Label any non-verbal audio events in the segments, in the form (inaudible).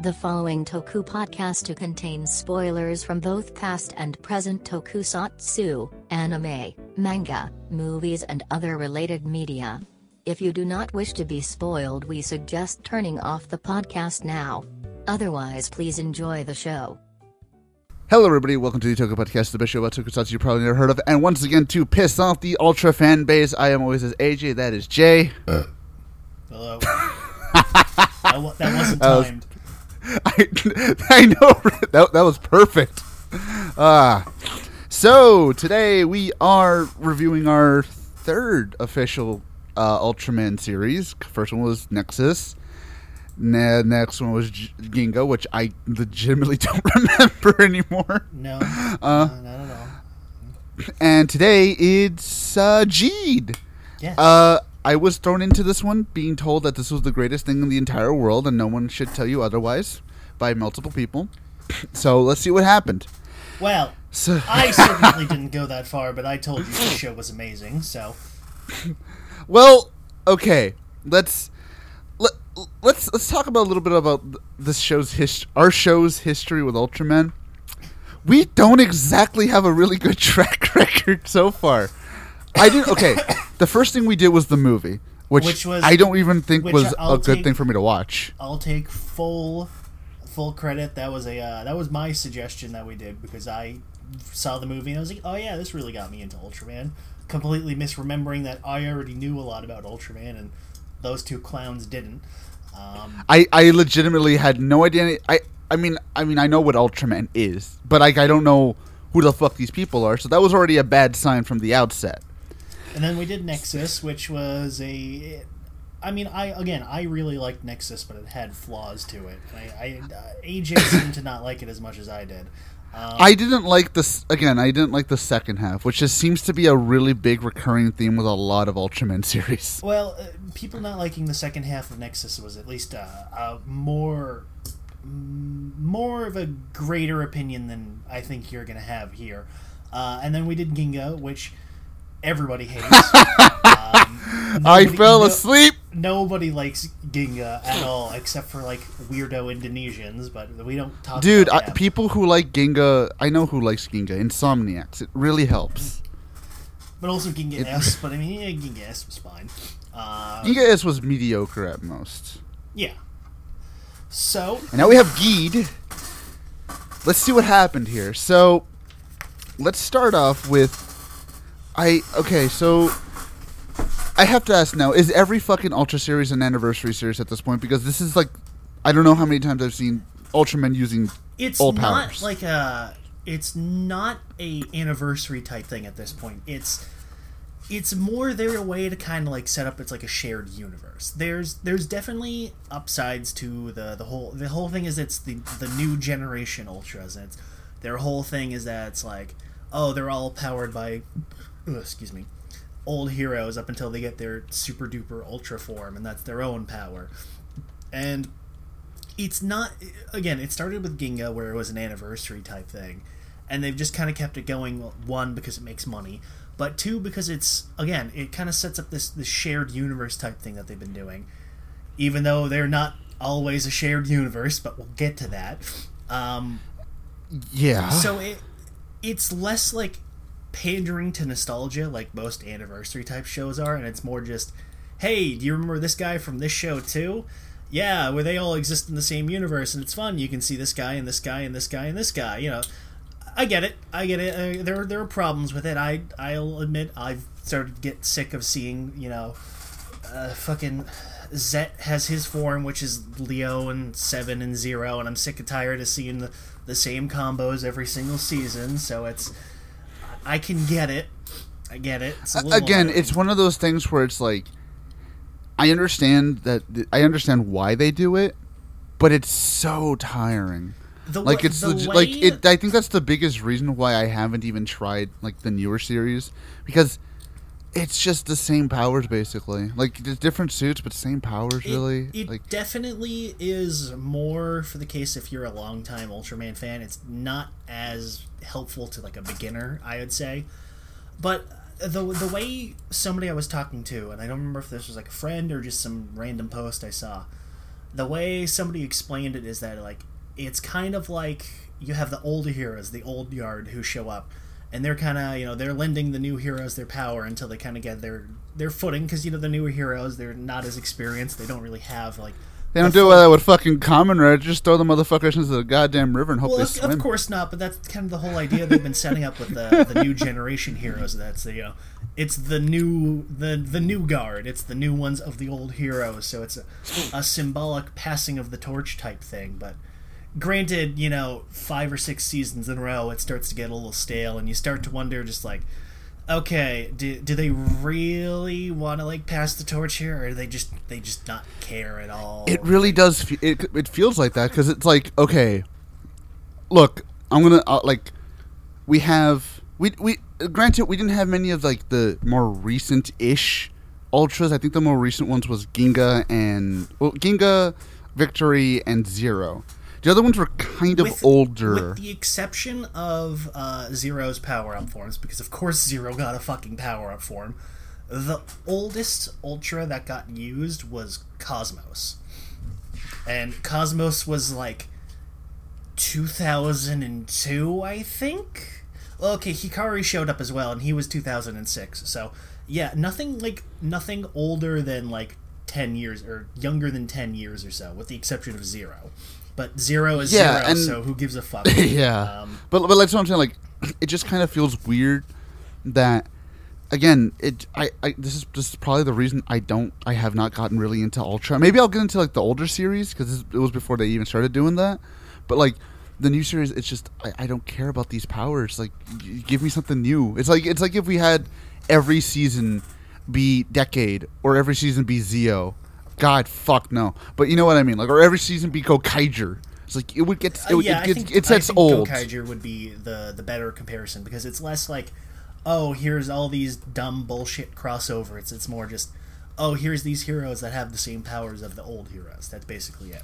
The following Toku podcast contains spoilers from both past and present tokusatsu, anime, manga, movies, and other related media. If you do not wish to be spoiled, we suggest turning off the podcast now. Otherwise, please enjoy the show. Hello, everybody. Welcome to the Toku Podcast, the best show about tokusatsu you probably never heard of. And once again, to piss off the ultra fan base, I am always as AJ. That is Jay. Uh. (laughs) Hello. (laughs) that, that wasn't timed. (laughs) I, (laughs) I know that that was perfect. Ah, so today we are reviewing our third official uh, Ultraman series. First one was Nexus. Ne- next one was G- Ginga, which I legitimately (laughs) don't remember anymore. No, Uh, no, not at all. And today it's uh, Jeed. Yes. Uh, I was thrown into this one being told that this was the greatest thing in the entire world and no one should tell you otherwise by multiple people. (clears throat) So let's see what happened. well, So, (laughs) I certainly didn't go that far, but I told you the show was amazing. So (laughs) well, okay, let's let, let's let's talk about a little bit about this show's hist- our show's history with Ultraman. We don't exactly have a really good (laughs) track record so far. I didn't. Okay, the first thing we did was the movie, which, Which was- I don't even think which was I'll a good take- thing for me to watch. I'll take full full credit. That was a uh, that was my suggestion that we did because I saw the movie and I was like, oh yeah, this really got me into Ultraman. Completely misremembering that I already knew a lot about Ultraman and those two clowns didn't. Um, I, I legitimately had no idea. any- I I mean I mean I know what Ultraman is, but like I don't know who the fuck these people are. So that was already a bad sign from the outset. And then we did Nexus, which was a. I mean, I again, I really liked Nexus, but it had flaws to it. I, I uh, AJ seemed to not like it as much as I did. Um, I didn't like this again. I didn't like the second half, which just seems to be a really big recurring theme with a lot of Ultraman (laughs) series. well, uh, people not liking the second half of Nexus was at least uh, a more more of a greater opinion than I think you're going to have here. Uh, and then we did Ginga, which everybody hates. (laughs) um, I fell no- asleep. nobody likes Ginga at all, except for like weirdo Indonesians. But we don't talk. Dude, I, people who like Ginga, I know who likes Ginga. Insomniacs. It really helps. but also Ginga S. (laughs) But I mean, yeah, Ginga S was fine. Uh, Ginga S was mediocre at most. yeah. So And now we have Geed. Let's see what happened here. So, let's start off with. I. Okay, so. I have to ask now is every fucking Ultra series an anniversary series at this point? Because this is like. I don't know how many times I've seen Ultraman using it's old not powers. like a. It's not a anniversary type thing at this point. It's it's more their way to kind of like set up it's like a shared universe. There's there's definitely upsides to the the whole the whole thing is it's the the new generation ultras and it's their whole thing is that it's like oh they're all powered by (clears throat) excuse me old heroes up until they get their super duper ultra form and that's their own power. And it's not again it started with ginga where it was an anniversary type thing and they've just kind of kept it going one because it makes money but two because it's again it kind of sets up this this shared universe type thing that they've been doing even though they're not always a shared universe but we'll get to that um, Yeah. so it it's less like pandering to nostalgia like most anniversary type shows are and it's more just hey do you remember this guy from this show too? Yeah where they all exist in the same universe and it's fun. You can see this guy and this guy and this guy and this guy you know. I get it. I get it. Uh, there, there are problems with it. I i'll admit i've started to get sick of seeing you know uh, fucking Zet has his form, which is Leo and Seven and Zero, and I'm sick and tired of seeing the, the same combos every single season. So it's, I can get it, I get it. It's Again, it's one of those things where it's like. I understand that. I understand why they do it, but it's so tiring. the like it's way- like it i think that's the biggest reason why i haven't even tried like the newer series because it's just the same powers basically like there's different suits but same powers It- really It, like definitely is more for the case if you're a longtime Ultraman fan. It's not as helpful to like a beginner, I would say. But the the way somebody I was talking to, and I don't remember if this was like a friend or just some random post I saw, the way somebody explained it is that like it's kind of like you have the old heroes, the old yard who show up, and they're kind of you know they're lending the new heroes their power until they kind of get their their footing because you know the newer heroes they're not as experienced, they don't really have like They don't the do that with fucking Kamen Rider. Just throw the motherfuckers into the goddamn river and hope Well, they of, swim. of course not, but that's kind of the whole idea they've been setting up with the, the new generation heroes. That's you uh, know, it's the new the the new guard. It's the new ones of the old heroes. So it's a, a symbolic passing of the torch type thing. But granted, you know, five or six seasons in a row, it starts to get a little stale, and you start to wonder, just like, okay, do, do they really want to like pass the torch here, or they just they just not care at all? It really does. It it feels like that because it's like okay, look, I'm gonna uh, like, we have we we granted we didn't have many of like the more recent ish ultras. I think the more recent ones was Ginga and well Ginga, Victory and Zero. The other ones were kind of with, older. With the exception of uh, Zero's power up forms, because of course Zero got a fucking power up form. The oldest Ultra that got used was Cosmos. And Cosmos was like 2002, I think? Okay, Hikari showed up as well, and he was 2006. So, yeah, nothing like nothing older than like 10 years or younger than 10 years or so, with the exception of Zero. But Zero is Yeah, Zero, and- so who gives a fuck? (laughs) yeah, Um, but but that's what I'm saying. Like, (clears throat) it just kind of feels weird that again, it I, I this is this is probably the reason I don't I have not gotten really into Ultra. Maybe I'll get into like the older series because it was before they even started doing that. But like the new series, it's just I, I don't care about these powers. Like, y- give me something new. It's like it's like if we had every season be Decade or every season be Zeo. God, fuck no. But you know what I mean. Like, or every season be Gokaiger. It's like it would get it, Uh, yeah, it, I gets, think, it sets old. Gokaiger would be the the better comparison because it's less like, oh, here's all these dumb bullshit crossover. It's it's more just, oh, here's these heroes that have the same powers of the old heroes. That's basically it.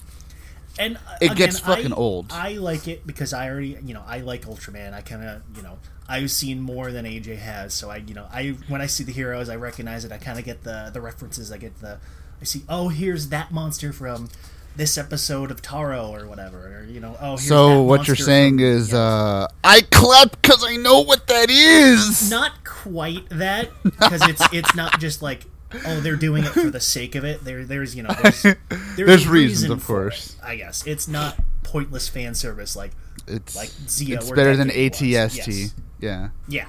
And uh, It again, gets fucking I- old. I like it because I already, you know, I like Ultraman. I kind of, you know, I've seen more than AJ has, so I, you know, I when I see the heroes, I recognize it. I kind of get the the references. I get the, I see, oh, here's that monster from this episode of Taro or whatever, or you know, oh. Here's So what you're saying from- is, yeah. uh, I clap because I know what that is. not quite that because it's (laughs) it's not just like oh they're doing it for the sake of it. There there's you know (laughs) there's there's, There's reasons, reason of course. it, I guess it's not pointless fan service like it's like Zeo it's better than ATST. Yes. Yeah. yeah.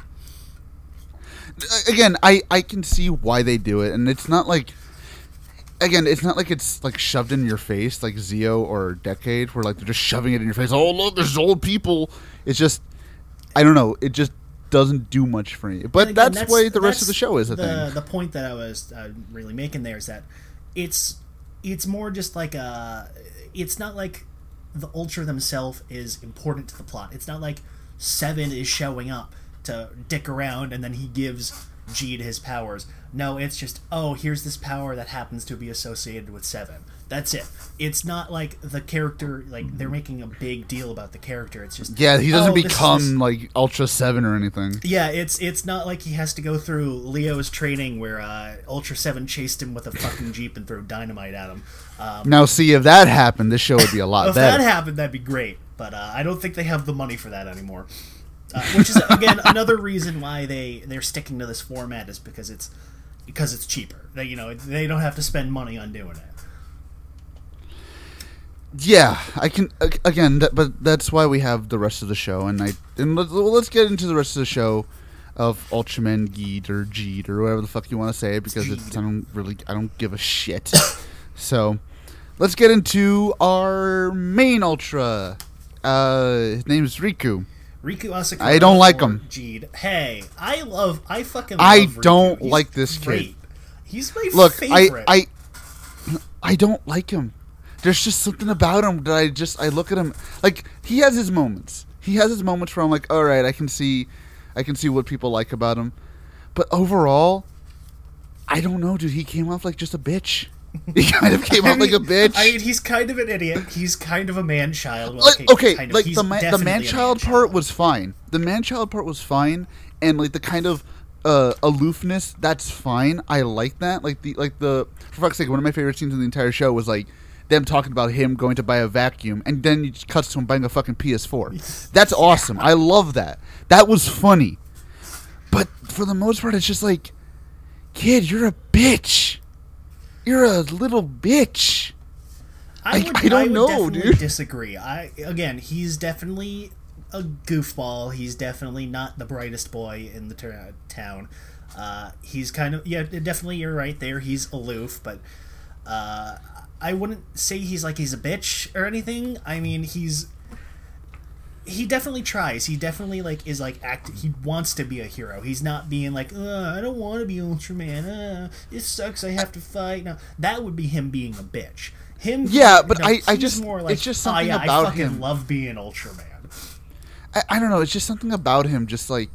again, I I can see why they do it, and it's not like. Again, it's not like it's like shoved in your face like Zeo or Decade, where like they're just shoving it in your face. Oh look, there's old people. It's just, I don't know. It just doesn't do much for me. But again, that's, why the rest of the show is a the, thing. The point that I was uh, really making there is that it's it's more just like a. It's not like the Ultra themselves is important to the plot. It's not like Seven is showing up to dick around and then he gives Jeed his powers. No, it's just oh, here's this power that happens to be associated with Seven. That's it. It's not like the character like they're making a big deal about the character. It's just Yeah, he doesn't oh, is become like Ultra Seven or anything. yeah, it's it's not like he has to go through Leo's training where uh, Ultra Seven chased him with a fucking jeep and threw dynamite at him. Um, Now, see if that happened, this show would be a lot (laughs) if better. that happened, that'd be great. But uh, I don't think they have the money for that anymore. Uh, which is again another reason why they they're sticking to this format is because it's because it's cheaper. They you know they don't have to spend money on doing it. Yeah, I can again, that, but that's why we have the rest of the show, and I and let's, let's get into the rest of the show of Ultraman Geed or Jeed or whatever the fuck you want to say because it's. I don't really I don't give a shit. (coughs) so, let's get into our main Ultra. Uh, his name is Riku. Riku Asakura. I don't like him. Jeed. Hey, I love. I fucking. I love Riku. don't He's like this kid. He's my Look, favorite. I I I don't like him. There's just something about him that I just I look at him like he has his moments. He has his moments where I'm like, all right, I can see, I can see what people like about him, but overall, I don't know, dude. He came off like just a bitch. He kind of came off like a (laughs) bitch. I mean, he's kind of an idiot. He's kind of a man child. Well, like okay, kind of. like the man, the man child part was fine. The man child part was fine, and like the kind of uh, aloofness, that's fine. I like that. Like the like the for fuck's sake, one of my favorite scenes in the entire show was like them talking about him going to buy a vacuum, and then you just cuts to him buying a fucking PS4. (laughs) That's awesome. I love that. That was funny. But for the most part, it's just like, kid, you're a bitch. You're a little bitch. I- would, I don't would know, dude. Disagree. I again, he's definitely a goofball. He's definitely not the brightest boy in the ter- town. Uh, he's kind of yeah, definitely you're right there. He's aloof, but uh, I wouldn't say he's like he's a bitch or anything. I mean, he's he definitely tries. He definitely like is like act. He wants to be a hero. He's not being like, I don't want to be Ultraman. Uh, it sucks. I have to fight. No, that would be him being a bitch. Him. Yeah, but I- I just- more like, it's just "Oh, something yeah, about I fucking him." love being Ultraman. I, I don't know. It's just something about him. Just like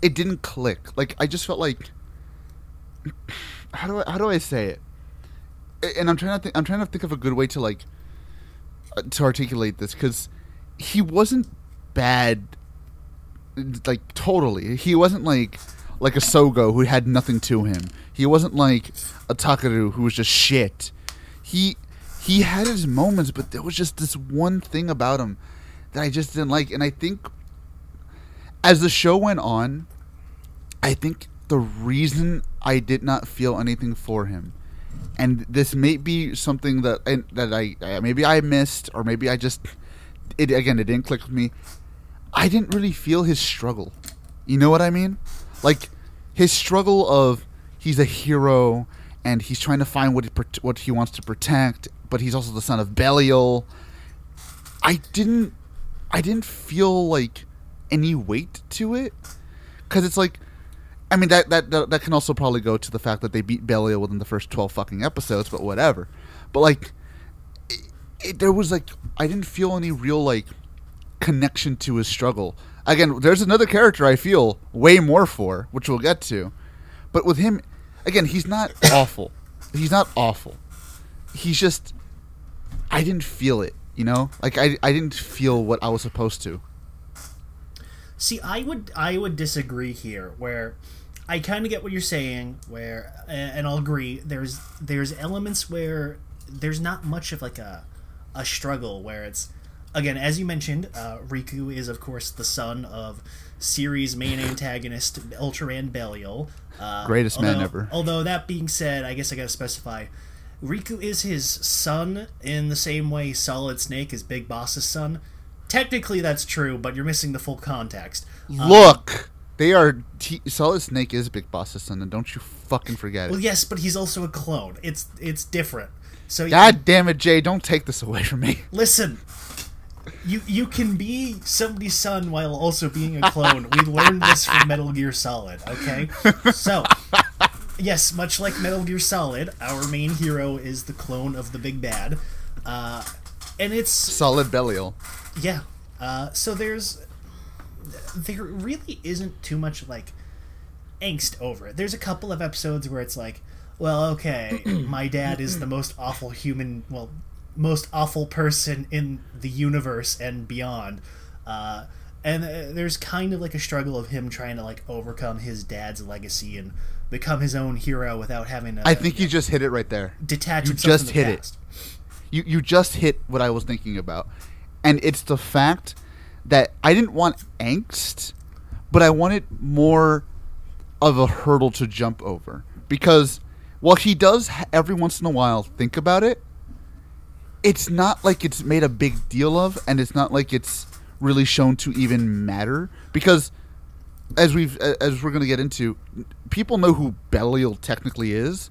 it didn't click. Like I just felt like how do I how do I say it? And I'm trying to think. I'm trying to think of a good way to like uh, to articulate this because he wasn't bad. Like totally, he wasn't like like a Sogo who had nothing to him. He wasn't like a Takeru who was just shit. He he had his moments, but there was just this one thing about him that I just didn't like. And I think as the show went on, I think the reason I did not feel anything for him, and this may be something that I, that I maybe I missed, or maybe I just it again it didn't click with me. I didn't really feel his struggle. You know what I mean? Like his struggle of he's a hero and he's trying to find what he what he wants to protect, but he's also the son of Belial. I didn't I didn't feel like any weight to it because it's like I mean that, that that that can also probably go to the fact that they beat Belial within the first twelve fucking episodes, but whatever. But like, it, it, there was like I didn't feel any real like connection to his struggle. Again, there's another character I feel way more for, which we'll get to. But with him, again, he's not (coughs) awful. He's not awful. He's just I didn't feel it. You know, like I I didn't feel what I was supposed to. See, I would I would disagree here. Where I kind of get what you're saying. Where and I'll agree. There's there's elements where there's not much of like a a struggle. Where it's again, as you mentioned, uh, Riku is of course the son of series main (laughs) antagonist Ultraman Belial. Uh, Greatest man ever. Although that being said, I guess I gotta specify. Riku is his son in the same way Solid Snake is Big Boss's son. Technically, that's true, but you're missing the full context. Um, Look, they are T- Solid Snake is Big Boss's son, and don't you fucking forget it. Well, yes, but he's also a clone. It's it's different. So God damn it, Jay! Don't take this away from me. listen, you you can be somebody's son while also being a clone. we learned this from Metal Gear Solid. Okay, so yes, much like Metal Gear Solid, our main hero is the clone of the big bad, uh, and it's Solid Belial. Yeah. Uh, so there's there really isn't too much like angst over it. There's a couple of episodes where it's like, well, okay, my dad is the most awful human, well, most awful person in the universe and beyond. Uh, and uh, there's kind of like a struggle of him trying to like overcome his dad's legacy and become his own hero without having to I think you just hit it right there. detach you just hit it. You you just hit what I was thinking about, and it's the fact that I didn't want angst, but I wanted more of a hurdle to jump over because while he does every once in a while think about it, it's not like it's made a big deal of, and it's not like it's really shown to even matter because as we've as we're going to get into people know who Belial technically is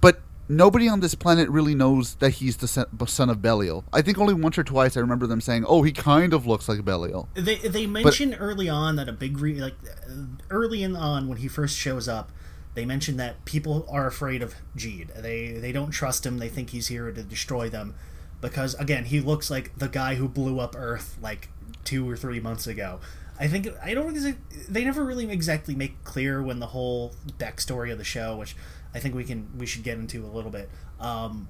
but nobody on this planet really knows that he's the son- of Belial. I think only once or twice I remember them saying, "Oh, he kind of looks like Belial." They they mention early on that a big re- like early in on when he first shows up, they mention that people are afraid of Jeed. They they don't trust him. They think he's here to destroy them, because again he looks like the guy who blew up Earth like two or three months ago. I think I don't. They never really exactly make clear when the whole backstory of the show, which I think we can we should get into a little bit. Um,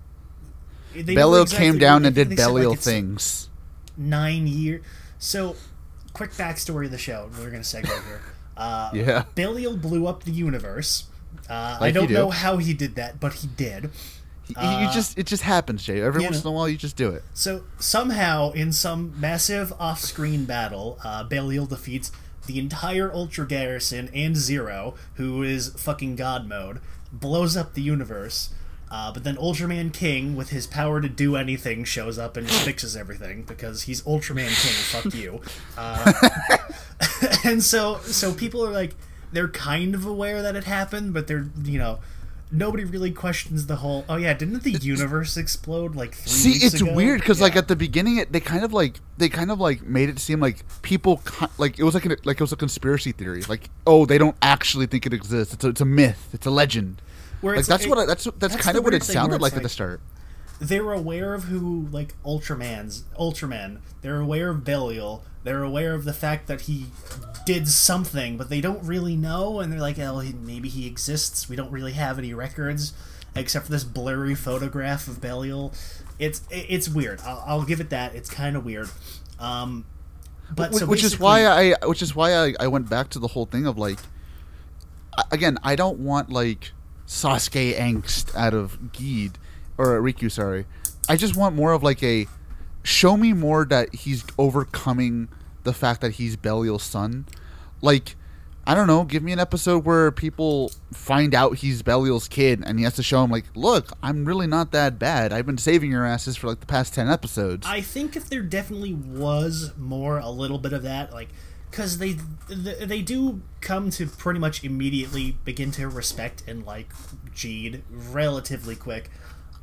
Belial exactly- came down and did said, like, Belial things. nine years. So, quick backstory of the show. We're gonna segue here. (laughs) Uh, Yeah. Belial blew up the universe. Uh, I Like you don't do. know how he did that, but he did. You- Uh, you just it just happens, Jay. Every once know. in a while, you just do it. So somehow, in some massive off-screen battle, uh, Belial defeats the entire Ultra Garrison and Zero, who is fucking God mode, blows up the universe. Uh, but then Ultraman King, with his power to do anything, shows up and just fixes everything because he's Ultraman King. Fuck (laughs) you. Uh, (laughs) and so, so people are like, they're kind of aware that it happened, but they're you know. Nobody really questions the whole. Oh yeah, didn't the universe explode like three See, it's ago?" weird because like at the beginning, it they kind of like they kind of like made it seem like people like it was like a, like it was a conspiracy theory. Like oh, they don't actually think it exists. It's a, it's a myth. It's a legend. Where Like it's- that's what I, that's that's, that's kind of what it sounded it's like, at the start. They're aware of who like Ultraman's Ultraman. They're aware of Belial. They're aware of the fact that he did something, but they don't really know. And they're like, "Oh, maybe he exists. We don't really have any records, except for this blurry photograph of Belial." It's it's weird. I'll, I'll give it that. It's kind of weird. Um, but Wh- so which is why I which is why I, I went back to the whole thing of like again I don't want like Sasuke angst out of Geed or Riku sorry. I just want more of like a show me more that he's overcoming the fact that he's Belial's son. Like I don't know give me an episode where people find out he's Belial's kid and he has to show him like look I'm really not that bad. I've been saving your asses for like the past 10 episodes. I think if there definitely was more a little bit of that, like, because they they do come to pretty much immediately begin to respect and like Jeed relatively quick.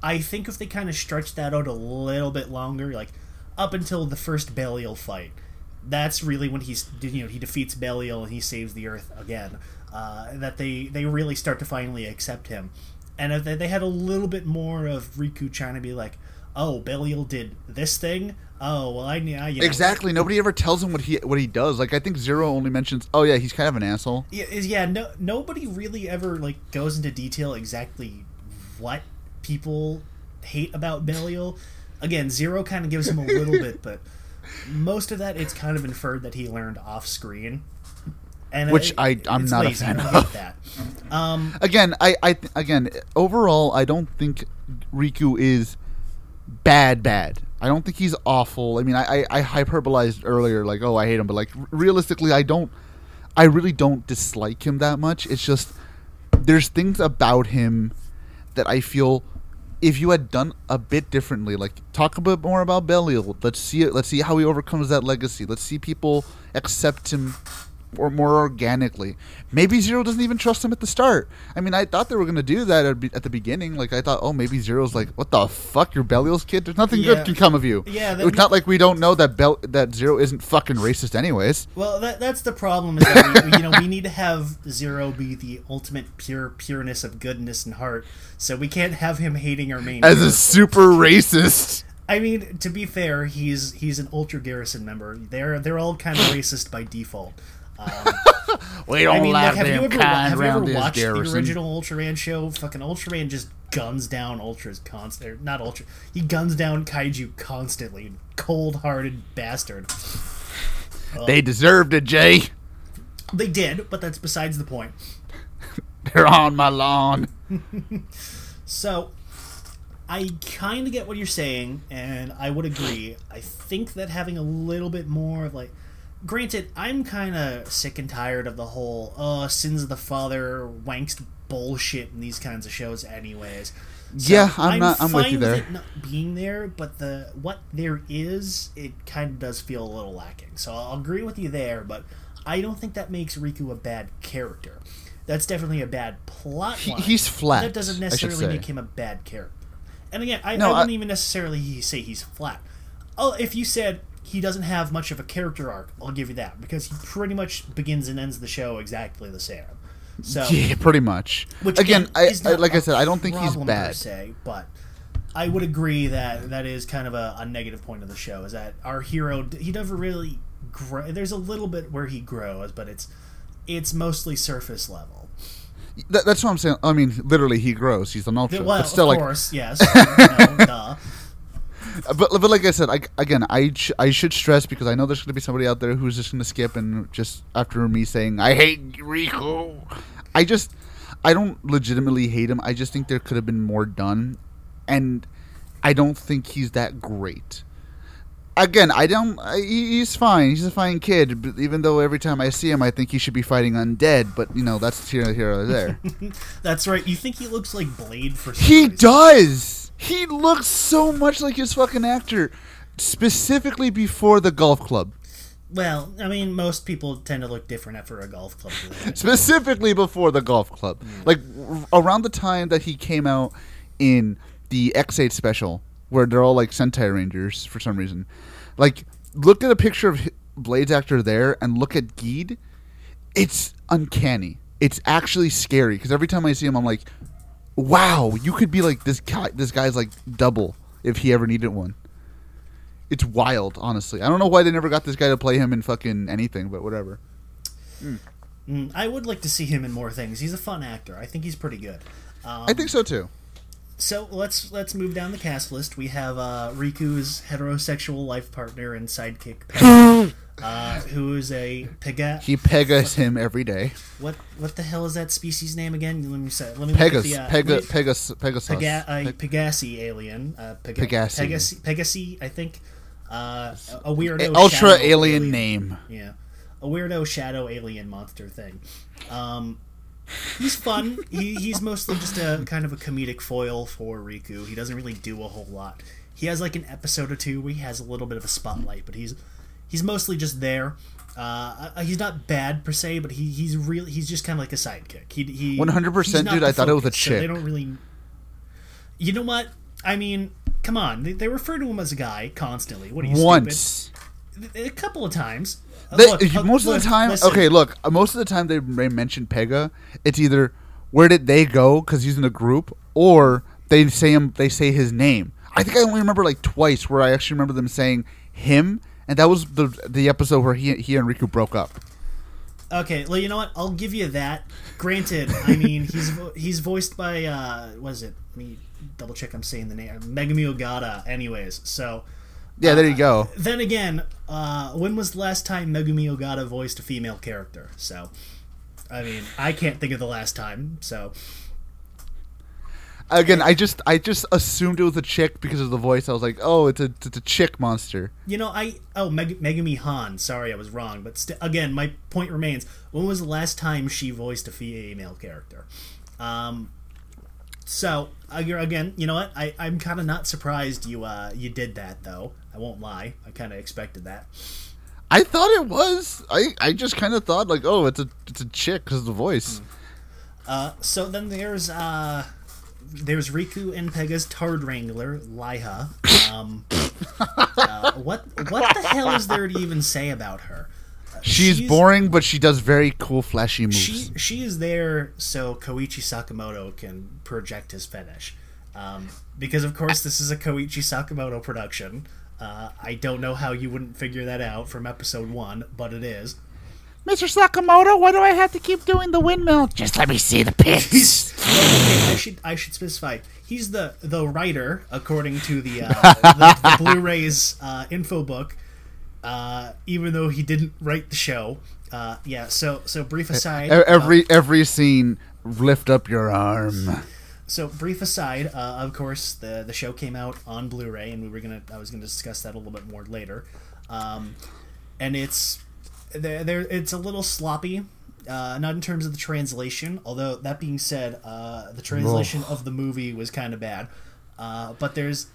I think if they kind of stretch that out a little bit longer, like up until the first Belial fight, that's really when he's you know he defeats Belial and he saves the Earth again. Uh, that they they really start to finally accept him, and if they, they had a little bit more of Riku trying to be like, oh, Belial did this thing. Oh well, I, I you know, Exactly. Nobody ever tells him what he what he does. Like I think Zero only mentions, "Oh yeah, he's kind of an asshole." Yeah, is- yeah. No, nobody really ever like goes into detail exactly what people hate about Belial. Again, Zero kind of gives him a little bit, but most of that it's kind of inferred that he learned off screen. And Which it- I- I'm not a fan of. that. Um, Again, I I th- again overall, I don't think Riku is bad. Bad. I don't think he's awful. I mean, I I, I hyperbolized earlier, like, oh, I hate him, but like r- realistically, I don't. I really don't dislike him that much. It's just there's things about him that I feel if you had done a bit differently, like talk a bit more about Belial. Let's see it. Let's see how he overcomes that legacy. Let's see people accept him or more organically. Maybe Zero doesn't even trust him at the start. I mean, I thought they were going to do that at, at the beginning. Like I thought, oh, maybe Zero's like, what the fuck, you're Belial's kid. There's nothing Yeah. good can come of you. Yeah, it's not like we don't know that Bel- that Zero isn't fucking racist, anyways. well, that that's the problem. Is that we, you know we need to have Zero be the ultimate pure pureness of goodness and heart. So we can't have him hating our main. As a super racist. I mean, to be fair, he's he's an Ultra Garrison member. They're they're all kind of racist by default. Um, (laughs) We don't I mean, like have you ever, have you ever watched the garrison. original Ultraman show? Fucking Ultraman just guns down Ultras constant. Not Ultra. He guns down Kaiju constantly. Cold-hearted bastard. They deserved it, Jay. They did, but that's besides the point. (laughs) They're on my lawn. (laughs) So, I kind of get what you're saying, and I would agree. I think that having a little bit more of like, granted, I'm kind of sick and tired of the whole "oh, sins of the father" wankst bullshit in these kinds of shows, anyways. So Yeah, I'm not- I'm with you there. it not being there, but the what there is, it kind of does feel a little lacking. So I'll agree with you there, but I don't think that makes Riku a bad character. That's definitely a bad plot He- he's flat, That doesn't necessarily make him a bad character. And again, I, No, I wouldn't I- even necessarily say he's flat. Oh, if you said he doesn't have much of a character arc, I'll give you that because he pretty much begins and ends the show exactly the same. So, (laughs) Yeah, pretty much. which again, I, I like I said, I don't think he's problem per bad. se, but I would agree that that is kind of a, a negative point of the show is that our hero he never really grow. There's a little bit where he grows, but it's it's mostly surface level. That, that's what I'm saying. I mean, literally, he grows. He's an ultra, Well, but still, of like, course, yes, (laughs) know, duh. (laughs) but but like I said, I, again, I sh- I should stress because I know there's going to be somebody out there who's just going to skip and just after me saying I hate Riku, I just I don't legitimately hate him. I just think there could have been more done. and I don't think he's that great. Again, I don't. I, he's fine. He's a fine kid. But even though every time I see him, I think he should be fighting undead. But you know, that's here, here, or there. (laughs) That's right. You think he looks like Blade for some he reason. does. He looks so much like his fucking actor, specifically before the golf club. Well, I mean, most people tend to look different after a golf club. (laughs) specifically before the golf club mm. like r- around the time that he came out in the x8 special where they're all like sentai rangers for some reason like look at a picture of blade's actor there and look at Geed. it's uncanny it's actually scary because every time i see him i'm like wow you could be like this guy this guy's like double if he ever needed one it's wild honestly i don't know why they never got this guy to play him in fucking anything but whatever Mm, I would like to see him in more things. He's a fun actor. I think he's pretty good. Um, i think so too So let's let's move down the cast list. We have uh, Riku's heterosexual life partner and sidekick, (gasps) uh, who is a Pega. He pegas him every day. What what the hell is that species name again? Let me say. Let me Pegas, the, uh, Pega, me- Pegas, Pegasus. Pega, uh, Pe- Pegasi alien. Uh, Pega, Pegasi. Pegasi. Pegasi, I think. Uh, a weirdo. ultra shadow alien name. Yeah, a weirdo shadow alien monster thing. Um, he's fun. he, he's mostly just a kind of a comedic foil for Riku. He doesn't really do a whole lot. He has like an episode or two where he has a little bit of a spotlight, but he's he's mostly just there. Uh, uh, he's not bad per se, but he, he's really he's just kind of like a sidekick. He he 100%, dude, the I thought it was a chick. so they don't really. You know what? I mean, come on. They, they refer to him as a guy constantly. What are you Once. stupid? A couple of times. Uh, They, look, uh, most of the time, listen. okay, look, most of the time they mention Pega, it's either where did they go because he's in a group, or they say him, they say his name. I think I only remember like twice where I actually remember them saying him, and that was the the episode where he he and Riku broke up. Okay, well, you know what? I'll give you that. Granted, I (laughs) mean he's vo- he's voiced by uh, what is it? Let me double check. I'm saying the name Megumi Ogata. Anyways, so Yeah, there you go. then again, uh, when was the last time Megumi Ogata voiced a female character? So, I mean, I can't think of the last time. So, Again, I just I just assumed it was a chick because of the voice. I was like, oh, it's a it's a chick monster. you know, I oh Meg- Megumi Han. Sorry, I was wrong. But st- again, my point remains. When was the last time she voiced a female character? Um, so again, you know what? I I'm kind of not surprised you uh you did that though. I won't lie. I kind of expected that. I thought it was. I, I just kind of thought like, oh, it's a it's a chick because of the voice. Uh, so then there's uh, there's Riku and Pega's Tard Wrangler, Laiha. Um, uh, what what the hell is there to even say about her? Uh, She's, boring, but she does very cool, flashy moves. She she is there so Koichi Sakamoto can project his fetish, um, because of course this is a Koichi Sakamoto production. Uh, I don't know how you wouldn't figure that out from episode one, but it is. Mr. Sakamoto, why do I have to keep doing the windmill? Just let me see the pits. (laughs) okay, I should I should specify. He's the the writer, according to the uh, (laughs) the, the Blu-rays uh, info book. Uh, even though he didn't write the show, uh, yeah. So so brief aside. E- every every scene, lift up your arm. So brief aside, uh, of course, the the show came out on Blu-ray, and we were gonna I was gonna discuss that a little bit more later. Um, and it's there, there it's a little sloppy, uh, not in terms of the translation. Although that being said, uh, the translation of the movie was kind of bad. Uh, but there's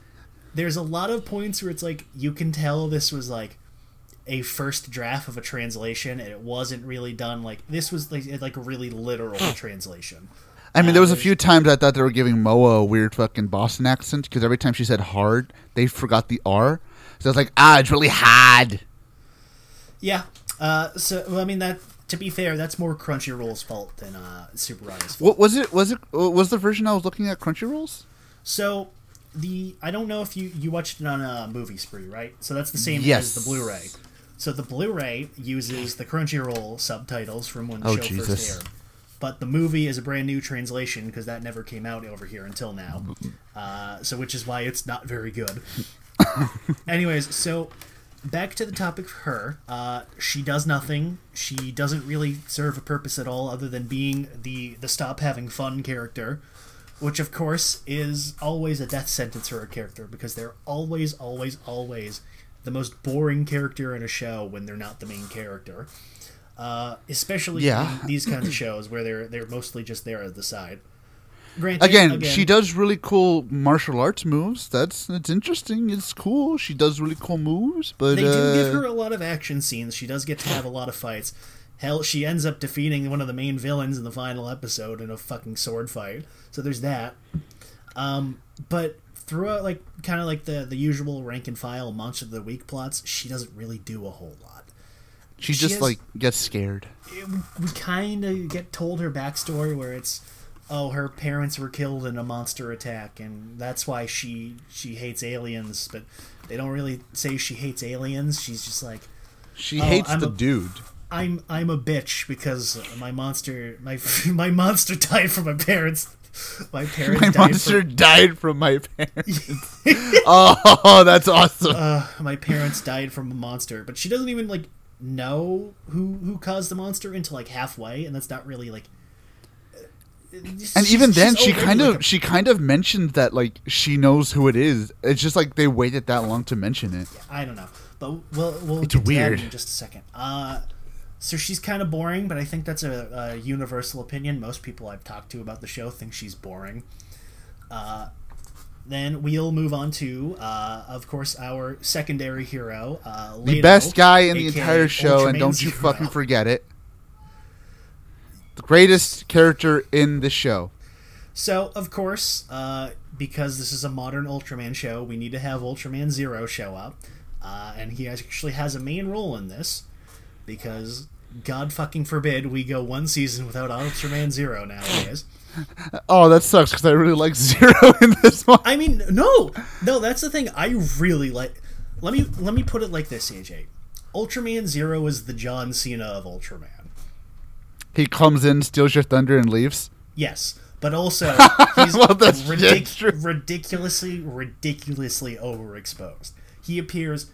there's a lot of points where it's like you can tell this was like a first draft of a translation, and it wasn't really done like this was like like a really literal translation. I mean, there was a few times I thought they were giving Moa a weird fucking Boston accent because every time she said hard, they forgot the R. So it's like, ah, it's really hard. Yeah. Uh, so well, I mean that. To be fair, that's more Crunchyroll's fault than uh, Super fault. What was it? Was it was the version I was looking at Crunchyrolls? So the I don't know if you you watched it on a movie spree, right? So that's the same Yes. as the Blu-ray. So the Blu-ray uses the Crunchyroll subtitles from when the Oh, show Jesus. first aired, but the movie is a brand new translation because that never came out over here until now. Uh, so which is why it's not very good. (coughs) Anyways, so back to the topic of her. Uh, she does nothing. She doesn't really serve a purpose at all, other than being the the stop having fun character. which of course is always a death sentence for a character because they're always, always, always the most boring character in a show when they're not the main character. Uh, especially Yeah. in these kinds of (clears throat) shows where they're they're mostly just there at the side. Granted, Again, she does really cool martial arts moves. That's it's interesting. It's cool. She does really cool moves, but They do uh, give her a lot of action scenes. She does get to have a lot of fights. Hell, she ends up defeating one of the main villains in the final episode in a fucking sword fight. So there's that. Um, but throughout, like, kind of like the the usual rank and file monster of the week plots, she doesn't really do a whole lot. she she just has- like gets scared. It, we kind of get told her backstory where it's, oh, her parents were killed in a monster attack, and that's why she she hates aliens. But they don't really say she hates aliens. She's just like. She Oh, hates I'm the a- dude. I'm I'm a bitch because my monster my (laughs) my monster died from my parents. My parents My died monster from died from my (laughs) parents. oh, that's awesome. uh, my parents died from a monster, but she doesn't even like know who who caused the monster until like halfway, and that's not really like. And even then, she kind of she kind of mentioned that like she knows who it is. It's just like they waited that long to mention it. yeah, I don't know, but we'll we'll It's get to that weird. in just a second. Uh, so she's kind of boring, but I think that's a, a universal opinion. Most people I've talked to about the show think she's boring. Uh, then we'll move on to, uh, of course, our secondary hero, uh, The best guy in the entire show, and don't you Zero. fucking forget it. Greatest character in the show. So, of course, uh, because this is a modern Ultraman show, we need to have Ultraman Zero show up. Uh, and he actually has a main role in this because, God fucking forbid, we go one season without Ultraman Zero nowadays. (laughs) Oh, that sucks because I really like (laughs) Zero in this one. I mean, no, no, that's the thing. I really like. Let me let me put it like this, AJ. Ultraman Zero is the John Cena of Ultraman. He comes in, steals your thunder, and leaves. Yes, but also (laughs) he's Well, ridic- ridiculously, ridiculously overexposed. He appears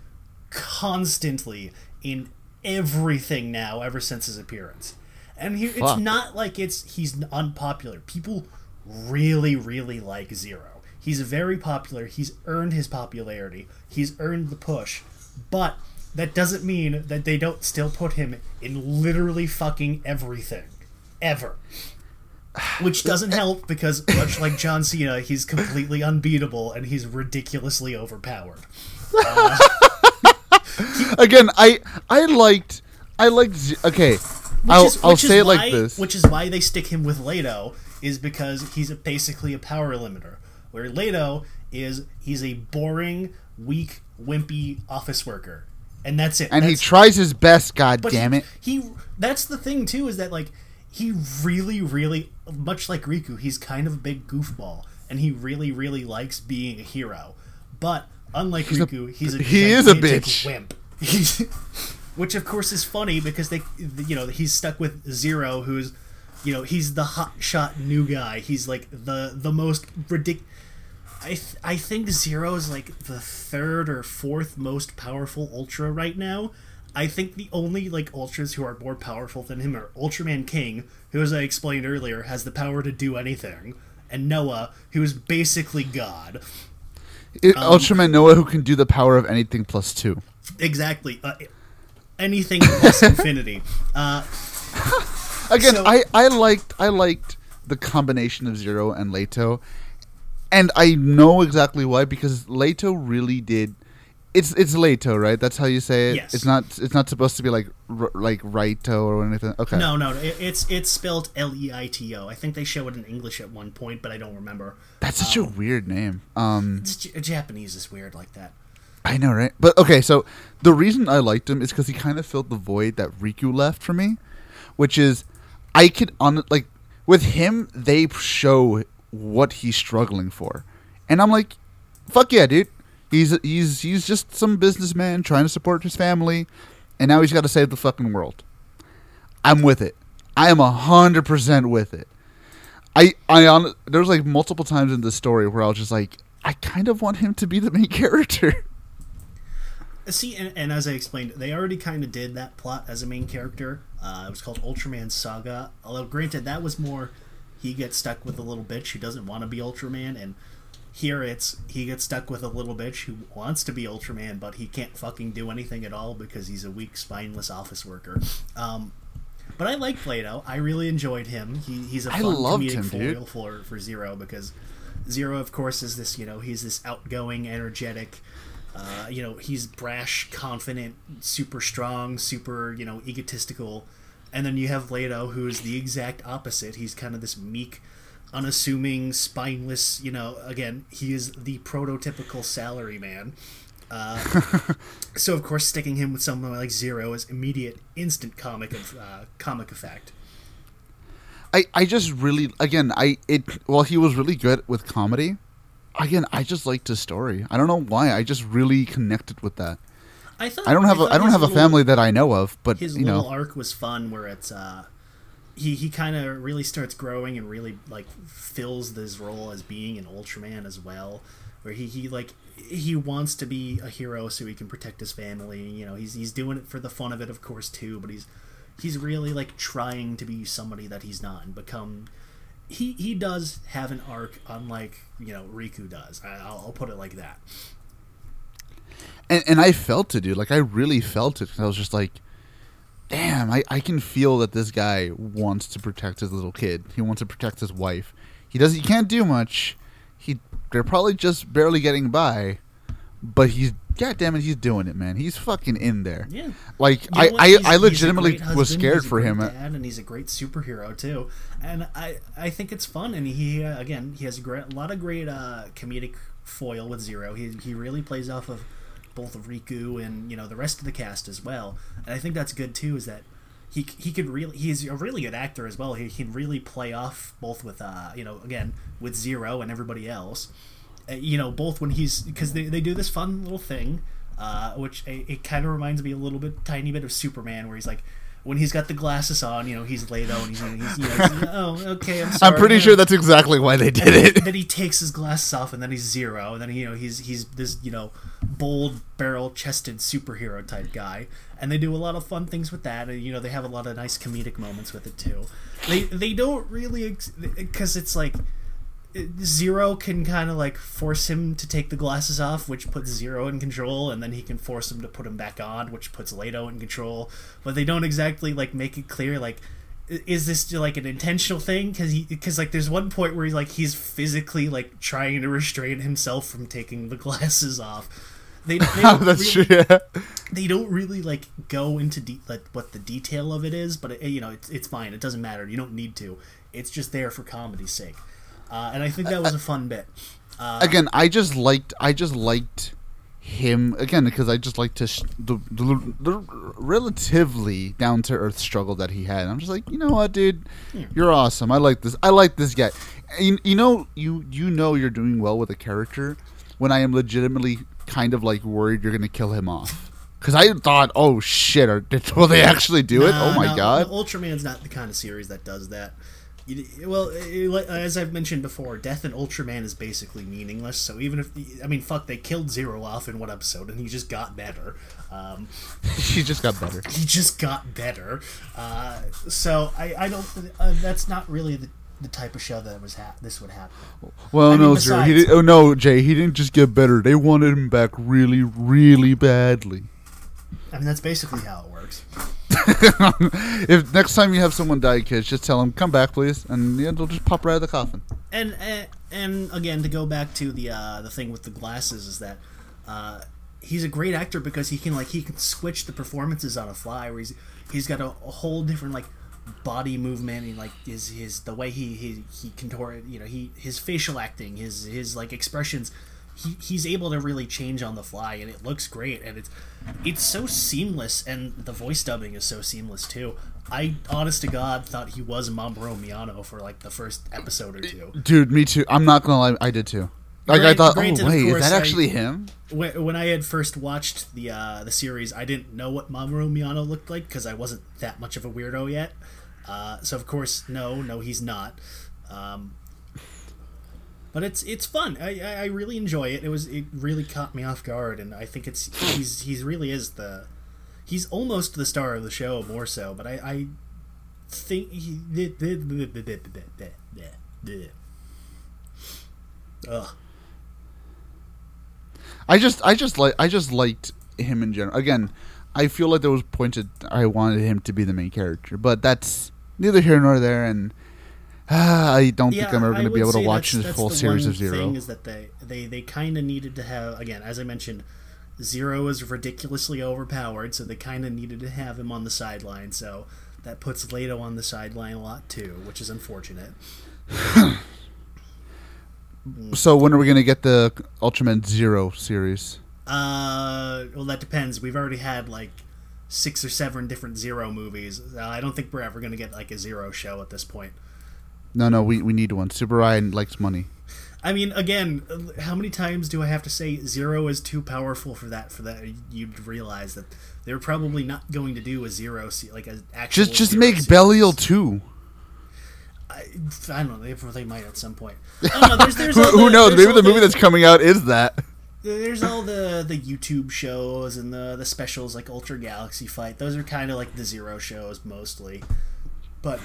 constantly in everything now, ever since his appearance. And he, it's not like it's he's unpopular. People really, really like Zero. He's very popular. He's earned his popularity. He's earned the push, but that doesn't mean that they don't still put him in literally fucking everything, ever which doesn't help because much like John Cena, he's completely unbeatable and he's ridiculously overpowered. (laughs) Again, I I liked I liked. Okay, Which I'll is- I'll say it why, like this. Which is why they stick him with Leito, is because he's a, basically a power limiter. Where Leito is, he's a boring, weak, wimpy office worker, and that's it. and he tries his best. God damn he, it! He that's the thing too is that like he really really much like Riku, he's kind of a big goofball and he really really likes being a hero. But unlike a- Riku, he's a he is a bitch. wimp. He's- (laughs) Which of course is funny because they you know, he's stuck with Zero who's you know, he's the hot shot new guy. He's like the the most ridic I, th- I think Zero is like the third or fourth most powerful Ultra right now. I think the only like Ultras who are more powerful than him are Ultraman King, who, as I explained earlier, has the power to do anything, and Noah, who is basically God. It, um, Ultraman Noah, who can do the power of anything plus two. Exactly, uh, anything plus (laughs) infinity. Uh, Again, So- I I liked I liked the combination of Zero and Leito, and I know exactly why because Leito really did. It's it's Leito, right? That's how you say it. Yes. It's not it's not supposed to be like r- like Raito or anything. Okay. no, no, it, it's it's spelled L E I T O. I think they show it in English at one point, but I don't remember. That's such a weird name. Um, It's, Japanese is weird like that. I know, right? But okay, so the reason I liked him is because he kind of filled the void that Riku left for me, which is I could on like with him they show what he's struggling for, and I'm like, fuck yeah, dude. He's he's he's just some businessman trying to support his family, and now he's got to save the fucking world. I'm with it. I am hundred percent with it. I I on there's like multiple times in this story where I was just like, I kind of want him to be the main (laughs) character. See, and, and as I explained, they already kind of did that plot as a main character. Uh, it was called Ultraman Saga. Although, granted, that was more he gets stuck with a little bitch who doesn't want to be Ultraman, and here it's he gets stuck with a little bitch who wants to be Ultraman, but he can't fucking do anything at all because he's a weak, spineless office worker. Um, but I like Leito. I really enjoyed him. He, he's a fun comedic him, foil for for Zero because Zero, of course, is this you know he's this outgoing, energetic. Uh, you know he's brash, confident, super strong, super you know egotistical, and then you have Leito, who is the exact opposite. He's kind of this meek, unassuming, spineless. You know, again, he is the prototypical salary man. Uh, (laughs) so of course, sticking him with someone like Zero is immediate, instant comic of uh, comic effect. I, I just really again I it well he was really good with comedy. Again, I just liked his story. I don't know why. I just really connected with that. I thought I don't have a I don't have a little- family that I know of, but his you little know, arc was fun where it's uh he he kind of really starts growing and really like fills this role as being an ultraman as well where he, he like he wants to be a hero so he can protect his family you know he's he's doing it for the fun of it of course too but he's he's really like trying to be somebody that he's not and become he he does have an arc unlike you know Riku does I, I'll, I'll put it like that and and I felt it, dude. Like I really felt it. I was just like, damn, I I can feel that this guy wants to protect his little kid. He wants to protect his wife. He does. He can't do much. He they're probably just barely getting by, but he's God damn it, he's doing it, man. He's fucking in there. yeah Like You know I? I, I legitimately was scared for him. dad, and he's a great superhero too. And I, I think it's fun, and he uh, again he has a, great, a lot of great uh, comedic foil with Zero. He he really plays off of both of Riku and you know the rest of the cast as well. And I think that's good too. Is that he he could really he's a really good actor as well. He can really play off both with uh you know again with Zero and everybody else. Uh, you know both when he's because they, they do this fun little thing uh, which it, it kind of reminds me a little bit tiny bit of superman where he's like when he's got the glasses on you know he's laid out and he's, he's you know he's, (laughs) oh okay i'm sorry I'm pretty sure that's exactly why they did it. then he takes his glasses off and then he's zero. And then you know he's he's this you know bold barrel chested superhero type guy. And they do a lot of fun things with that. And you know they have a lot of nice comedic moments with it too. They they don't really because it's like Zero can kind of like force him to take the glasses off, which puts Zero in control, and then he can force him to put them back on, which puts Leito in control. But they don't exactly like make it clear like is this like an intentional thing? Because he because like there's one point where he's like he's physically like trying to restrain himself from taking the (laughs) glasses off. They, they (laughs) don't that's really, true. Yeah. they don't really like go into de- like what the detail of it is, but it, you know it's it's fine. It doesn't matter. You don't need to. It's just there for comedy's sake, uh, and I think that was a fun bit. Uh, again, I just liked I just liked him again because I just liked his, the, the, the relatively down to earth struggle that he had. I'm just like, you know what, dude, you're awesome. I like this. I like this guy. You, you know, you you know you're doing well with a character when I am legitimately kind of like worried you're gonna kill him off. Because I thought, oh shit, are, will they actually do it? Oh my no, god! no, Ultraman's not the kind of series that does that. You- Well, it- as I've mentioned before, Death in Ultraman is basically meaningless. So even if I mean, fuck, they killed Zero off in one episode, and he just got better. Um, (laughs) he just got better. he just got better. Uh, so I, I don't. Uh, that's not really the, the type of show that was hap- this would happen. Well, I mean, no, sir. He did, oh no, Jay. He didn't just get better. They wanted him back really, really badly. I mean, that's basically how it works. (laughs) if next time you have someone die, kids, just tell them, "Come back, please," and yeah, they'll just pop right out of the coffin. and and, again to go back to the uh, the thing with the glasses is that uh, he's a great actor because he can like he can switch the performances on a fly where he's he's got a, a whole different like body movement and like his his the way he he he contorted you know he his facial acting his his like expressions he, he's able to really change on the fly and it looks great and it's it's so seamless and the voice dubbing is so seamless too i honest to god thought he was mamoru miyano for like the first episode or two Dude, me too. I'm not gonna lie, I did too. Like I thought, granted, oh wait, is course, that I- actually him? when, when I had first watched the uh, the series, I didn't know what Mamoru Miyano looked like because I wasn't that much of a weirdo yet. Uh, so of course, no, no, he's not. Um, but it's it's fun. I, I, really enjoy it. It was it really caught me off guard, and I think it's he's he's really is the he's almost the star of the show more so. But I, I think he Yeah. Yeah. Ugh. I just, I just like, I just liked him in general. Again, I feel like there was points that I wanted him to be the main character, but that's neither here nor there. And (sighs) I don't think I'm ever going to be able to watch that's full series of Zero. Thing is that they they they kind of needed to have again, as I mentioned, Zero is ridiculously overpowered, so they kind of needed to have him on the sideline. So that puts Leito on the sideline a lot too, which is unfortunate. (clears throat) So when are we going to get the Ultraman Zero series? Uh, well, that depends. We've already had like six or seven different Zero movies. Uh, I don't think we're ever going to get like a Zero show at this point. No, no, we, we need one. Super Ryan likes money. I mean, again, how many times do I have to say Zero is too powerful for that? For that, you'd realize that they're probably not going to do a Zero, se- like a actual. Just just make series. Belial two. I, I don't know. They, they might at some point. Know. There's, there's (laughs) Who, all who knows? Maybe all the movie that's coming out is that. There's all the the YouTube shows and the the specials like Ultra Galaxy Fight. Those are kind of like the Zero shows mostly. But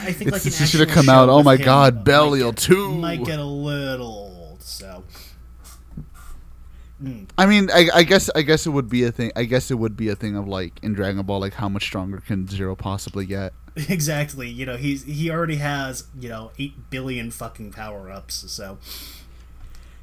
I think like it should have come out. Oh my him God, might Belial get- 2. might get a little old. So hmm. I mean, I, I guess I guess it would be a thing. I guess it would be a thing of like in Dragon Ball, like how much stronger can Zero possibly get? (laughs) exactly, you know, he's he already has you know eight billion fucking power ups. So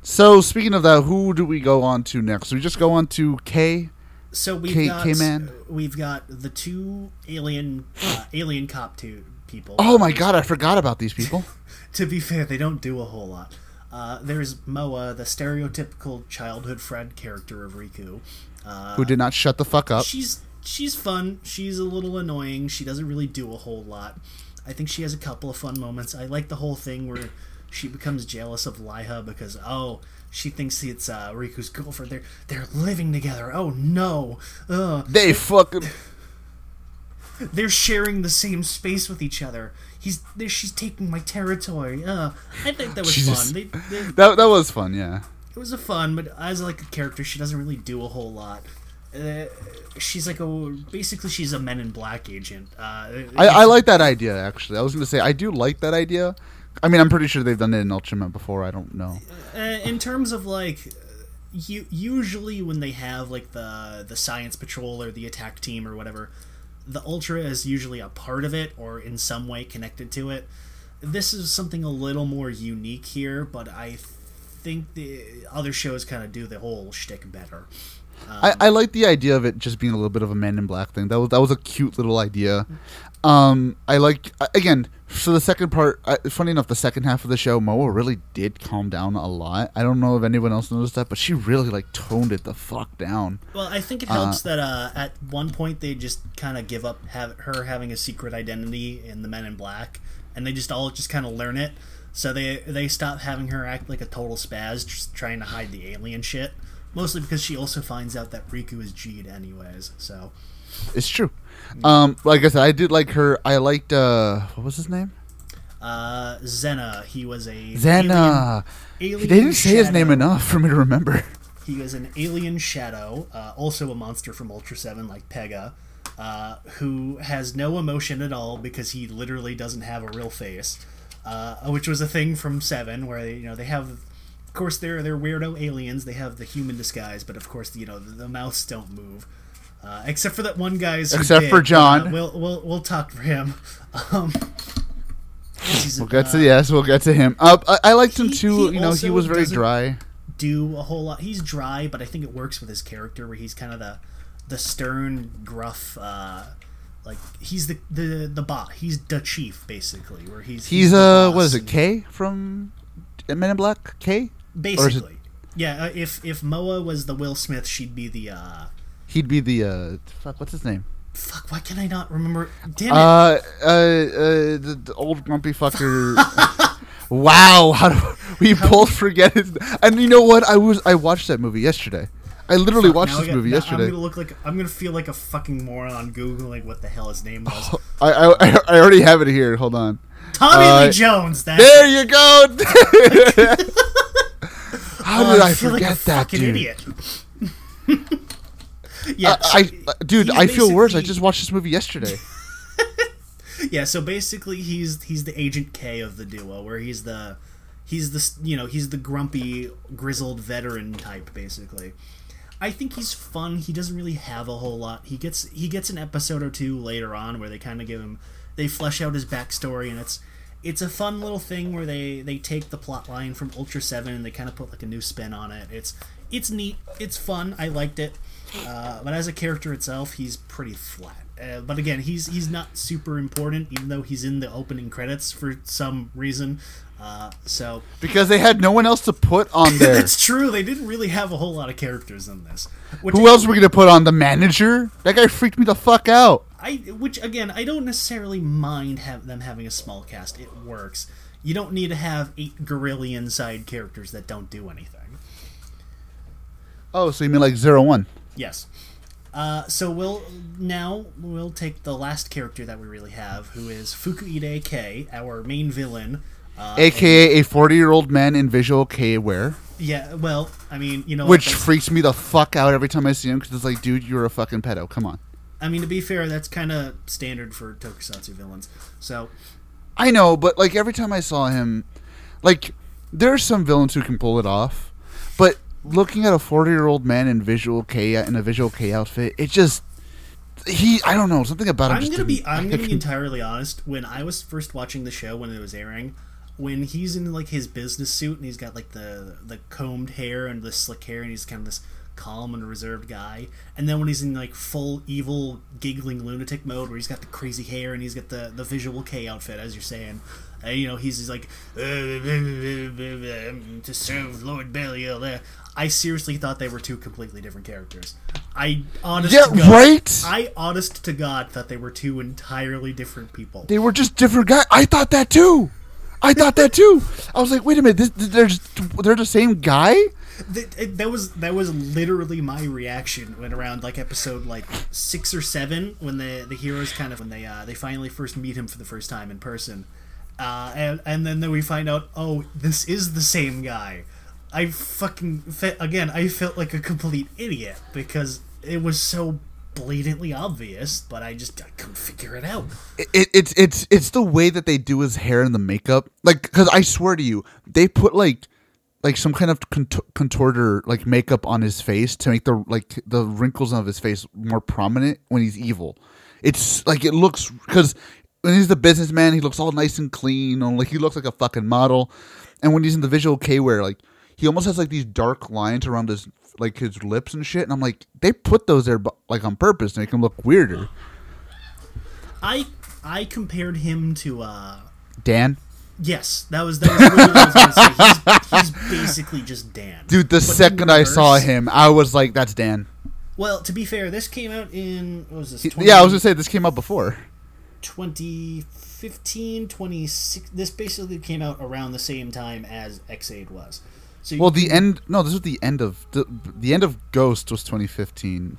So speaking of that, who do we go on to next? We just go on to K. so we've K- got K-Man? we've got the two alien uh, alien cop two people. Oh my god, I forgot about these people. (laughs) to be fair, they don't do a whole lot. Uh, there's Moa, the stereotypical childhood friend character of Riku. Uh, who did not shut the fuck up? she's she's fun. She's a little annoying. She doesn't really do a whole lot. I think she has a couple of fun moments. I like the whole thing where she becomes jealous of Laiha because oh she thinks it's uh, Riku's girlfriend. They're they're living together. Oh no, Ugh. They fucking. they're sharing the same space with each other. He's there. She's taking my territory. Uh, I think that was Jesus. fun. They, they, That that was fun, yeah. it was a fun, but as like a character, she doesn't really do a whole lot. Uh, she's like a basically she's a Men in Black agent. Uh, I, I like that idea actually. I was gonna say I do like that idea. I mean, I'm pretty sure they've done it in Ultraman before. I don't know. uh, in terms of like you usually when they have like the the science patrol or the attack team or whatever the ultra is usually a part of it or in some way connected to it this is something a little more unique here but i think the other shows kind of do the whole shtick better I, I like the idea of it just being a little bit of a Man in Black thing. That was that was a cute little idea. Um, I like again. So the second part, uh, funny enough, the second half of the show, Moa really did calm down a lot. I don't know if anyone else noticed that, but she really like toned it the fuck down. well i think it helps that uh, at one point they just kind of give up have her having a secret identity in the men in black and they just all just kind of learn it so they they stop having her act like a total spaz just trying to hide the alien shit mostly because she also finds out that riku is Geed anyways so It's true. Um, like I said, I did like her. I liked uh, what was his name? uh zena he was a Zena. alien, They didn't say his name enough for me to remember. He was an alien shadow, uh, also a monster from Ultra 7, like Pega, uh, who has no emotion at all because he literally doesn't have a real face. Uh, which was a thing from 7, where they, you know they have, of course, they're they're weirdo aliens. They have the human disguise, but of course, you know the, the mouths don't move. Uh, except for that one guy's. Except for John. uh, we'll we'll we'll talk for him. (laughs) Um, We'll get to uh, yes, we'll get to him. Uh, I, I liked him too. you know, he was very dry. do a whole lot. He's dry, but I think it works with his character where he's kind of the the stern, gruff. Uh, like he's the the the bot. He's the chief basically. Where he's He's the uh, what is it? K from Men in Black? K? Basically, yeah. Uh, if if Moa was the Will Smith, she'd be the. uh He'd be the uh, fuck. What's his name? Fuck! Why can I not remember? Damn it! Uh, uh, uh the, the old grumpy fucker. (laughs) wow, how do we both forget his? And you know what? I was I watched that movie yesterday. I literally Fuck, watched this got- movie yesterday. I'm gonna look like I'm gonna feel like a fucking moron goking what the hell his name was. I, I I already have it here. Hold on. Tommy Uh, Lee Jones. That's There you go. (laughs) (laughs) How Oh, did I forget like that, fucking dude? Idiot. yeah, uh, I, I uh, dude, I feel worse. I just watched this movie yesterday. (laughs) yeah, so basically he's he's the Agent K of the duo, where he's the he's the you know he's the grumpy grizzled veteran type basically. I think he's fun. He doesn't really have a whole lot. He gets he gets an episode or two later on where they kind of give him they flesh out his backstory and it's it's a fun little thing where they they take the plot line from Ultra Seven and they kind of put like a new spin on it. It's it's neat. It's fun. I liked it. Uh, but as a character itself, he's pretty flat. Uh, but again, he's he's not super important, even though he's in the opening credits for some reason. Uh, so because they had no one else to put on (laughs) there. that's true. They didn't really have a whole lot of characters in this. Which Who else were we gonna put on? The manager? That guy freaked me the fuck out. I which again, I don't necessarily mind have them having a small cast. It works. You don't need to have eight Gorillion side characters that don't do anything. Oh, so you mean like zero one? Yes. Uh, so we'll now we'll take the last character that we really have, who is Fukuide Kei, our main villain, uh, aka a forty-year-old man in visual kei wear. Yeah, well, I mean, you know, which freaks me the fuck out every time I see him because it's like, dude, you're a fucking pedo. Come on. I mean, to be fair, that's kind of standard for tokusatsu villains. So. I know, but like every time I saw him, like there are some villains who can pull it off, but looking at a 40 year old man in visual kei in a visual kei outfit, it just he I don't know something about him. I'm gonna be I'm (laughs) gonna be (laughs) entirely honest. When I was first watching the show when it was airing, when he's in like his business suit and he's got like the the combed hair and the slick hair and he's kind of this calm and reserved guy, and then when he's in like full evil giggling lunatic mode where he's got the crazy hair and he's got the the visual kei outfit as you're saying, and, you know he's, he's like uh, (laughs) to serve Lord Belial. I seriously thought they were two completely different characters. I honest yeah, God, right. I honest to God thought they were two entirely different people. They were just different guys. I thought that too. I thought that too. I was like, wait a minute, this, they're just, they're the same guy. That, that was that was literally my reaction when around like episode like six or seven when the the heroes kind of when they uh, they finally first meet him for the first time in person, uh, and and then, then we find out oh this is the same guy. I fucking again. I felt like a complete idiot because it was so blatantly obvious, but I just I couldn't figure it out. It, it's it's it's the way that they do his hair and the makeup. Like, because I swear to you, they put like like some kind of cont- contorter like makeup on his face to make the like the wrinkles of his face more prominent when he's evil. It's like it looks because when he's the businessman, he looks all nice and clean, and like he looks like a fucking model. And when he's in the visual kei, where like he almost has like these dark lines around his like his lips and shit. And I'm like, they put those there like on purpose to make him look weirder. I I compared him to uh Dan. Yes, that was that was what I was gonna say. He's, he's basically just Dan. Dude, the second I saw him, I was like, "That's Dan." Well, to be fair, this came out in what was this? 20, yeah, I was gonna say this came out before. 2015, 26. This basically came out around the same time as Ex-Aid was. So well, the end. No, this was the end of the the end of Ghost was 2015.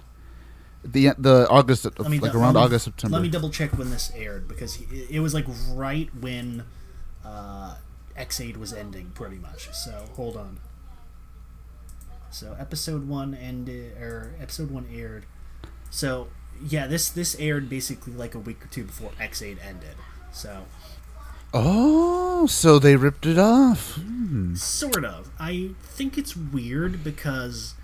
The the August of, me, like around me, August September. Let me double check when this aired because it was like right when uh, Ex-Aid was ending, pretty much. So hold on. So episode one ended, or episode one aired. So yeah, this this aired basically like a week or two before Ex-Aid ended. So Oh, so they ripped it off. Hmm. Sort of. I think it's weird because,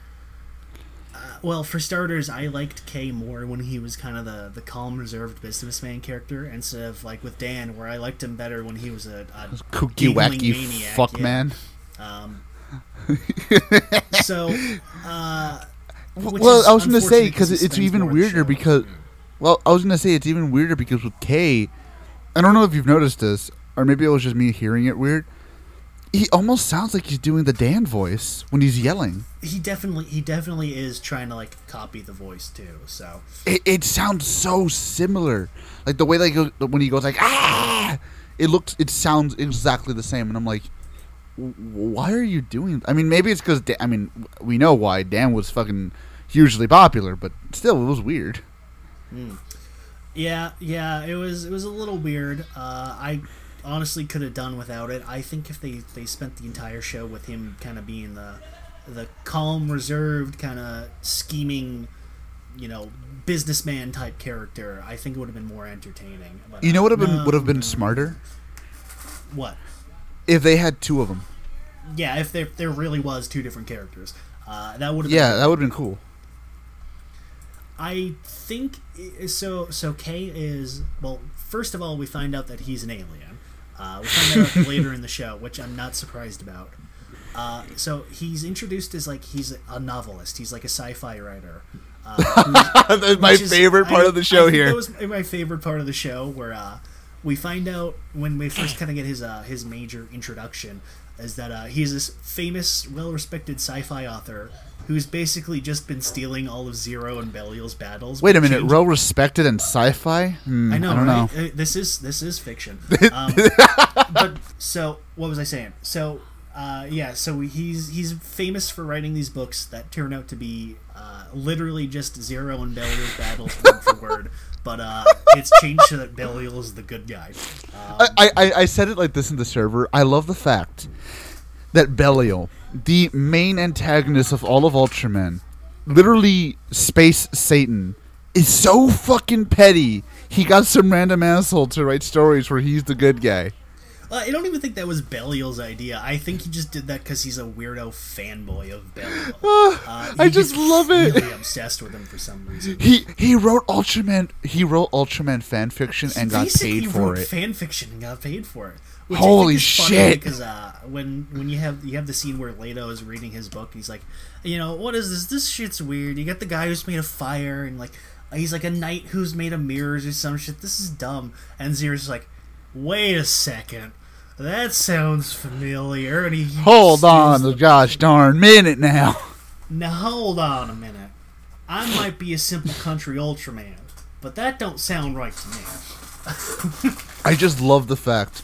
uh, well, for starters, I liked K more when he was kind of the, the calm, reserved businessman character instead of like with Dan, where I liked him better when he was a, a kooky, wacky maniac, fuck yeah. man. Um, (laughs) so, uh, well, I was going to say because it's even weirder because, well, I was going to say it's even weirder because with K. I don't know if you've noticed this or maybe it was just me hearing it weird. He almost sounds like he's doing the Dan voice when he's yelling. He definitely, he definitely is trying to like copy the voice too. So it, it sounds so similar, like the way like when he goes like ah, it looks, it sounds exactly the same, and I'm like, why are you doing? I mean, maybe it's because I mean we know why Dan was fucking hugely popular, but still, it was weird. Mm. Yeah, yeah, it was it was a little weird. Uh, I honestly could have done without it. I think if they, they spent the entire show with him kind of being the the calm, reserved, kind of scheming you know businessman type character, I think it would have been more entertaining. But, You know what uh, have been no, would have been no. smarter What? if they had two of them. Yeah, if there there really was two different characters, uh, that would have. Yeah, been, that would have been cool. I think so. So Kay is well. First of all, we find out that he's an alien. Uh, we find that out (laughs) later in the show, which I'm not surprised about. Uh, so he's introduced as like he's a novelist. He's like a sci-fi writer. Uh, (laughs) That's my is- favorite part I- of the show here. That was my favorite part of the show, where uh, we find out when we first kind of get his uh, his major introduction, is that uh, he's this famous, well-respected sci-fi author who's basically just been stealing all of Zero and Belial's battles. Wait a minute, well respected in sci-fi. Hmm, I know, I don't right? know. Uh, This is this is fiction. (laughs) Um, but so, what was I saying? So, uh, yeah, so he's he's famous for writing these books that turn out to be uh, literally just Zero and Belial's battles word for (laughs) word. But uh, it's changed so that Belial is the good guy. Um, I, I, I said it like this in the server. I love the fact that Belial, the main antagonist of all of Ultraman, literally Space Satan, is so fucking petty. He got some random asshole to write stories where he's the good guy. Uh, I don't even think that was Belial's idea. I think he just did that because he's a weirdo fanboy of Belial. (sighs) Uh, I just love it. Really obsessed with him for some reason. He he wrote Ultraman. He wrote Ultraman fan fiction and got paid for wrote it. fan fiction and got paid for it. Which Holy I think is shit. Because uh, when when you have you have the scene where Leito is reading his book, he's like, you know, what is this? This shit's weird. You got the guy who's made of fire, and like he's like a knight who's made of mirrors or some shit. This is dumb. And Zero's like, wait a second. That sounds familiar. And he Hold on the a gosh darn minute now. now hold on a minute. I might be a simple country Ultraman, but that don't sound right to me. I just love the fact.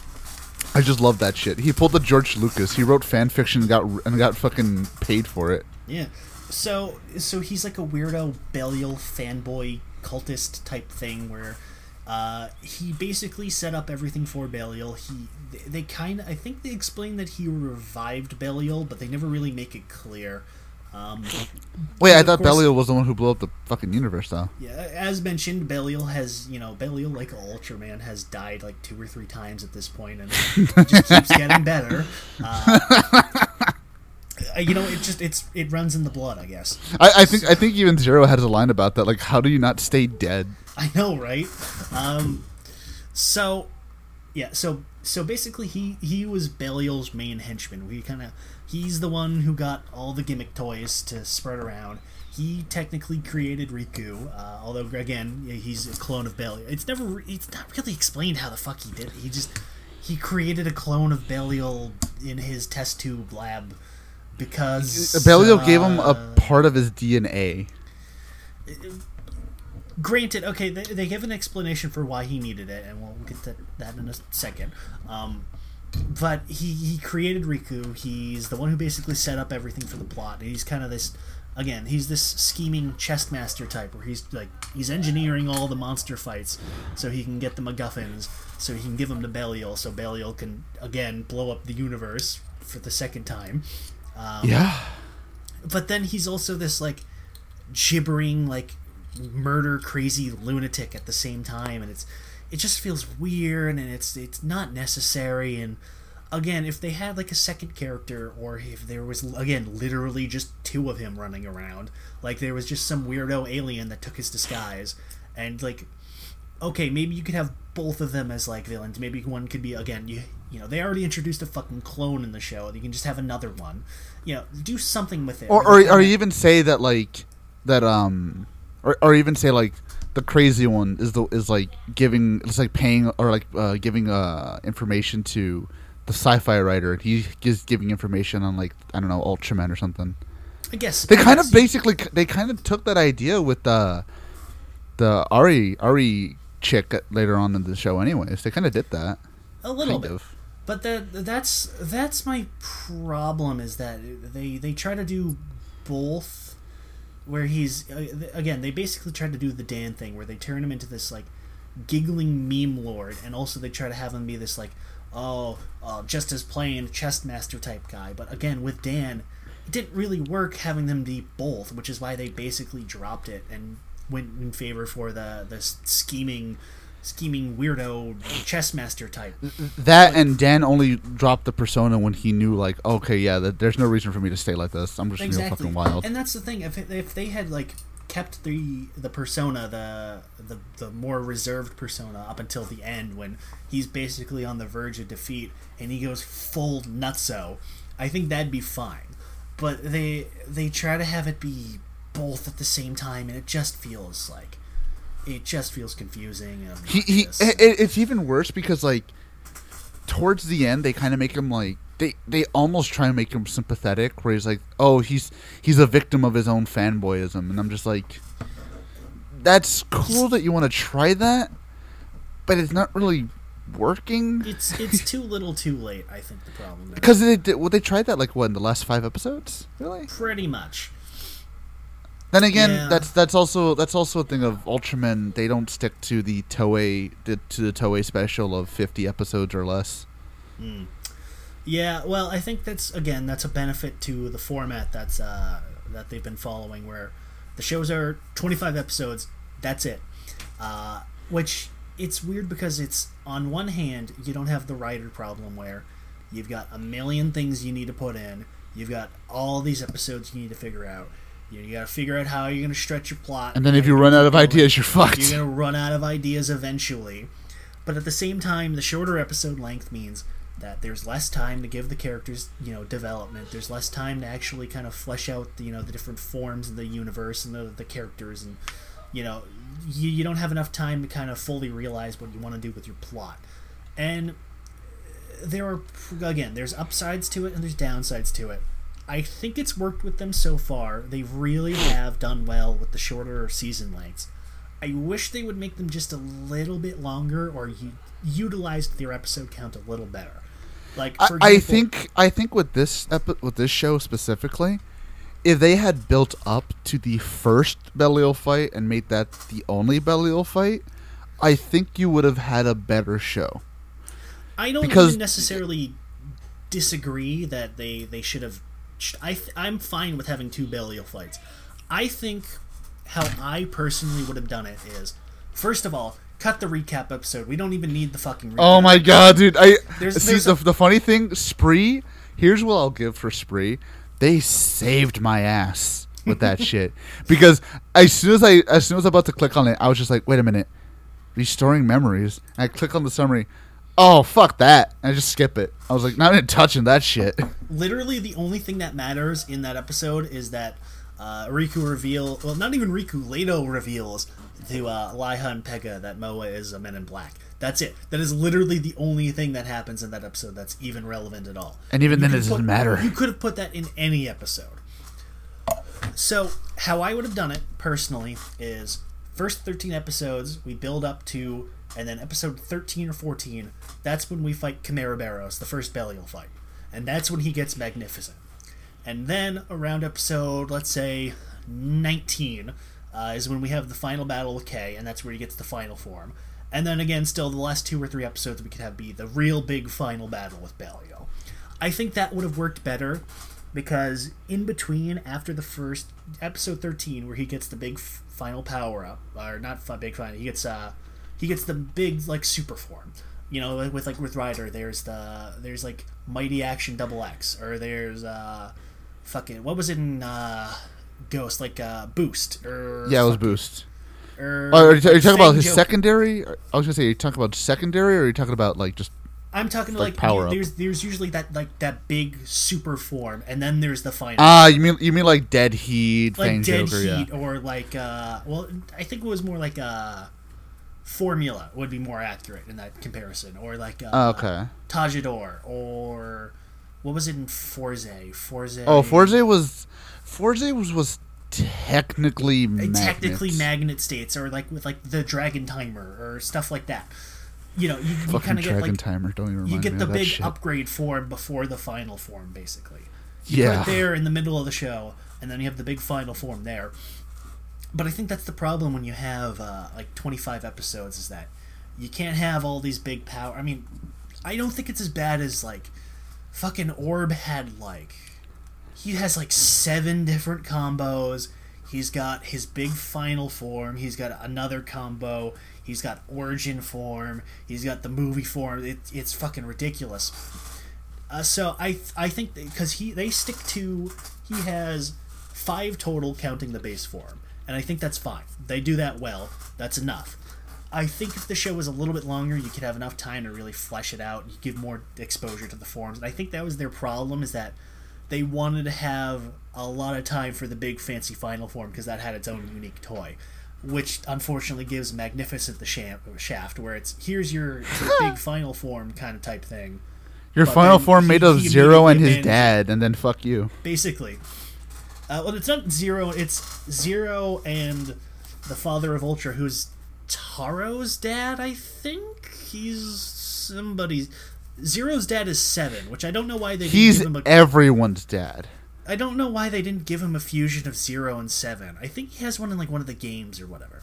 I just love that shit. He pulled the George Lucas. He wrote fan fiction and got and got fucking paid for it. Yeah. So so he's like a weirdo Belial fanboy cultist type thing where uh, he basically set up everything for Belial. He they, kind of I think they explain that he revived Belial, but they never really make it clear. Um, Wait, I thought course- Belial was the one who blew up the fucking universe, though. yeah, as mentioned, Belial has you know Belial like Ultraman has died like two or three times at this point, and it just (laughs) keeps getting better. Uh, you know, it just it's it runs in the blood, I guess. I, I think I think even Zero has a line about that. Like, how do you not stay dead? I know, right? Um, so, yeah, so so basically, he he was Belial's main henchman. We kind of he's the one who got all the gimmick toys to spread around. He technically created Riku, uh, although again, he's a clone of Belial. It's never it's not really explained how the fuck he did. it. He just he created a clone of Belial in his test tube lab because Belial gave him uh, a part of his DNA. granted, okay, they, they give an explanation for why he needed it, and we'll get to that in a second. Um, but he, he created Riku. He's the one who basically set up everything for the plot. And he's kind of this, again, he's this scheming chess master type where he's like he's engineering all the monster fights so he can get the MacGuffins, so he can give them to Belial, so Belial can again blow up the universe for the second time. Um, Yeah. but then he's also this like gibbering like murder crazy lunatic at the same time and it's it just feels weird and it's it's not necessary. And again if they had like a second character or if there was again literally just two of him running around like there was just some weirdo alien that took his disguise and like okay maybe you could have both of them as like villains. Maybe one could be again you you know they already introduced a fucking clone in the show you can just have another one. You know do something with it. Or or, or even say that like that um or or even say like the crazy one is the is like giving it's like paying or like uh, giving uh information to the sci-fi writer and he is giving information on like I don't know Ultraman or something. I guess They kind of basically they kind of took that idea with the the Ari Ari chick later on in the show. Anyways, they kind of did that. a little Kind bit. of. But that that's that's my problem is that they they try to do both, where he's uh, again they basically try to do the Dan thing where they turn him into this like giggling meme lord, and also they try to have him be this like oh uh, just as plain chess master type guy. But again with Dan, it didn't really work having them be both, which is why they basically dropped it and went in favor for the the scheming scheming weirdo chess master type. That and Dan only dropped the persona when he knew, like, okay, yeah, that, there's no reason for me to stay like this. I'm just Exactly. fucking wild. And that's the thing. If if they had like kept the the persona, the the the more reserved persona up until the end when he's basically on the verge of defeat and he goes full nutso, I think that'd be fine. But they they try to have it be both at the same time and it just feels like it just feels confusing and he, he it, it's even worse because like towards the end they kind of make him like they they almost try and make him sympathetic where he's like oh he's he's a victim of his own fanboyism and i'm just like that's cool that you want to try that but it's not really working. It's it's too little too late, I think the problem because (laughs) they did well they tried that like what in the last five episodes? Really? Pretty much. Then again Yeah. that's that's also that's also a thing of ultraman they don't stick to the toei the, to the toei special of 50 episodes or less Yeah, well, I think that's again that's a benefit to the format that's uh, that they've been following, where the shows are 25 episodes. That's it. Uh, which it's weird because it's on one hand you don't have the writer problem where you've got a million things you need to put in. You've got all these episodes you need to figure out. You, you got to figure out how you're going to stretch your plot. And then if you gonna run out of ideas, you're fucked. You're going to run out of ideas eventually. But at the same time, the shorter episode length means that there's less time to give the characters, you know, development. There's less time to actually kind of flesh out, the, you know, the different forms of the universe and the, the characters, and you know, you, you don't have enough time to kind of fully realize what you want to do with your plot. And there are again, there's upsides to it and there's downsides to it. I think it's worked with them so far. They really have done well with the shorter season lengths. I wish they would make them just a little bit longer or u- utilize their episode count a little better. Like I, for I think I think with this epi- with this show specifically, if they had built up to the first Belial fight and made that the only Belial fight, I think you would have had a better show. I don't because- even necessarily disagree that they they should have. I th- I'm fine with having two Belial fights. I think how I personally would have done it is first of all cut the recap episode. We don't even need the fucking. Recap. Oh my god, dude! I There's- see there's the a- the funny thing. Spree. Here's what I'll give for Spree. They saved my ass with that (laughs) shit because as soon as I as soon as I was about to click on it, I was just like, wait a minute, restoring memories. And I click on the summary. Oh fuck that! And I just skip it. I was like, not even touching that shit. literally the only thing that matters in that episode is that uh, Riku reveal well not even Riku Leito reveals to uh, Laiha and Pega that Moa is a Men in Black. That's it. That is literally the only thing that happens in that episode that's even relevant at all. And even You then, it doesn't put- matter. You could have put that in any episode. So how I would have done it personally is first 13 episodes we build up to and then episode 13 or 14 that's when we fight Chimeraberos the first Belial fight. And that's when he gets magnificent. And then around episode let's say 19 uh, is when we have the final battle with K and that's where he gets the final form. And then again still the last two or three episodes we could have be the real big final battle with Belial. I think that would have worked better because in between after the first episode 13 where he gets the big final power up or not big final he gets uh he gets the big like super form you know with, with like with Rider there's the there's like mighty action double X or there's uh fucking what was it in uh Ghost like uh boost or yeah, it was Boost. or Oh, are, you, are you talking about his Joker. secondary? I was gonna say, are you talking about secondary, or are you talking about like just I'm talking like like, power up. there's there's usually that like that big super form and then there's the final ah? You mean you mean like Dead Heat, like Fang dead Joker? heat Yeah. or like uh well i think it was more like uh formula would be more accurate in that comparison or like uh, Oh, okay. tajador or what was it in Fourze Fourze Oh, Fourze was Fourze was was technically Uh, magnets. technically magnet states or like with like the dragon timer or stuff like that you know you, you kind of get like Timer. Don't even you get the big shit. upgrade form before the final form basically you Yeah. there in the middle of the show and then you have the big final form there but i think that's the problem when you have uh, like 25 episodes is that you can't have all these big power i mean i don't think it's as bad as like fucking orb had like he has like seven different combos He's got his big final form. He's got another combo. He's got origin form. He's got the movie form. It, it's fucking ridiculous. Uh, so I I think because he they stick to he has five total counting the base form, and I think that's fine. They do that well. That's enough. I think if the show was a little bit longer, you could have enough time to really flesh it out. You give more exposure to the forms, and I think that was their problem is that they wanted to have a lot of time for the big fancy final form because that had its own unique toy which unfortunately gives magnificent the shaft where it's here's your, your (laughs) big final form kind of type thing Your But final form made of Zero and his dad, and then fuck you. basically uh, well it's not zero it's zero and the father of ultra who's taro's dad i think he's somebody's zero's dad is seven which i don't know why they didn't He's give him a everyone's dad. I don't know why they didn't give him a fusion of zero and seven. I think he has one in like one of the games or whatever.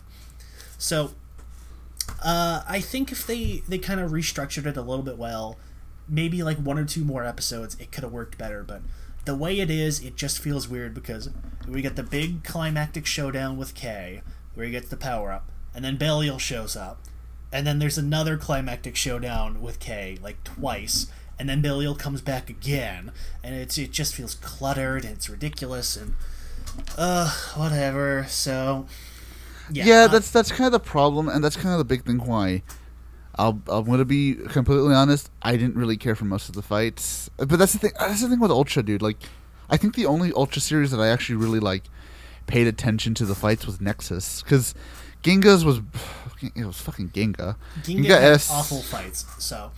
So, uh, I think if they they kind of restructured it a little bit well, maybe like one or two more episodes, it could have worked better. But the way it is, it just feels weird because we get the big climactic showdown with Kay, where he gets the power up, and then Belial shows up, and then there's another climactic showdown with Kay, like twice, and then Belial comes back again, and it's it just feels cluttered and it's ridiculous and uh whatever. So yeah, Yeah, uh, that's that's kind of the problem, and that's kind of the big thing why. I'll, I'm gonna be completely honest. I didn't really care for most of the fights, but that's the thing. That's the thing with Ultra, dude. Like, I think the only Ultra series that I actually really like paid attention to the fights was Nexus, because Ginga's was (sighs) it was fucking Ginga. Ginga, Ginga S- awful fights. So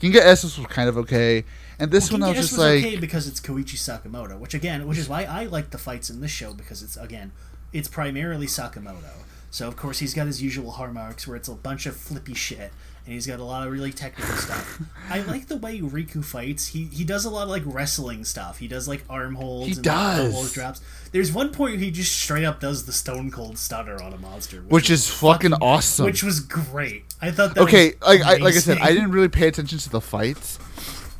Ginga S was kind of okay, and this well, one I was S just was like, okay because it's Koichi Sakamoto, which again, which is why I like the fights in this show because it's again, it's primarily Sakamoto. So of course he's got his usual hallmarks where it's a bunch of flippy shit, and he's got a lot of really technical stuff. I (laughs) like the way Riku fights. He he does a lot of like wrestling stuff. He does like arm holds. He and does. Like, drops. There's one point where he just straight up does the Stone Cold Stunner on a monster, which was is fucking awesome. which was great. I thought that okay, was like I, like I said, I didn't really pay attention to the fights,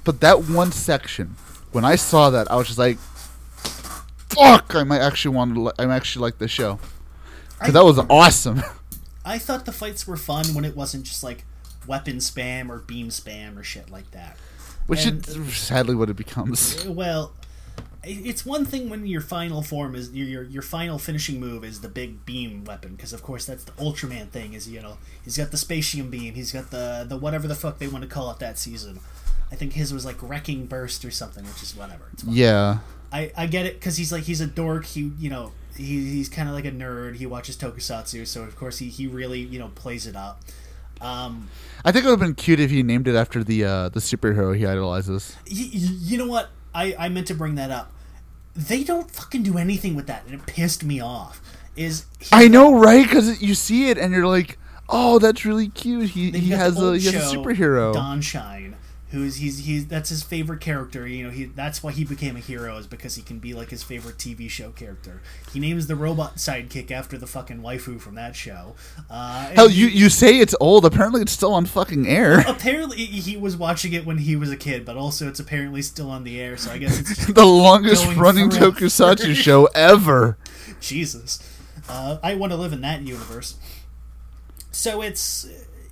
but that one section, when I saw that, I was just like, "Fuck!" I might actually want to. Li- I actually like this show because that was awesome. (laughs) I thought the fights were fun when it wasn't just like weapon spam or beam spam or shit like that. Which And- is sadly what it becomes. Well, it's one thing when your final form is your your, your final finishing move is the big beam weapon because of course that's the Ultraman thing is you know he's got the spatium beam he's got the the whatever the fuck they want to call it that season. I think his was like wrecking burst or something, which is whatever. It's. Yeah, I, I get it because he's like he's a dork. He you know he, he's kind of like a nerd. He watches tokusatsu, so of course he, he really you know plays it up. Um, I think it would have been cute if he named it after the uh, the superhero he idolizes. y- y- you know what? I, I meant to bring that up. They don't fucking do anything with that, and it pissed me off. Is he, I know, right? Because you see it and you're like, "Oh, that's really cute." He he has a he has a superhero. Who's he's he's that's his favorite character. You know, he that's why he became a hero is because he can be like his favorite TV show character. He names the robot sidekick after the fucking waifu from that show. Uh, Hell, you you say it's old. Apparently, it's still on fucking air. (laughs) apparently he was watching it when he was a kid, but also it's apparently still on the air. So I guess it's (laughs) the longest running forever. tokusatsu (laughs) show ever. Jesus. Uh, I want to live in that universe. So it's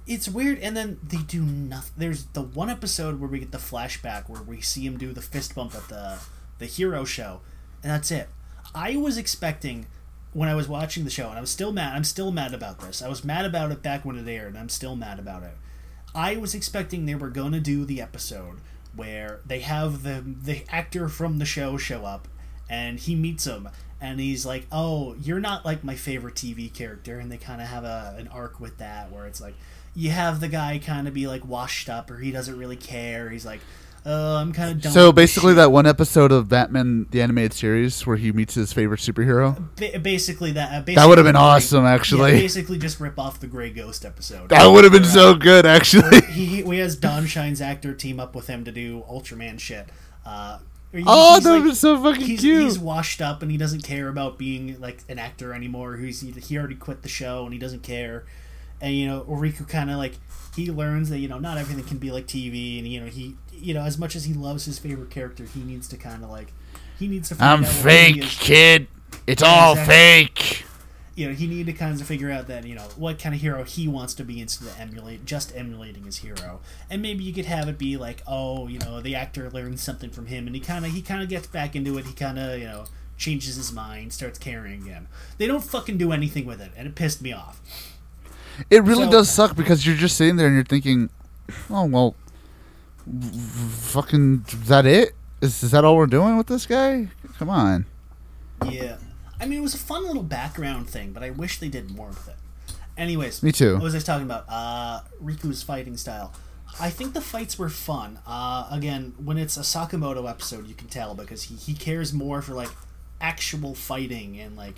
it's weird, and then they do nothing. There's the one episode where we get the flashback where we see him do the fist bump at the the hero show, and that's it. I was expecting when I was watching the show, and I was still mad. I'm still mad about this. I was mad about it back when it aired, and I'm still mad about it. I was expecting they were going to do the episode where they have the the actor from the show show up and he meets him and he's like, "Oh, you're not like my favorite TV character." And they kind of have a an arc with that where it's like you have the guy kind of be like washed up or he doesn't really care. He's like, "Oh, I'm kind of done." So basically, shit." that one episode of Batman the animated series where he meets his favorite superhero. Ba- basically that uh, That would have been basically, awesome, Yeah, actually. basically just rip off the Gray Ghost episode. That would have been so good, actually. he, he we has Don Shine's actor team up with him to do Ultraman shit. Uh, he- Oh, that like- be so fucking he's, cute. he's washed up and he doesn't care about being like an actor anymore. He's he, he already quit the show and he doesn't care. And you know, Riku kind of like he learns that you know not everything can be like TV, and you know he you know as much as he loves his favorite character, he needs to kind of like he needs to. Find I'm out what he fake, kid. It's all exactly. fake. you know, he needed to kind of figure out that, you know, what kind of hero he wants to be instead of emulate just emulating his hero. And maybe you could have it be like, oh, you know, the actor learns something from him and he kinda he kinda gets back into it, he kinda, you know, changes his mind, starts caring again. They don't fucking do anything with it, and it pissed me off. It really So- does suck because you're just sitting there and you're thinking, oh well, fucking is that it? Is is that all we're doing with this guy? Come on. Yeah. I mean, it was a fun little background thing, but I wish they did more with it. Anyways, Me too. What was I talking about? Uh, Riku's fighting style. I think the fights were fun. Uh, again, when it's a Sakamoto episode, you can tell because he, he cares more for like actual fighting and like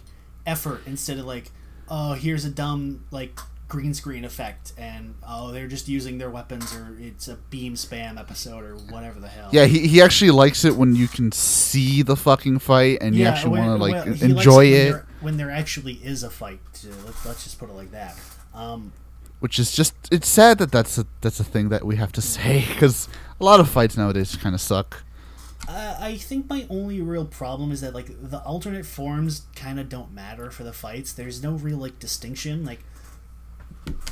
effort instead of like, oh, here's a dumb like green screen effect and oh, they're just using their weapons or it's a beam spam episode or whatever the hell. Yeah, he, he actually likes it when you can see the fucking fight and you actually want to like well, enjoy when it, there- when there actually is a fight. To, let's, let's just put it like that. Um, which is just it's sad that that's a that's a thing that we have to (laughs) say because a lot of fights nowadays kind of suck. Uh, I think my only real problem is that like the alternate forms kind of don't matter for the fights. There's no real like distinction. Like,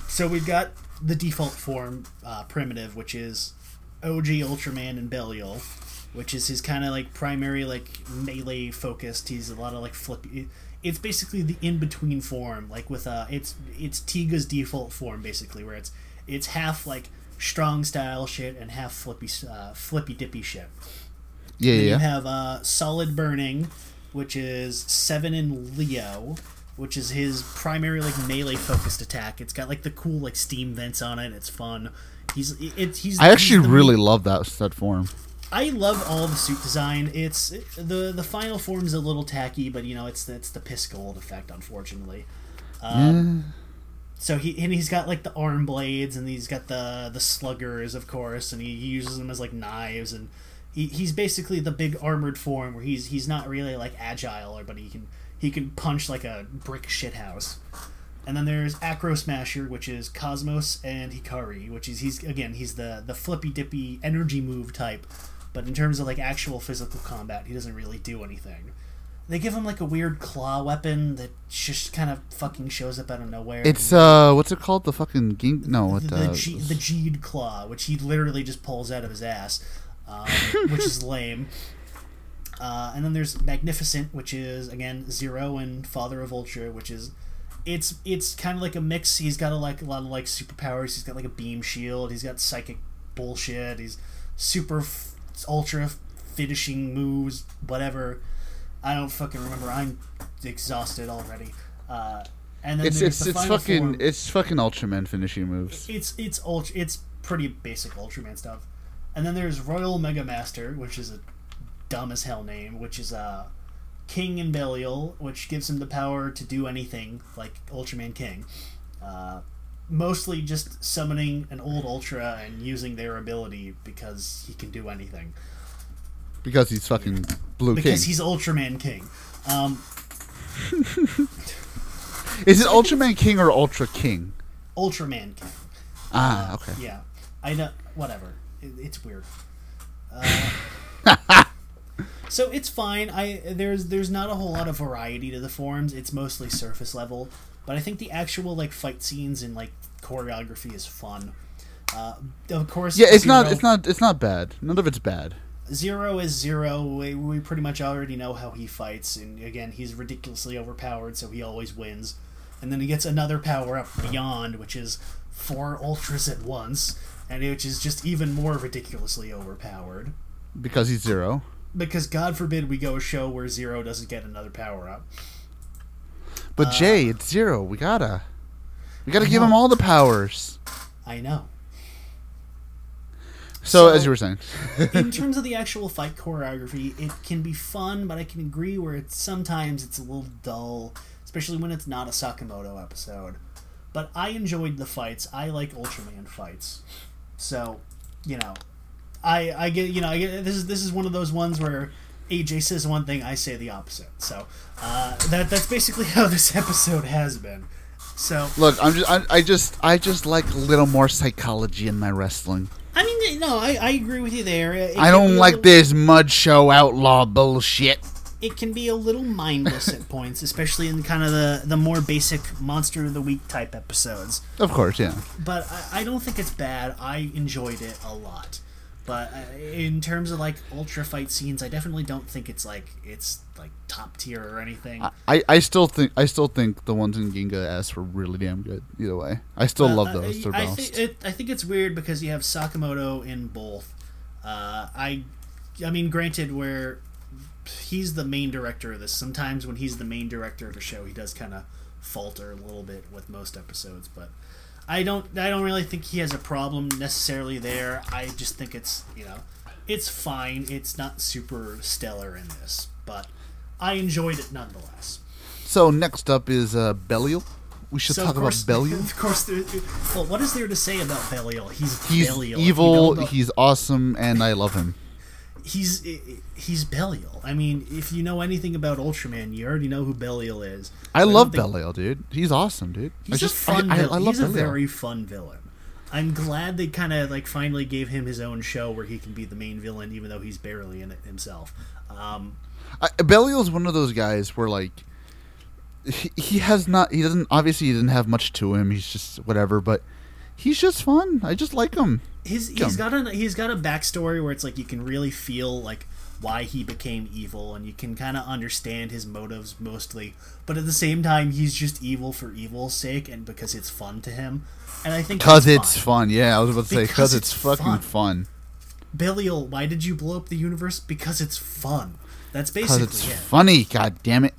so we've got the default form, uh, primitive, which is OG Ultraman and Belial, which is his kind of like primary like melee focused. He's a lot of like flippy. It's basically the in between form, like with uh, it's it's Tiga's default form basically, where it's it's half like strong style shit and half flippy uh, flippy dippy shit. Yeah, Then yeah. you have uh, Solid Burning, which is seven in Leo, which is his primary like melee focused attack. It's got like the cool like steam vents on it. It's fun. He's it, he's. I actually he's really main- love that that form. I love all the suit design. It's the the final form's a little tacky, but you know it's it's the piss gold effect, unfortunately. Um, So he and he's got like the arm blades, and he's got the the sluggers, of course, and he uses them as like knives, and he, he's basically the big armored form where he's he's not really like agile, or but he can he can punch like a brick shithouse. And then there's Acro Smasher, which is Cosmos and Hikari, which is he's again he's the the flippy dippy energy move type, but in terms of like actual physical combat, he doesn't really do anything. They give him like a weird claw weapon that just kind of fucking shows up out of nowhere. It's uh, what's it called? The fucking ging? No, what the, the, G, the Geed claw, which he literally just pulls out of his ass, um, which is (laughs) lame. Uh, and then there's Magnificent, which is again Zero and Father of Ultra, which is it's it's kind of like a mix. He's got a, like a lot of like superpowers. He's got like a beam shield. He's got psychic bullshit. He's super f- ultra finishing moves, whatever. I don't fucking remember. I'm exhausted already. Uh, and then it's there's it's the it's final fucking form it's fucking Ultraman finishing moves. it's it's ultra it's pretty basic Ultraman stuff. And then there's Royal Mega Master, which is a dumb as hell name, which is uh King and Belial, which gives him the power to do anything like Ultraman King. Uh, mostly just summoning an old Ultra and using their ability because he can do anything. Because he's fucking Blue Because King. he's Ultraman King. Um, (laughs) Is it Ultraman King or Ultra King? Ultraman King. Ah, okay. Yeah, I know. Whatever. It, it's weird. Uh, so it's fine. I there's there's not a whole lot of variety to the forms. It's mostly surface level, but I think the actual like fight scenes and like choreography is fun. Uh, of course, Yeah, it's not it's not it's not bad. None of it's bad. Zero is Zero. We, we pretty much already know how he fights, and again, he's ridiculously overpowered, so he always wins. And then he gets another power up beyond, which is four ultras at once, and which is just even more ridiculously overpowered. Because he's zero. Because God forbid we go a show where Zero doesn't get another power up. But Jay, it's zero. We gotta we gotta Uh, I give know. him all the powers. I know. So, So- as you were saying, in (laughs) terms of the actual fight choreography, it can be fun, but I can agree where it's sometimes it's a little dull, especially when it's not a Sakamoto episode. But I enjoyed the fights. I like Ultraman fights, so you know, I I get you know I get this is this is one of those ones where AJ says one thing, I say the opposite. So uh, that that's basically (laughs) how this episode has been. So look, I'm just I, I just I just like a little more psychology in my wrestling. I mean, no, I, I agree with you there. It I don't like little- this mud show outlaw bullshit. it can be a little mindless at (laughs) points, especially in kind of the the more basic monster of the week type episodes. Of course, yeah. But I, I don't think it's bad. I enjoyed it a lot. But uh, in terms of like ultra fight scenes, I definitely don't think it's like it's like top tier or anything. I, I still think I still think the ones in Ginga S were really damn good. Either way, I still Uh, love uh, those. They're I, best. think it, I think it's weird because you have Sakamoto in both. Uh, I, I mean, granted, where he's the main director of this. Sometimes when he's the main director of a show, he does kind of falter a little bit with most episodes. But I don't, I don't really think he has a problem necessarily there. I just think it's, you know, it's fine. It's not super stellar in this, but I enjoyed it nonetheless. so next up is uh, Belial. We should So, talk of about Belial. (laughs) Of course, there, well, what is there to say about Belial? He's He's Belial. Evil. He's awesome, and I love him. He's he's Belial. I mean, if you know anything about Ultraman, you already know who Belial is. I don't love think- Belial, dude. He's awesome, dude. He's I just a fun. I, I, I love he's a very fun villain. I'm glad they kind of like finally gave him his own show where he can be the main villain, even though he's barely in it himself. Um, I, Belial's one of those guys where like he, he has not he doesn't obviously he doesn't have much to him. He's just whatever, but he's just fun. I just like him. his he's got a he's got a backstory where it's like you can really feel like why he became evil and you can kind of understand his motives mostly but at the same time he's just evil for evil's sake and because it's fun to him and i think Cause it's fine. fun. Yeah, I was about to say Because because it's, it's fucking fun. fun. belial why did you blow up the universe because it's fun that's basically it's it funny. God damn it.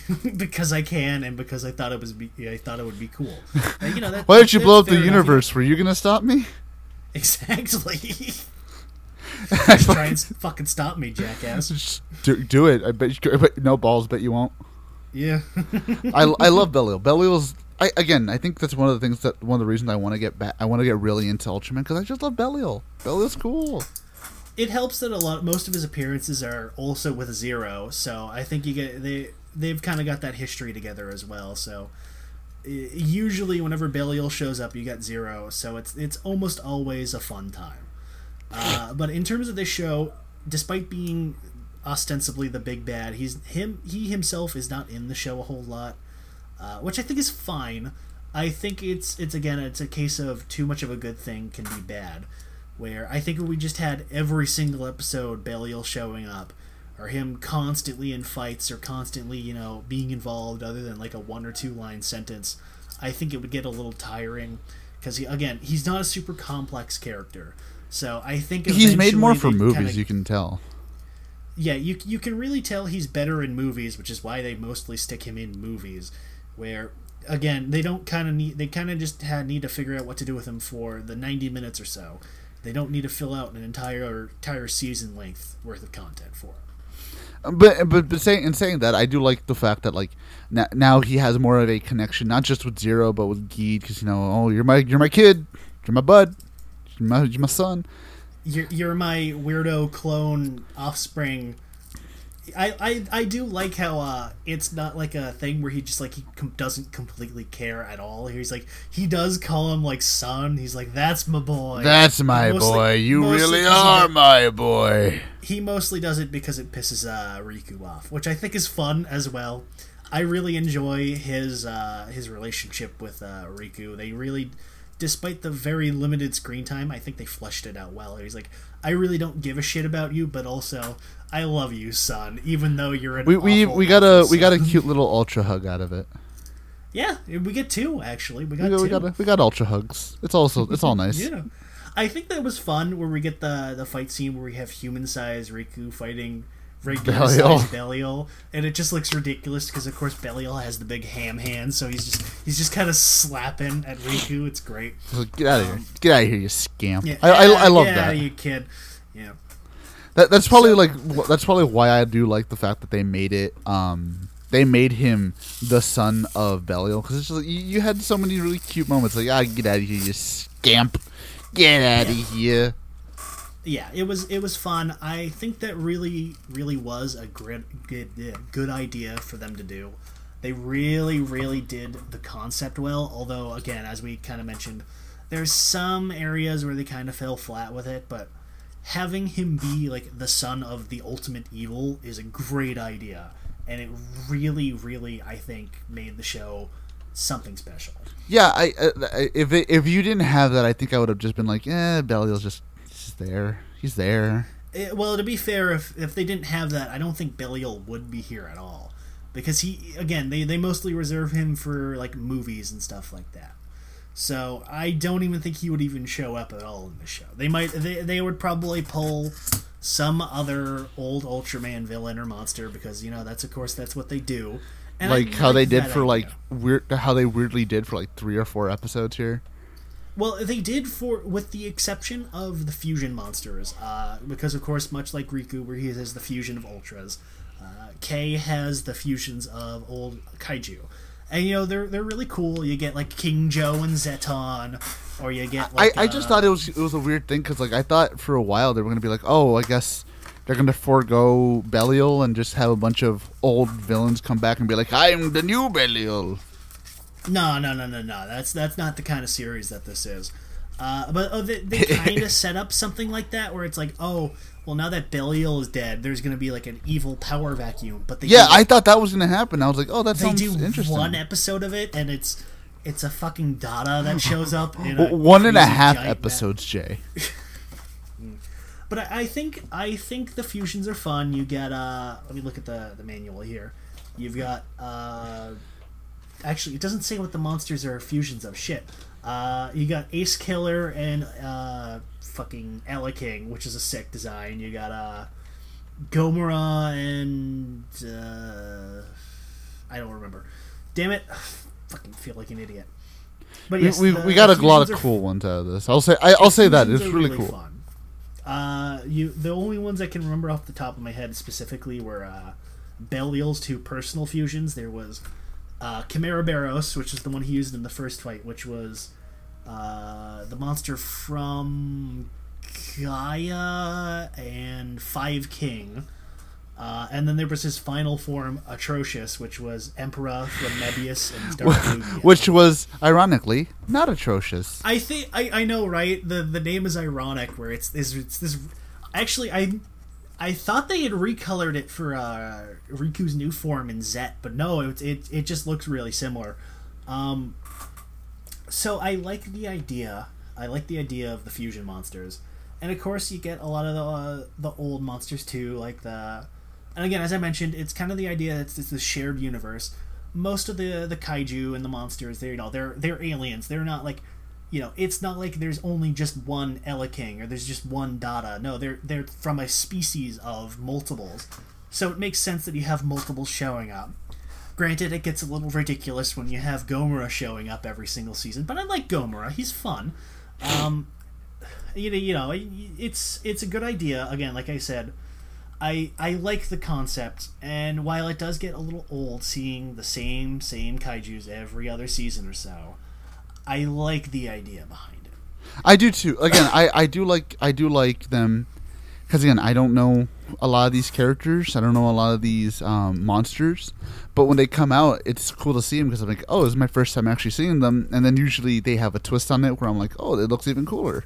(laughs) because i can and because i thought it was be, i thought it would be cool And, you know that, Why did you blow up the fair enough. universe? Were you gonna stop me? (laughs) exactly (laughs) just try and fucking stop me jackass do, do it. I bet you. But no balls. Bet you won't. yeah I, I love Belial. Belial's. I, again, I think that's one of the things that one of the reasons I want to get back. I want to get really into Ultraman because I just love Belial. Belial's cool. it helps that a lot most of his appearances are also with zero so i think you get they they've kind of got that history together as well so usually whenever belial shows up you got zero so it's it's almost always a fun time. Uh, (laughs) but in terms of this show despite being ostensibly the big bad he's him he himself is not in the show a whole lot uh, which i think is fine. I think it's it's again it's a case of too much of a good thing can be bad where I think if we just had every single episode Belial showing up, or him constantly in fights, or constantly, you know, being involved other than like a one or two line sentence, I think it would get a little tiring. Because, he, again, he's not a super complex character. So I think He's made more for movies. kinda- You can tell. yeah, you you can really tell he's better in movies, which is why they mostly stick him in movies. Where again, they don't kind of need they kind of just had, need to figure out what to do with him for the ninety minutes or so. They don't need to fill out an entire entire season length worth of content for him. But but but saying in saying that, I do like the fact that like now, now he has more of a connection, not just with Zero, but with Geed, because you know, oh, you're my you're my kid, you're my bud, you're my, you're my son. You're, you're my weirdo clone offspring. I, I, I do like how uh, it's not like a thing where he just like he com- doesn't completely care at all. He's like he does call him like son. He's like that's my boy. That's my Mostly- boy. You really are the- my boy. he mostly does it because it pisses uh, Riku off, which I think is fun as well. I really enjoy his uh, his relationship with uh, Riku. They really, despite the very limited screen time, I think they fleshed it out well. He's like, I really don't give a shit about you, but also I love you, son, even though you're an We we, we got a we got a cute little ultra hug out of it. yeah. We get two actually. We We got two. we got a, we got ultra hugs. It's also (laughs) it's all nice. Yeah. I think that was fun where we get the the fight scene where we have human sized Riku fighting regular Belial. sized Belial, (laughs) and it just looks ridiculous because of course Belial has the big ham hand, so he's just he's just kind of slapping at Riku. It's great. Get out of here! Um, get out of here, you scamp! Yeah, I, I, I love yeah, that. you kid. Yeah, That that's probably like that's probably why I do like the fact that they made it. Um, they made him the son of Belial because it's just like, you, you had so many really cute moments. Like, ah, get out of here, you scamp! Get out of here! yeah. It was it was fun. I think that really really was a good good good idea for them to do. They really really did the concept well. Although again, as we kind of mentioned, there's some areas where they kind of fell flat with it, but having him be like the son of the ultimate evil is a great idea, and it really, really, I think, made the show something special. Yeah, I, I if it, if you didn't have that, I think I would have just been like, eh, Belial's just he's there, he's there. It, eh, well, to be fair, if if they didn't have that, I don't think Belial would be here at all, because he again they they mostly reserve him for like movies and stuff like that. So I don't even think he would even show up at all in the show. They might they they would probably pull some other old Ultraman villain or monster because you know that's of course that's what they do. And like I how they did for idea. like weird how they weirdly did for like 3 or 4 episodes here. Well, they did for with the exception of the fusion monsters, uh, because of course, much like Riku, where he has the fusion of ultras, uh, Kei has the fusions of old kaiju and you know they're they're really cool. You get like King Joe and Zetton, or you get. Like, I, I just uh, thought it was it was a weird thing because like I thought for a while they were gonna be like, oh, I guess they're gonna forego Belial and just have a bunch of old villains come back and be like, I'm the new Belial. No, no, no, no, no. That's that's not the kind of series that this is. Uh, but oh, they, they (laughs) kind of set up something like that where it's like, oh, well, now that Belial is dead, there's going to be like an evil power vacuum. But they yeah, I thought that was going to happen. I was like, oh, that sounds do interesting. One episode of it, and it's it's a fucking Dada that (laughs) shows up. In a one and a half episodes, Jay. (laughs) but I, I, think I think the fusions are fun. You get uh, let me look at the the manual here. You've got uh, actually, it doesn't say what the monsters are fusions of. Shit. Uh, you got Ace Killer and uh, fucking Eleking, which is a sick design. You got uh, Gomora and uh, I don't remember. Damn it, fucking feel like an idiot. But yes, we, we, we got a lot of cool ones out of this. I'll say I, will say that it's really, really, cool. Fun. Uh, you the only ones I can remember off the top of my head specifically were uh, Belial's two personal fusions. There was uh, Chimeraberos, which is the one he used in the first fight, which was uh, the monster from Gaia and Five King. Uh, and then there was his final form, Atrocious, which was Emperor from Mebius and (laughs) Dark (laughs) Which was, ironically, not atrocious. I think I, I know, right? The the name is ironic, where it's this it's this. Actually, I I thought they had recolored it for uh, Riku's new form in Zet, but no, it, it, it just looks really similar. Um, so I like the idea. I like the idea of the fusion monsters, and of course you get a lot of the uh, the old monsters too, like the. And again, as I mentioned, it's kind of the idea that it's, it's this shared universe. Most of the the kaiju and the monsters, they you know they're they're aliens. They're not like you know, it's not like there's only just one Eleking or there's just one Dada. No, they're they're from a species of multiples. So it makes sense that you have multiples showing up. Granted, it gets a little ridiculous when you have Gomora showing up every single season, but I like Gomora. He's fun. Um, you know, you know, it's it's a good idea. Again, like I said, I I like the concept, and while it does get a little old seeing the same same kaiju's every other season or so, I like the idea behind it. I do too. Again, I, I do like I do like them because again I don't know a lot of these characters. I don't know a lot of these um, monsters, but when they come out, it's cool to see them because I'm like, oh, this is my first time actually seeing them. And then usually they have a twist on it where I'm like, oh, it looks even cooler.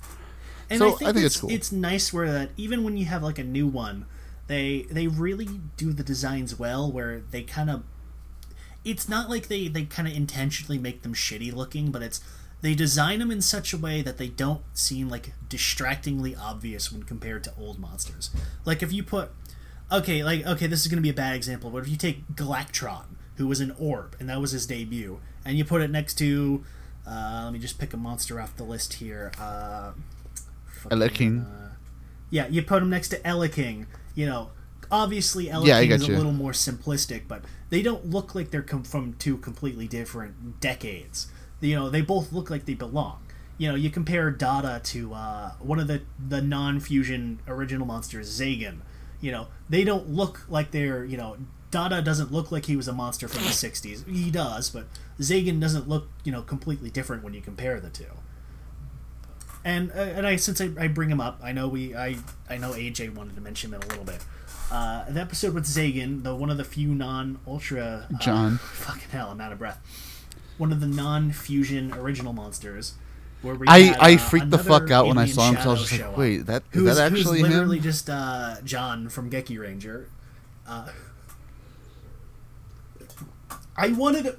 And so I think, I think it's, it's, cool. It's nice where that even when you have like a new one, they they really do the designs well. Where they kind of it's not like they they kind of intentionally make them shitty looking, but it's they design them in such a way that they don't seem like distractingly obvious when compared to old monsters. Like if you put okay, like okay, this is going to be a bad example, but if you take Galactron, who was an orb and that was his debut, and you put it next to uh, let me just pick a monster off the list here. Uh, Eleking. Uh, yeah, you put him next to Eleking. You know, obviously Eleking yeah, is a little more simplistic, but they don't look like they're com- from two completely different decades. You know, they both look like they belong. You know, you compare Dada to uh, one of the the non-fusion original monsters, Zagan. You know, they don't look like they're you know Dada doesn't look like he was a monster from the (laughs) '60s. He does, but Zagan doesn't look you know completely different when you compare the two. And uh, and I since I, I bring him up, I know we I I know AJ wanted to mention him a little bit. Uh, the episode with Zagan, the one of the few non ultra uh, John. Fucking hell, I'm out of breath. One of the non fusion original monsters Where we I, had, I uh, freaked the fuck out when I saw him. 'cause I was just like, wait, that is who's, that actually who's literally him? just uh, John from Gekiranger. Uh, I wanted.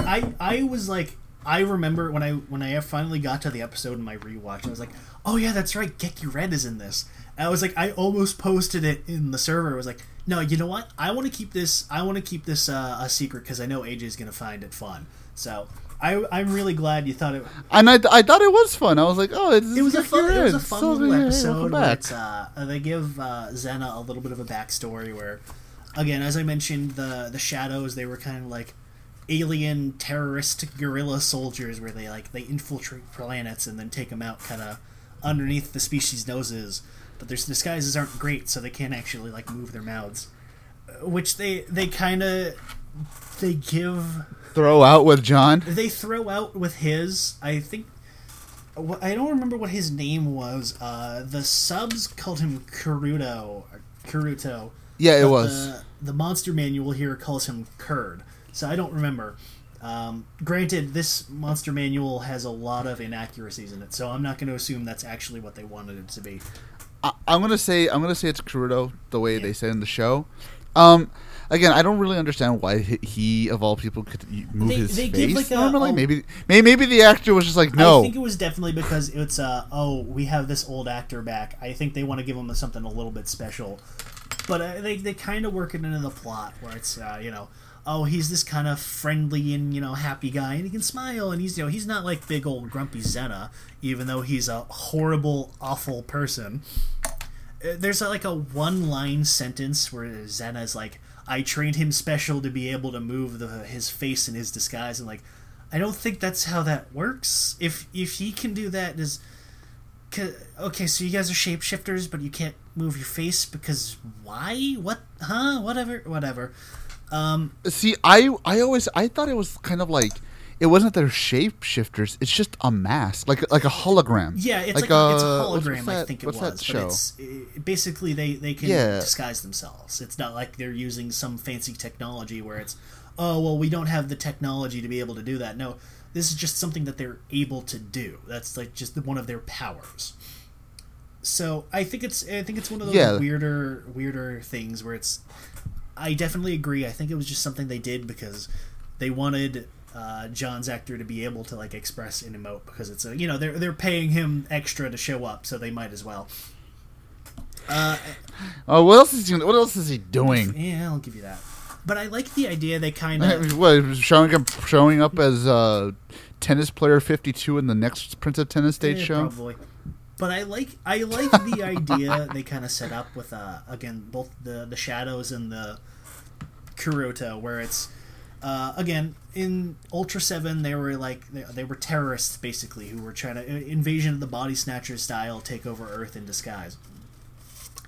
I I was like I remember when I when I finally got to the episode in my rewatch, I was like, oh yeah, that's right, Geki Red is in this. And I was like, I almost posted it in the server. I was like, no, you know what? I want to keep this. I want to keep this uh, a secret because I know AJ is gonna find it fun. So. I, I'm really glad you thought it. And I, I thought it was fun. I was like, oh, it's, It was a fun. It was a fun So, little yeah, episode where it's, uh, they give uh, Xena a little bit of a backstory. Where, again, as I mentioned, the the shadows they were kind of like alien terrorist guerrilla soldiers, where they like they infiltrate planets and then take them out, kind of underneath the species' noses. But their disguises aren't great, so they can't actually like move their mouths, Uh, which they they kind of they give Throw out with John. they throw out with his i think i don't remember what his name was uh the subs called him kuruto or kuruto Yeah, it was. the, the monster manual here calls him kurd so i don't remember um, granted this monster manual has a lot of inaccuracies in it so i'm not going to assume that's actually what they wanted it to be I, I'm gonna say I'm gonna say it's Kuruto the way they say in the show. Um, again, I don't really understand why he, of all people could move They- his they face give, like, normally. a- maybe, maybe maybe the actor was just like, no. I think it was definitely because it's uh oh we have this old actor back. I think they want to give him something a little bit special, but uh, they they kind of work it into the plot where it's uh, you know oh he's this kind of friendly and you know happy guy and he can smile and he's you know he's not like big old grumpy Zena even though he's a horrible awful person. Uh, There's a, like a one line sentence where Zena's like I trained him special to be able to move the his face in his disguise and like I don't think that's how that works. If if he can do that, is okay. So you guys are shapeshifters, but you can't move your face because why? What? Huh? Whatever. Whatever. Um, See, I I always I thought it was kind of like it wasn't their shapeshifters. It's just a mask, like like a hologram. yeah, it's like, a, it's a uh, hologram. what's I think it was, that show? but it's it, basically they they can Yeah. disguise themselves. It's not like they're using some fancy technology where it's oh well we don't have the technology to be able to do that. No, this is just something that they're able to do. That's like just one of their powers. So I think it's I think it's one of those Yeah. weirder weirder things where it's. I definitely agree. I think it was just something they did because they wanted uh, John's actor to be able to like express and emote because it's a you know they're they're paying him extra to show up, so they might as well. Uh, Oh, what else is he? What else is he doing? yeah, I'll give you that. But I like the idea they kind of (laughs) what showing up showing up as uh, tennis player fifty two in the next Prince of Tennis stage Yeah, show? Probably. But I like I like the idea (laughs) they kind of set up with uh again both the the shadows and the Kuruto where it's uh, again in Ultra Seven they were like they, they were terrorists basically who were trying to uh, invasion of the body snatchers style take over Earth in disguise,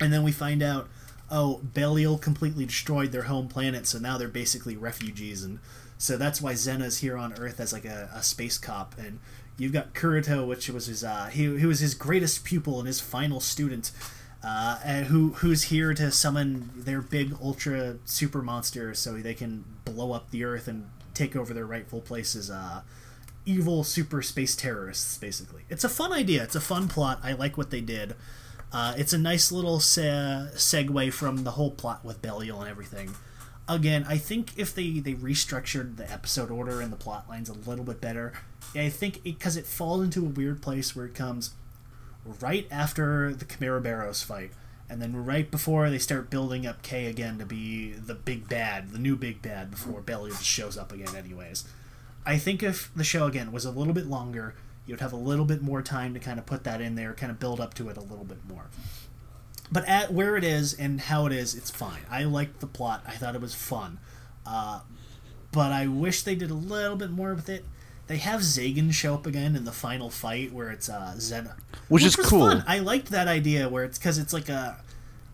and then we find out oh Belial completely destroyed their home planet so now they're basically refugees and so that's why Zena's here on Earth as like a, a space cop and you've got Kuruto which was his uh, he, he was his greatest pupil and his final student uh, and who who's here to summon their big ultra super monster so they can blow up the Earth and take over their rightful places uh, evil super space terrorists basically. It's a fun idea. It's a fun plot. I like what they did. Uh, it's a nice little se- segue from the whole plot with Belial and everything. Again, I think if they, they restructured the episode order and the plot lines a little bit better, I think because it, falls into a weird place where it comes right after the Chimeraberos fight, and then right before they start building up Kei again to be the big bad, the new big bad, before just shows up again, anyways. I think if the show again was a little bit longer, you'd have a little bit more time to kind of put that in there, kind of build up to it a little bit more. But at where it is and how it is, it's fine. I liked the plot. I thought it was fun. Uh, but I wish they did a little bit more with it. They have Zagan show up again in the final fight where it's uh, Zena, Which is cool. Fun. I liked that idea where it's because it's like a,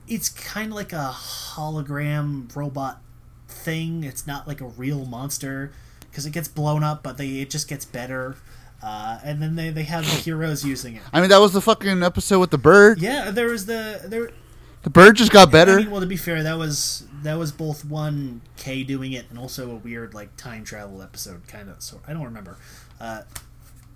it's kind of like a hologram robot thing. It's not like a real monster because it gets blown up, but they it just gets better. Uh, and then they, they have the heroes using it. I mean, that was the fucking episode with the bird. Yeah, there was the there. The bird just got better. I mean, well, to be fair, that was that was both one K doing it and also a weird like time travel episode kind of. So I don't remember. Uh,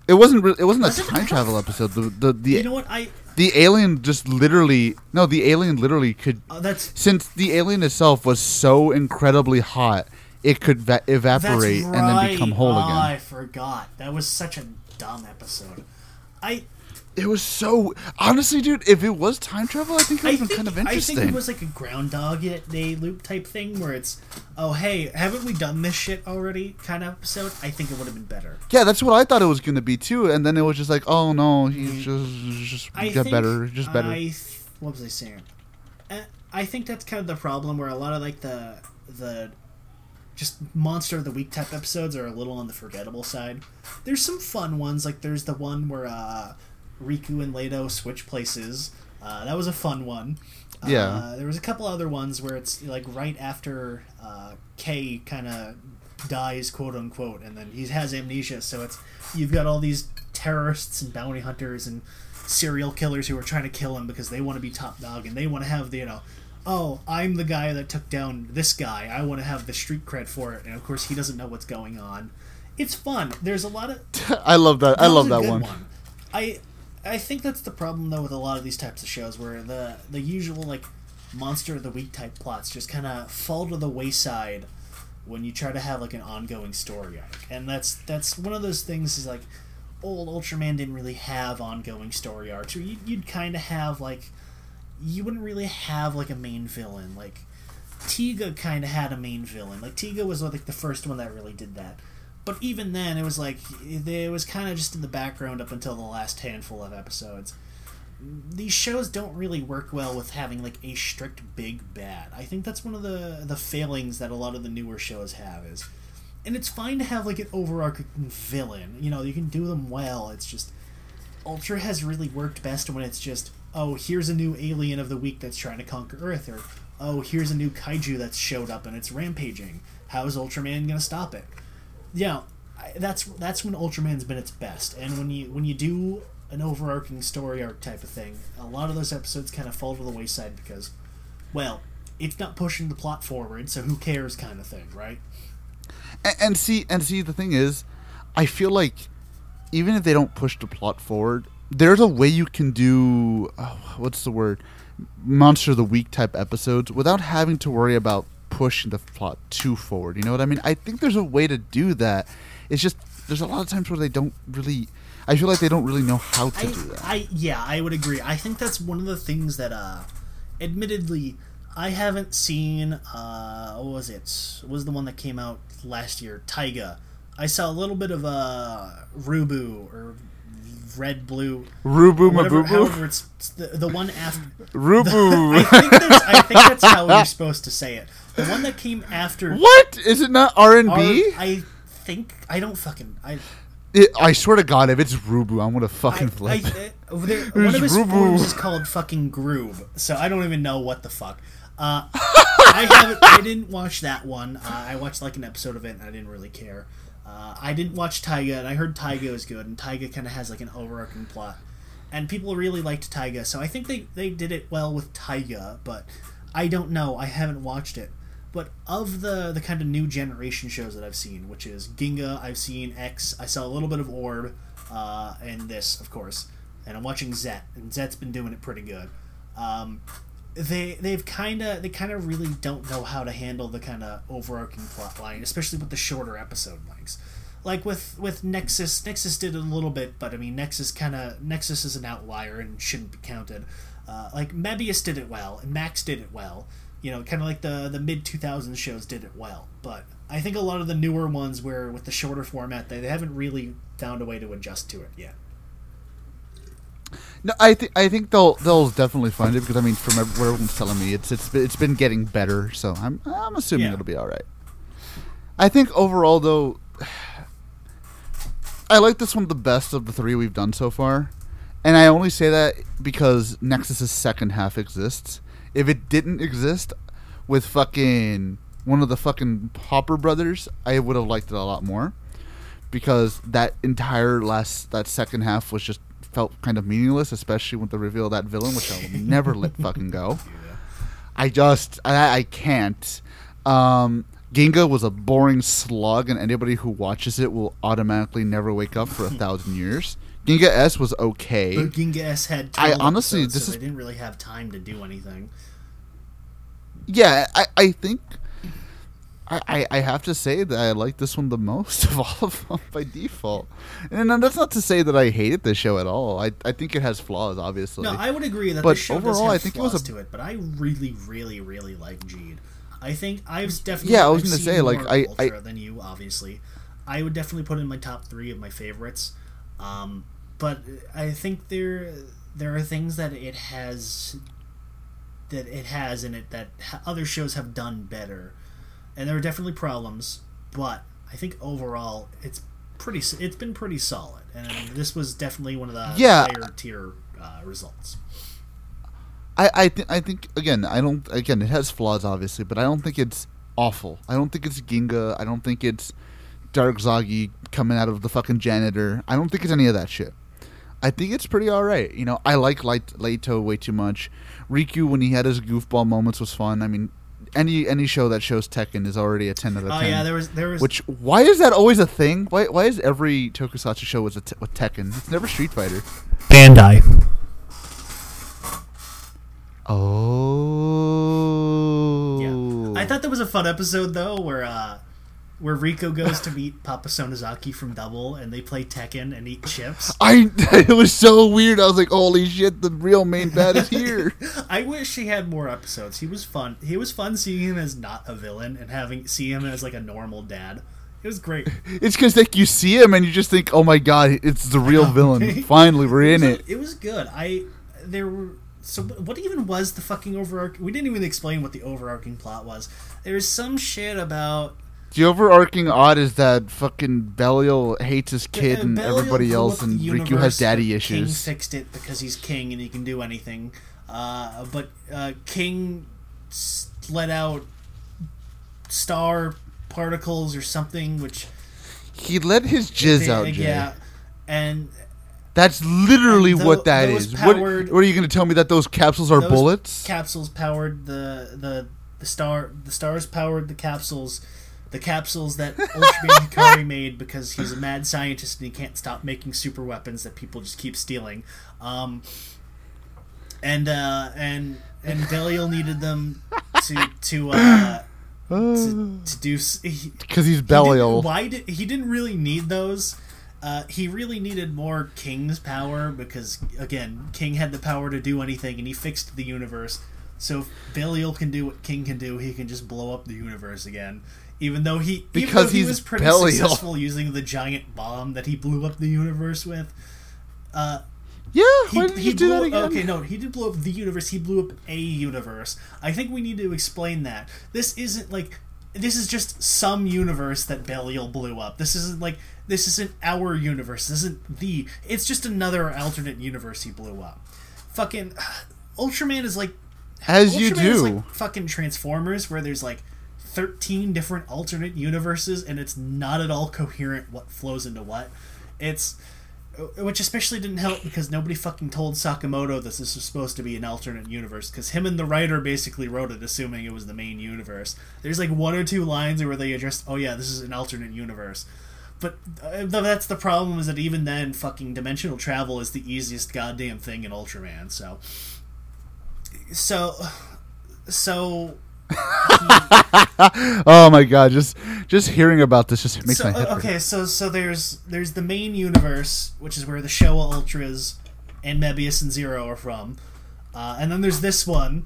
It wasn't. It wasn't Was a it? time travel episode. The the the, You know what? I the alien just literally no. The alien literally could uh, that's since the alien itself was so incredibly hot, it could va- evaporate that's and then become whole Oh, again. I forgot. That was such a dumb episode. I It was so honestly, dude. If it was time travel, I think it would have been kind of interesting. I think it was like a Groundhog Day loop type thing where it's, oh hey, haven't we done this shit already? Kind of episode. I think it would have been better. yeah, that's what I thought it was going to be too. And then it was just like, oh no, he's just just I get better, just better. I th- what was I saying? Uh, I think that's kind of the problem where a lot of like the the just monster of the week type episodes are a little on the forgettable side. There's some fun ones like there's the one where uh, Riku and Leito switch places. Uh, that was a fun one. Yeah. Uh, there was a couple other ones where it's like right after uh, Kei kind of dies, quote unquote, and then he has amnesia. So it's you've got all these terrorists and bounty hunters and serial killers who are trying to kill him because they want to be top dog and they want to have the you know, oh I'm the guy that took down this guy. I want to have the street cred for it, and of course he doesn't know what's going on. It's fun. There's a lot of (laughs) I love that. I love that good one. I I think that's the problem though with a lot of these types of shows where the the usual like monster of the week type plots just kind of fall to the wayside when you try to have like an ongoing story arc. And that's that's one of those things is like old Ultraman didn't really have ongoing story arcs or you'd kind of have like you wouldn't really have like a main villain like Tiga kind of had a main villain. Like Tiga was like the first one that really did that. But even then, it was like it was kind of just in the background up until the last handful of episodes. These shows don't really work well with having like a strict big bad. I think that's one of the the failings that a lot of the newer shows have is, and it's fine to have like an overarching villain. You know, you can do them well. It's just Ultra has really worked best when it's just oh here's a new alien of the week that's trying to conquer Earth or oh here's a new kaiju that's showed up and it's rampaging. How is Ultraman gonna stop it? yeah, that's that's when Ultraman's been its best. And when you when you do an overarching story arc type of thing, a lot of those episodes kind of fall to the wayside because, well, it's not pushing the plot forward, so who cares, kind of thing, right? and, and see and see the thing is i feel like even if they don't push the plot forward there's a way you can do oh, what's the word monster of the week type episodes without having to worry about pushing the plot too forward you know what i mean i think there's a way to do that it's just there's a lot of times where they don't really i feel like they don't really know how to I, do that I yeah, I would agree. I think that's one of the things that, uh, admittedly, I haven't seen. Uh, what was it? What was the one that came out last year? Taiga. I saw a little bit of uh, Rubu or Red Blue. rubu Whatever, mabubu however, it's, it's the, the one after. rubu (laughs) I think that's, I think that's how you're supposed to say it. The one that came after. what is it not r&b Our- I think I don't fucking I. It, I swear to God, if it's Rubu, I'm gonna I, fucking I, flip. uh, there- one of his Rubu. forms is called fucking Groove, so I don't even know what the fuck. Uh, I haven't. I didn't watch that one. Uh, I watched like an episode of it, and I didn't really care. Uh, I didn't watch Taiga, and I heard Taiga is good, and Taiga kind of has like an overarching plot, and people really liked Taiga, so I think they they did it well with Taiga, but I don't know. I haven't watched it. But of the the kind of new generation shows that I've seen, which is Ginga, I've seen X, I saw a little bit of Orb, uh, and this, of course, and I'm watching Zet, and Zet's been doing it pretty good. Um, they they've kind of they kind of really don't know how to handle the kind of overarching plot line, especially with the shorter episode lengths. Like with with Nexus, Nexus did it a little bit, but I mean Nexus kind of Nexus is an outlier and shouldn't be counted. Uh, like Mebius did it well, and Max did it well. You know, kind of like the the mid 2000s shows did it well. But I think a lot of the newer ones, where with the shorter format, they, they haven't really found a way to adjust to it yet. No, I think I think they'll they'll definitely find it because I mean, from what everyone's telling me, it's it's been- it's been getting better. So I'm I'm assuming Yeah. it'll be all right. I think overall though, I like this one the best of the three we've done so far, and I only say that because Nexus's second half exists. If it didn't exist, with fucking one of the fucking Hopper brothers, I would have liked it a lot more because that entire last that second half was just felt kind of meaningless, especially with the reveal of that villain, which I will never let (laughs) fucking go. I just I, I can't. Um, Ginga was a boring slug, and anybody who watches it will automatically never wake up for a (laughs) thousand years. Ginga S was okay. But Ginga S had. I honestly- this so is- they didn't really have time to do anything. Yeah, I, I think I, I, have to say that I like this one the most (laughs) of all of them by default. And that's not to say that I hated this show at all. I, I think it has flaws, obviously. No, I would agree that But the show does overall, I think it was flaws a- to it, but I really, really, really like Geed. I think I've definitely Yeah, I was gonna seen say, like, I- Ultra I- than you, obviously. I would definitely put in my top three of my favorites. Um, but I think there there are things that it has that it has in it that other shows have done better, and there are definitely problems. But I think overall, it's pretty. It's been pretty solid, and this was definitely one of the Yeah. higher tier uh, results. I I, th- I think again I don't again it has flaws obviously, but I don't think it's awful. I don't think it's Ginga. I don't think it's Dark Zagi coming out of the fucking janitor. I don't think it's any of that shit. I think it's pretty all right. You know, I like Light Leito way too much. Riku when he had his goofball moments was fun. I mean, any any show that shows Tekken is already a ten out of Oh ten. yeah, there was there was Which why is that always a thing? Why why is every tokusatsu show with a te- with Tekken? It's never Street Fighter. Bandai. Oh. Yeah, I thought that was a fun episode though, where uh, where Riku goes to meet Papa Sonozaki from Double, and they play Tekken and eat chips. I (laughs) it was so weird. I was like, "Holy shit! The real main bad is here." (laughs) I wish he had more episodes. He was fun. He was fun seeing him as not a villain and having see him as like a normal dad. It was great. (laughs) it's because like you see him and you just think, "Oh my god, it's the real villain." Finally, we're in was, it. It was good. I there were so what even was the fucking overarching? We didn't even explain what the overarching plot was. There was some shit about The overarching odd is that fucking Belial hates his kid Uh, and Belial everybody else, and the Riku has daddy issues. King fixed it because he's king and he can do anything. Uh, but uh, King let out star particles or something, which He let his jizz they- out, Jay. yeah, and That's literally And tho- what that is. is. What, what are you going to tell me that those capsules are those bullets? capsules powered the the the star the stars powered the capsules. The capsules that Ultraman (laughs) Hikari made because he's a mad scientist and he can't stop making super weapons that people just keep stealing. Um, and uh, and and Belial needed them to to uh, to, to do. s- He, Because he's he Belial. didn't- Why did he didn't really need those? Uh, he really needed more King's power because again, King had the power to do anything, and he fixed the universe. So if Belial can do what King can do, he can just blow up the universe again. Even though he even Because though he was pretty successful using the giant bomb that he blew up the universe with. Uh, Yeah, he, why did he you do blew that again? Okay, no, he did blow up the universe. He blew up a universe. I think we need to explain that. This isn't like this is just some universe that Belial blew up. This isn't like this isn't our universe. This isn't the. It's just another alternate universe he blew up. Fucking (sighs) Ultraman is like As you Ultraman is do. like fucking Transformers, where there's like thirteen different alternate universes, and it's not at all coherent what flows into what. It's which especially didn't help because nobody fucking told Sakamoto that this was supposed to be an alternate universe because him and the writer basically wrote it assuming it was the main universe. There's like one or two lines where they addressed, "Oh yeah, this is an alternate universe." But uh, that's the problem is that even then, fucking dimensional travel is the easiest goddamn thing in Ultraman. So, so, so (laughs) oh my god, just just hearing about this just makes so, my head uh, hurt. okay, so so there's there's the main universe, which is where the Showa Ultras and Mebius and Zero are from, uh, and then there's this one,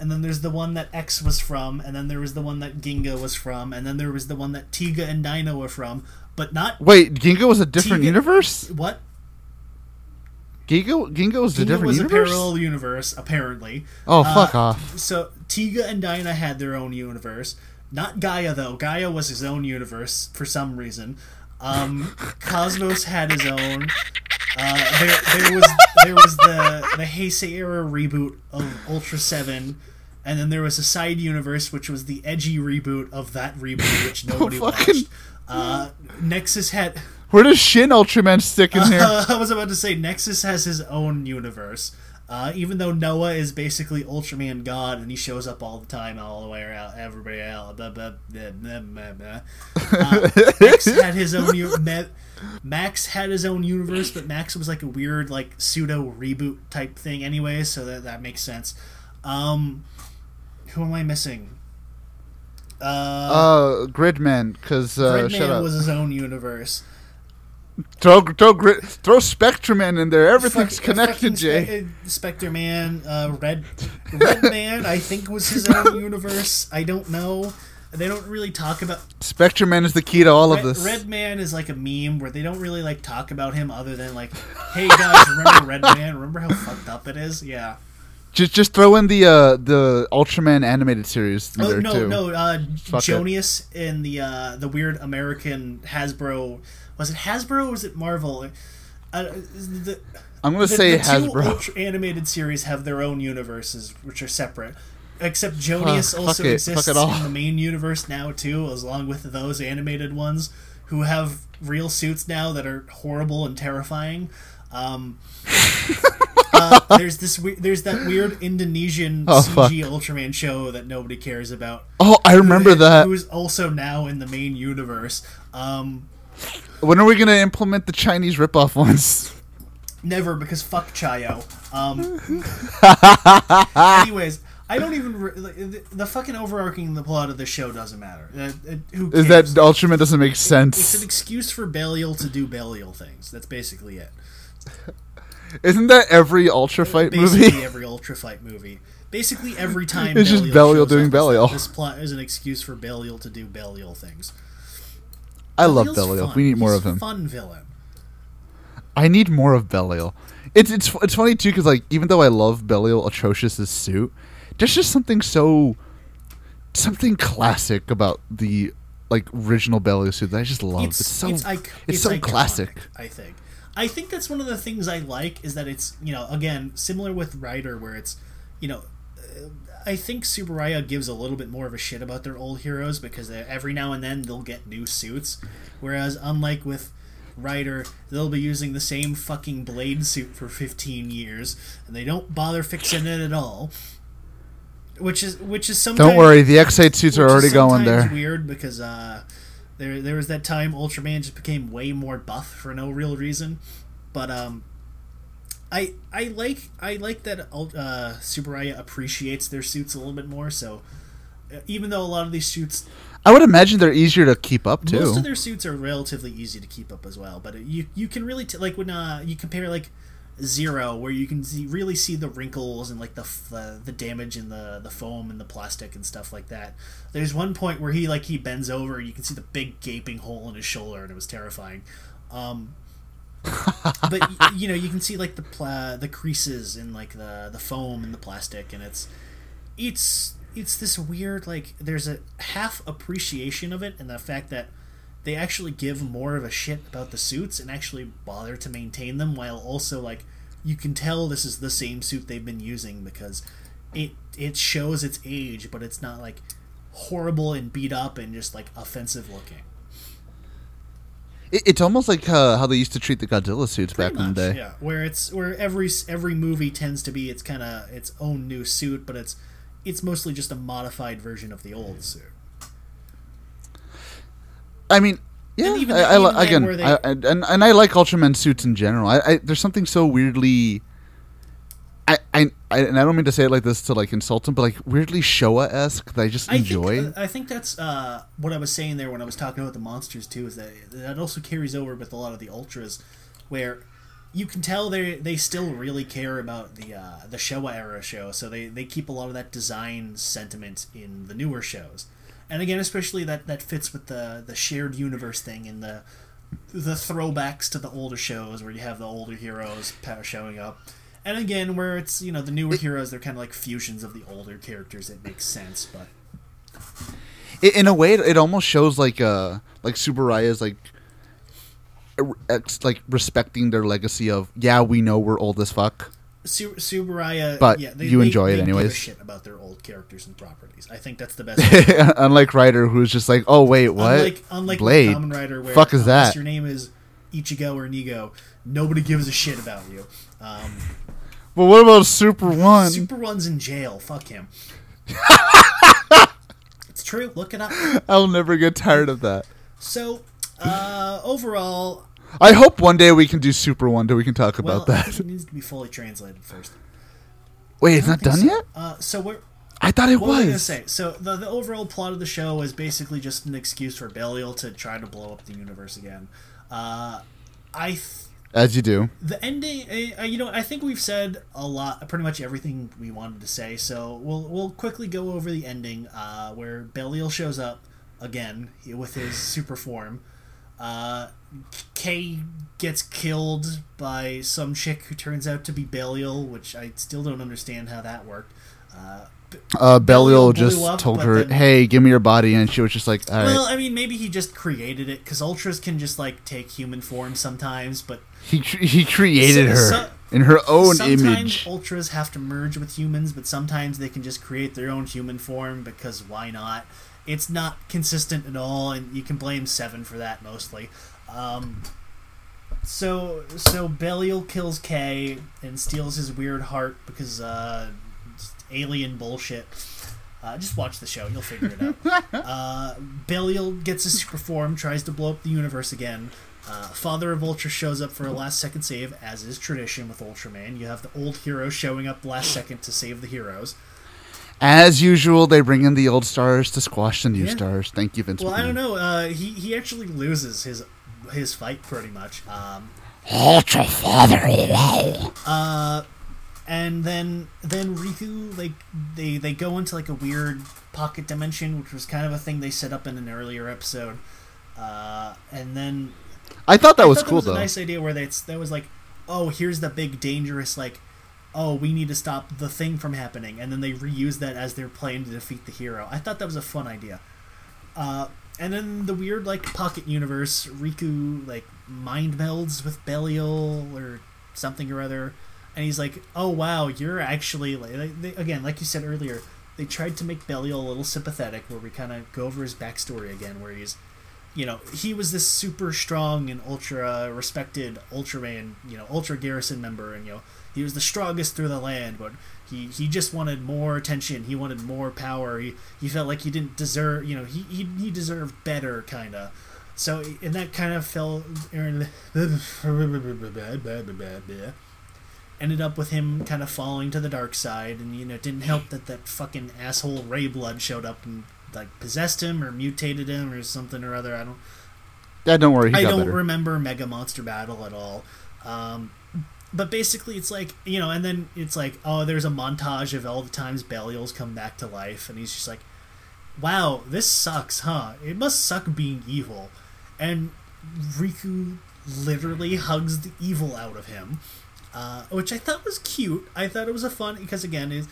and then there's the one that X was from, and then there was the one that Ginga was from, and then there was the one that Tiga and Dyna were from, but not Wait, Ginga was a different Tiga- universe? what Ginga Ginga was a different was universe? a parallel universe apparently. oh, Uh, fuck off. So Tiga and Dyna had their own universe. Not Gaia though. Gaia was his own universe for some reason. Um, (laughs) Cosmos had his own. Uh, there, there was there was the the Heisei era reboot of Ultra Seven, and then there was a side universe which was the edgy reboot of that reboot which (laughs) nobody fucking- watched. Uh, Nexus had. Where does Shin Ultraman stick in here? (laughs) I was about to say Nexus has his own universe. Uh, even though Noah is basically Ultraman God and he shows up all the time, all the way around, everybody else. Blah, blah, blah. Uh, Max (laughs) had his own. u- Max had his own universe, but Max was like a weird, like pseudo reboot type thing, anyway. So that that makes sense. Um, who am I missing? Uh, Uh, Gridman, because uh, Gridman was his own universe. Throw throw throw Spectrum Man in there. Everything's Fuck- connected, Jay. Spe- uh, Spectre Man, uh, Red Red (laughs) Man, I think was his own universe. I don't know. They don't really talk about Spectrum Man is the key to all of this. Red Man is like a meme where they don't really like talk about him other than like, hey guys, remember Red (laughs) Man? Remember how fucked up it is? Yeah. Just just throw in the uh the Ultraman animated series Oh there no, too. no, uh, Fuck it. Joneus in the uh, the weird American Hasbro. Was it Hasbro or was it Marvel? Uh, the, I'm gonna the, say the two Hasbro. Ultra animated series have their own universes, which are separate. Except Joneus fuck also it, exists fuck it all. in the main universe now too, as along with those animated ones who have real suits now that are horrible and terrifying. Um, uh, there's this we- there's that weird Indonesian Oh, CG fuck. Ultraman show that nobody cares about. oh, I remember Who- that. Who's also now in the main universe. Um, When are we gonna implement the Chinese ripoff ones? Never, because fuck Chaiyo. Um, (laughs) anyways, I don't even. Re- the, the fucking overarching the plot of the show doesn't matter. Uh, uh, Is that Ultraman doesn't make sense? It's an excuse for Belial to do Belial things. That's basically it. Isn't that every Ultra Fight movie? Basically, movie? every Ultra Fight movie. Basically, every (laughs) time It's just Belial Belial shows doing up, Belial. This plot is an excuse for Belial to do Belial things. I love Belial. fun. We need more He's of him. Fun villain. I need more of Belial. It's it's it's funny too because like even though I love Belial Atrocious's suit, there's just something so something classic about the like original Belial suit that I just love. It's, so it's, ic- so iconic, classic. I think. I think that's one of the things I like is that it's you know again similar with Rider where it's you know I think Tsuburaya gives a little bit more of a shit about their old heroes because every now and then they'll get new suits, whereas unlike with Rider, they'll be using the same fucking blade suit for 15 years and they don't bother fixing it at all. Which is which is sometimes Don't worry, the Ex-Aid suits are already going there. Weird because uh, there there was that time Ultraman just became way more buff for no real reason, but um, I I like I like that uh, Tsuburaya appreciates their suits a little bit more. So uh, even though a lot of these suits, I would imagine they're easier to keep up too. most of their suits are relatively easy to keep up as well. But you you can really t- like when uh, you compare like Zero, where you can see, really see the wrinkles and like the f- the, the damage in the the foam and the plastic and stuff like that. There's one point where he like he bends over, and you can see the big gaping hole in his shoulder, and it was terrifying. Um, (laughs) but you know you can see like the pla- the creases in like the the foam and the plastic, and it's it's it's this weird like there's a half appreciation of it and the fact that they actually give more of a shit about the suits and actually bother to maintain them while also like you can tell this is the same suit they've been using because it it shows its age but it's not like horrible and beat up and just like offensive looking It, it's almost like uh, how they used to treat the Godzilla suits back Pretty in the day. yeah where it's where every every movie tends to be its kind of its own new suit but it's it's mostly just a modified version of the old suit I mean, yeah, And even I, I, even again, they- I, and and I like Ultraman suits in general. I, I there's something so weirdly. I, I, I and I don't mean to say it like this to like insult him, but like weirdly Showa esque that I just I enjoy. Think, I think that's uh, what I was saying there when I was talking about the monsters too. Is that that also carries over with a lot of the ultras, where you can tell they they still really care about the uh, the Showa era show. So they, they keep a lot of that design sentiment in the newer shows, and again, especially that that fits with the the shared universe thing and the the throwbacks to the older shows where you have the older heroes showing up. And again, where it's you know the newer heroes, they're kind of like fusions of the older characters. It makes sense, but I- in a way, it, it almost shows like uh like Tsuburaya's like like respecting their legacy of yeah we know we're old as fuck. Su- Tsuburaya, But yeah, they, you they- enjoy it they Give a anyways. shit about their old characters and properties. I think that's the best. (laughs) Unlike Rider, who's just like oh wait what Unlike unlike Blade Rider, where fuck is that? your name is Ichigo or Nigo, nobody gives a shit about you. Um, But what about Super One? Super One's in jail. Fuck him. (laughs) it's true. Look it up. I'll never get tired of that. So, uh, overall, I hope one day we can do Super One, so we can talk well, about that. it needs to be fully translated first. Wait, it's not done think yet. so. Uh, so we're I thought it What was I gonna say? So the the overall plot of the show is basically just an excuse for Belial to try to blow up the universe again. Uh, I th- As you do. the ending, uh, you know, I think we've said a lot, pretty much everything we wanted to say. So we'll we'll quickly go over the ending, uh, where Belial shows up again with his super form. Uh, Kei gets killed by some chick who turns out to be Belial, which I still don't understand how that worked. Uh, Uh, Belial Belial just up, told her, then- "Hey, give me your body," and she was just like, "All right." Well, I mean, maybe he just created it because ultras can just like take human form sometimes, but he he created so- her so- in her own sometimes image. ultras have to merge with humans, but sometimes they can just create their own human form because why not? It's not consistent at all, and you can blame Seven for that mostly. Um, so so Belial kills Kei and steals his weird heart because uh, alien bullshit. Uh, just watch the show, you'll figure it out. (laughs) uh, Belial gets his super form, tries to blow up the universe again. Uh, Father of Ultra shows up for a last second save, as is tradition with Ultraman. You have the old hero showing up last second to save the heroes. As usual, they bring in the old stars to squash the new Yeah. stars. Thank you, Vince. Well, I don't know. Uh, he he actually loses his his fight pretty much. Um, Ultra Father. Uh, and then then Riku like they they go into like a weird pocket dimension, which was kind of a thing they set up in an earlier episode. Uh, and then I thought that I was thought cool was though. a nice idea where they that was like, oh, here's the big dangerous like, oh, we need to stop the thing from happening, and then they reuse that as their plan to defeat the hero. I thought that was a fun idea. Uh, and then the weird like pocket universe, Riku like mind melds with Belial or something or other, and he's like, oh wow, you're actually like they, again, like you said earlier, they tried to make Belial a little sympathetic, where we kind of go over his backstory again, where he's you know, he was this super strong and ultra respected Ultraman, you know, Ultra Garrison member, and you know, he was the strongest through the land, but he, he just wanted more attention. He wanted more power. He, he felt like he didn't deserve, you know, he, he, he deserved better, kind of. So, and that kind of fell, (laughs) ended up with him kind of falling to the dark side, and you know, it didn't help that that fucking asshole Reiblood showed up and like possessed him or mutated him or something or other. I don't yeah, don't worry. He I don't better. remember Mega Monster Battle at all. Um, but basically, it's like you know, and then it's like, oh, there's a montage of all the times Belial's come back to life, and he's just like, "Wow, this sucks, huh? It must suck being evil." And Riku literally hugs the evil out of him, uh, which I thought was cute. I thought it was a fun because again, is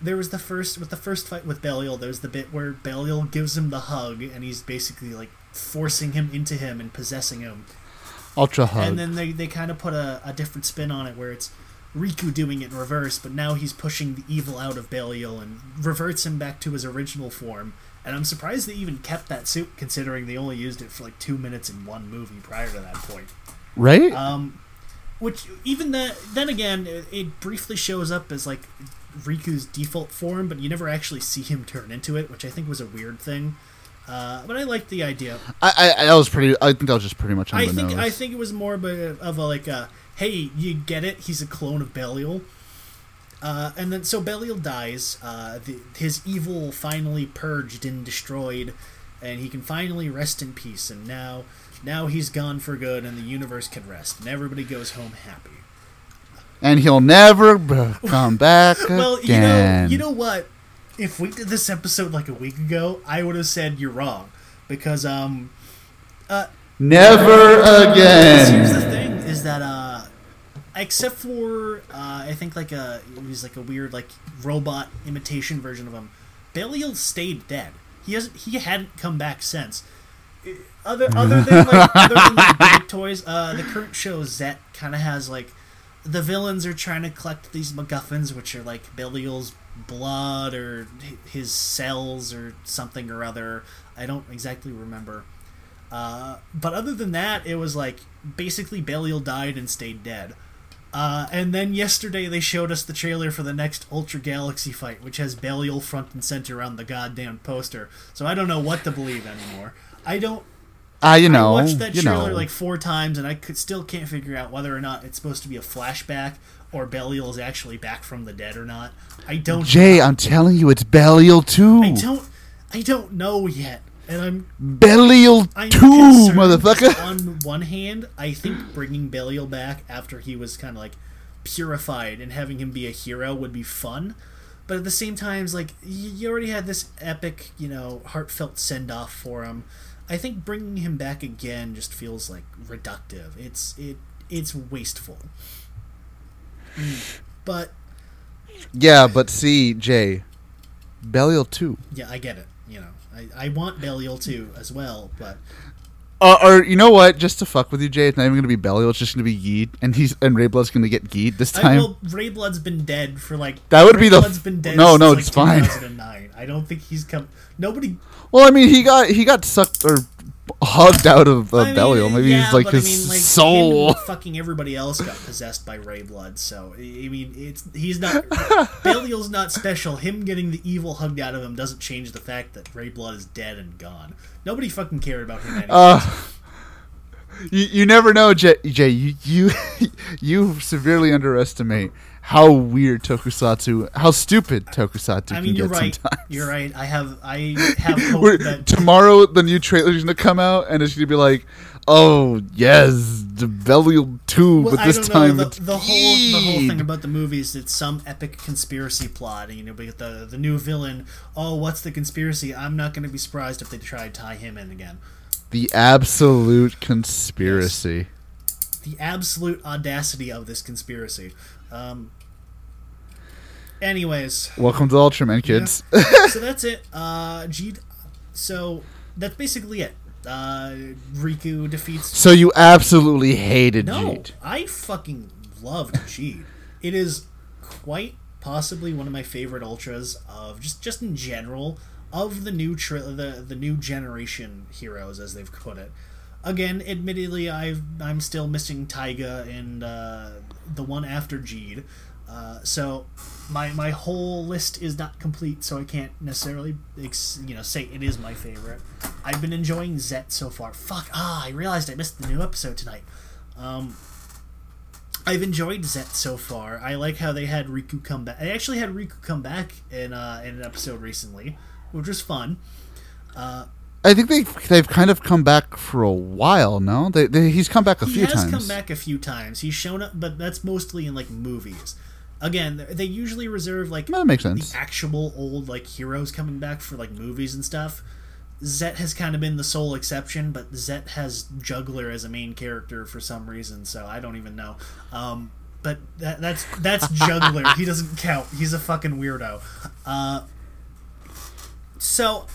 there was the first with the first fight with Belial. There's the bit where Belial gives him the hug, and he's basically like forcing him into him and possessing him. Ultra hug. And then they, they kind of put a, a different spin on it where it's Riku doing it in reverse, but now he's pushing the evil out of Belial and reverts him back to his original form. And I'm surprised they even kept that suit considering they only used it for like two minutes in one movie prior to that point. right? Um, which even that then again, it, it briefly shows up as like Riku's default form, but you never actually see him turn into it, which I think was a weird thing. Uh, but I liked the idea. I, I, I was pretty. I think that was just pretty much on I the think. I think it was more of a, of a like a hey, you get it? He's a clone of Belial. Uh, and then so Belial dies. Uh, the, his evil finally purged and destroyed, and he can finally rest in peace. And now, now he's gone for good, and the universe can rest, and everybody goes home happy. and he'll never b- (laughs) come back Well, you know, again. you know what? If we did this episode like a week ago, I would have said you're wrong because um, uh, never again. here's the thing: is that uh, except for uh, I think like a it was like a weird like robot imitation version of him, Belial stayed dead. He hasn't. He hadn't come back since. Other other than like other than like (laughs) big toys, uh, the current show Zet kind of has like the villains are trying to collect these MacGuffins, which are like Belial's blood or his cells or something or other. I don't exactly remember. Uh, but other than that, it was like basically Belial died and stayed dead. Uh, and then yesterday they showed us the trailer for the next Ultra Galaxy fight, which has Belial front and center on the goddamn poster. So I don't know what to believe anymore. I don't. Ah, you know, I watched that trailer know. like four times, and I could still can't figure out whether or not it's supposed to be a flashback or Belial is actually back from the dead or not. I don't. Jay, I'm telling you, it's Belial too. I don't. I don't know yet, and I'm Belial I'm two, motherfucker. (laughs) On one hand, I think bringing Belial back after he was kind of like purified and having him be a hero would be fun. But at the same time, it's like you already had this epic, you know, heartfelt send off for him. I think bringing him back again just feels like reductive. It's it it's wasteful. Mm. But Yeah, but see, Jay, Belial two. yeah, I get it. You know, I, I want Belial too as well, but Uh, or you know what? Just to fuck with you, Jay, it's not even gonna be Belial. It's just gonna be Yeet, and he's and Reiblood's gonna get Yeet this I, time. well, Reiblood's been dead for like That would be the- Blood's been dead No, no, like, it's fine. (laughs) I don't think he's come. Nobody. Well, I mean, he got he got sucked or hugged out of uh, I mean, Belial. Maybe yeah, he's like his I mean, like, soul. fucking everybody else got possessed by Reiblood. So I mean, it's he's not (laughs) Belial's not special. Him getting the evil hugged out of him doesn't change the fact that Reiblood is dead and gone. Nobody fucking cared about him anyway. Uh, (laughs) you, you never know, Jay. Jay you, you (laughs) you severely underestimate how weird Tokusatsu, how stupid Tokusatsu I mean, can you're get right. sometimes. You're right. I have I (laughs) have hope that tomorrow the new trailer is gonna come out and it's gonna be like, oh yes, the Belial two, Well, but this time know. The, the whole the whole thing about the movie is it's some epic conspiracy plot. And, you know, we get the the new villain. Oh, what's the conspiracy? I'm not going to be surprised if they try to tie him in again. the absolute conspiracy. The absolute audacity of this conspiracy. Um, anyways, Welcome to Ultraman, kids. (laughs) so that's it. Uh, G. So that's basically it. Uh, Riku defeats so you absolutely hated No. I fucking loved Geed. It is quite possibly one of my favorite ultras of just just in general of the new tri- the the new generation heroes as they've put it. Again, admittedly, I've I'm still missing Taiga and uh, the one after Geed. Uh, so my my whole list is not complete, so I can't necessarily ex- you know say it is my favorite. I've been enjoying Zet so far. Fuck ah! I realized I missed the new episode tonight. Um, I've enjoyed Zet so far. I like how they had Riku come back. They actually had Riku come back in uh, in an episode recently, which was fun. I think they they've kind of come back for a while. No, they, they he's come back a he few has times. come back a few times. He's shown up, but that's mostly in like movies. Again, they usually reserve like That makes sense. the actual old like heroes coming back for like movies and stuff. Zet has kind of been the sole exception, but Zet has Juggler as a main character for some reason, so I don't even know. Um, but that, that's that's (laughs) Juggler. he doesn't count. He's a fucking weirdo. Uh, so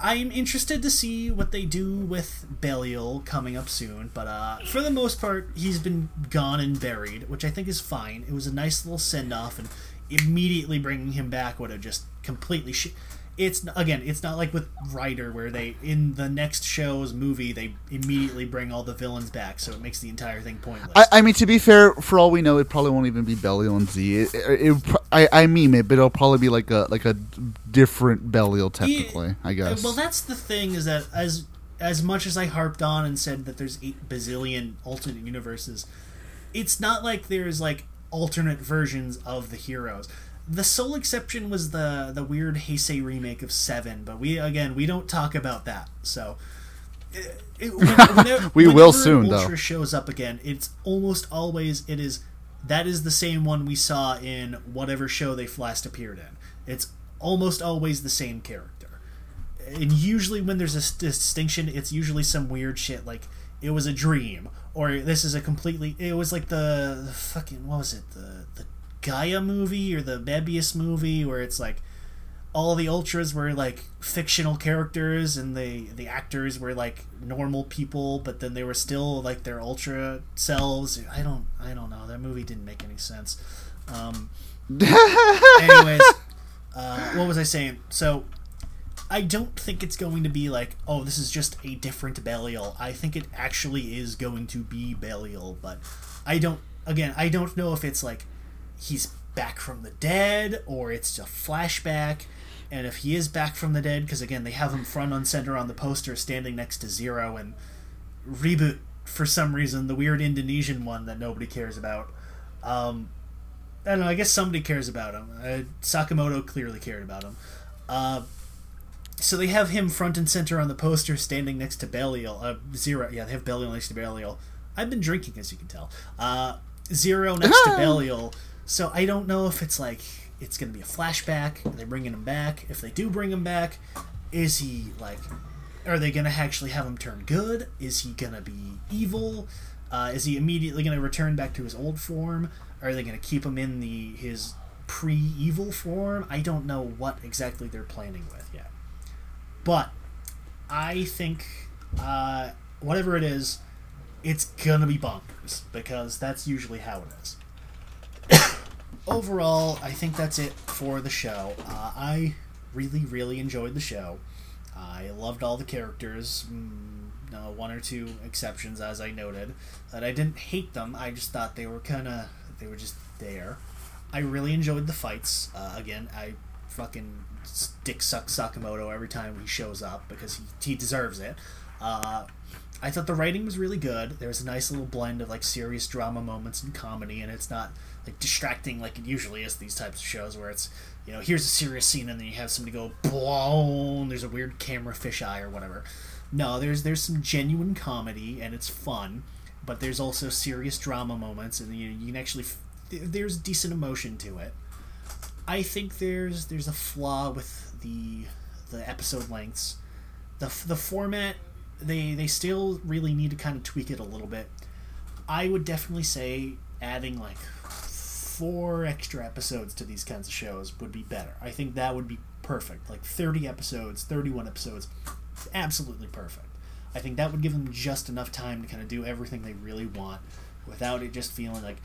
I'm interested to see what they do with Belial coming up soon, but uh, for the most part, he's been gone and buried, which I think is fine. It was a nice little send off, and immediately bringing him back would have just completely. It's again, it's not like with Rider where they in the next show's movie they immediately bring all the villains back, so it makes the entire thing pointless. I, I mean, to be fair, for all we know, it probably won't even be Belial and Z. It, it, it I, I mean it, but it'll probably be like a like a different Belial, technically. I uh, guess. Well, that's the thing is that as as much as I harped on and said that there's eight bazillion alternate universes, it's not like there's like alternate versions of the heroes. The sole exception was the the weird Heisei remake of Seven, but we again we don't talk about that. So. It, it- when- whenever- (laughs) We will soon, an though. Shows up again. It's almost always it is that is the same one we saw in whatever show they last appeared in. It's almost always the same character and usually when there's a distinction it's usually some weird shit like it was a dream or this is a completely it was like the, the fucking what was it the the gaia movie or the Mebius movie where it's like all the ultras were like fictional characters and the the actors were like normal people but then they were still like their ultra selves i don't i don't know that movie didn't make any sense um (laughs) anyways uh, what was i saying so I don't think it's going to be like, oh, this is just a different Belial. I think it actually is going to be Belial, but I don't. Again, I don't know if it's like he's back from the dead or it's a flashback. And if he is back from the dead, because again, they have him front on center on the poster standing next to Zero and Ribut for some reason, the weird Indonesian one that nobody cares about. Um, I don't know, I guess somebody cares about him. Uh, Sakamoto clearly cared about him. Uh, so they have him front and center on the poster standing next to Belial. Uh, Zero, yeah, they have Belial next to Belial. I've been drinking, as you can tell. Uh, Zero next to Belial. So I don't know if it's like it's going to be a flashback. Are they bringing him back? If they do bring him back, is he like? Are they going to actually have him turn good? Is he going to be evil? Uh, is he immediately going to return back to his old form? Are they going to keep him in the his pre-evil form? I don't know what exactly they're planning with yet. But I think uh, whatever it is, it's gonna be bonkers because that's usually how it is overall, I think that's it for the show. Uh, I really, really enjoyed the show. I loved all the characters. Mm, one or two exceptions, as I noted. That I didn't hate them. I just thought they were kind of they were just there. I really enjoyed the fights. Uh, again, I fucking dick suck Sakamoto every time he shows up because he he deserves it. Uh, I thought the writing was really good. There was a nice little blend of like serious drama moments and comedy, and it's not like distracting like it usually is these types of shows where it's you know here's a serious scene and then you have somebody go boom there's a weird camera fisheye or whatever. No there's there's some genuine comedy and it's fun but there's also serious drama moments and you, you can actually there's decent emotion to it. I think there's there's a flaw with the the episode lengths. The the format they they still really need to kind of tweak it a little bit. I would definitely say adding like four extra episodes to these kinds of shows would be better. I think that would be perfect. Like 30 episodes, 31 episodes, absolutely perfect. I think that would give them just enough time to kind of do everything they really want without it just feeling like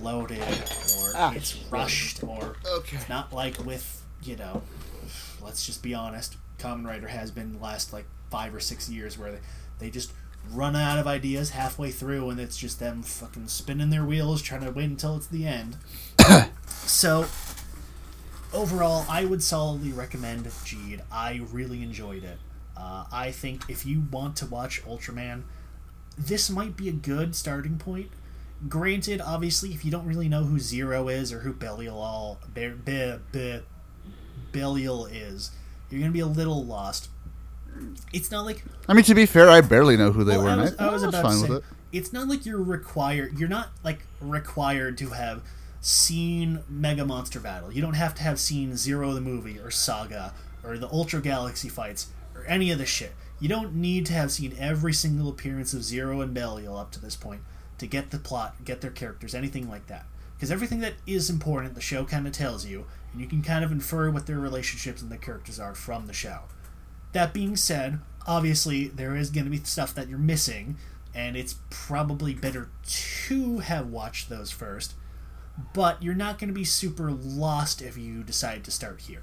bloated or ah, it's rushed or okay. it's not like with, you know, let's just be honest, Kamen Rider has been the last like five or six years where they, they just run out of ideas halfway through and it's just them fucking spinning their wheels trying to wait until it's the end. (coughs) so overall, I would solidly recommend Geed. I really enjoyed it. Uh, I think if you want to watch Ultraman, this might be a good starting point. Granted, obviously, if you don't really know who Zero is or who Belial all Be, Be, Be, Belial is, you're gonna be a little lost it's not like I mean to be fair, I barely know who they well, were. I was, I, I was about to say, it. it's not like you're required. You're not like required to have seen Mega Monster Battle. You don't have to have seen Zero the movie or Saga or the Ultra Galaxy fights or any of this shit. You don't need to have seen every single appearance of Zero and Belial up to this point to get the plot, get their characters, anything like that. Because everything that is important, the show kind of tells you, and you can kind of infer what their relationships and their characters are from the show. That being said, obviously there is going to be stuff that you're missing, and it's probably better to have watched those first. But you're not going to be super lost if you decide to start here.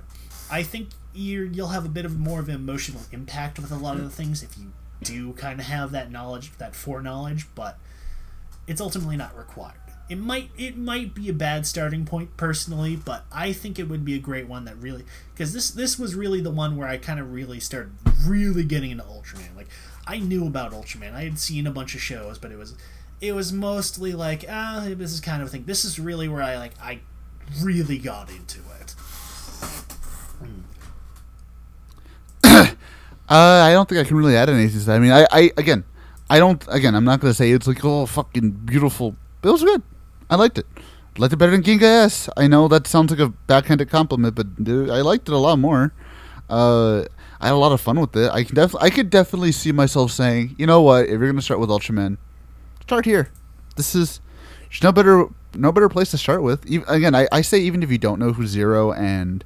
I think you will have a bit of more of an emotional impact with a lot of the things if you do kind of have that knowledge, that foreknowledge, but it's ultimately not required. It might it might be a bad starting point personally, but I think it would be a great one that really because this this was really the one where I kind of really started really getting into Ultraman. Like I knew about Ultraman. I had seen a bunch of shows, but it was it was mostly like ah this is kind of a thing. This is really where I like I really got into it. (coughs) uh, I don't think I can really add anything. I mean, I, I again, I don't. Again, I'm not to say it's like oh fucking beautiful. It was good. I liked it. Liked it better than Ginga S. I know that sounds like a backhanded compliment, but dude, I liked it a lot more. Uh, I had a lot of fun with it. I can def- I could definitely see myself saying, you know what, if you're gonna start with Ultraman, start here. This is there's no better no better place to start with. Even, again, I, I say even if you don't know who Zero and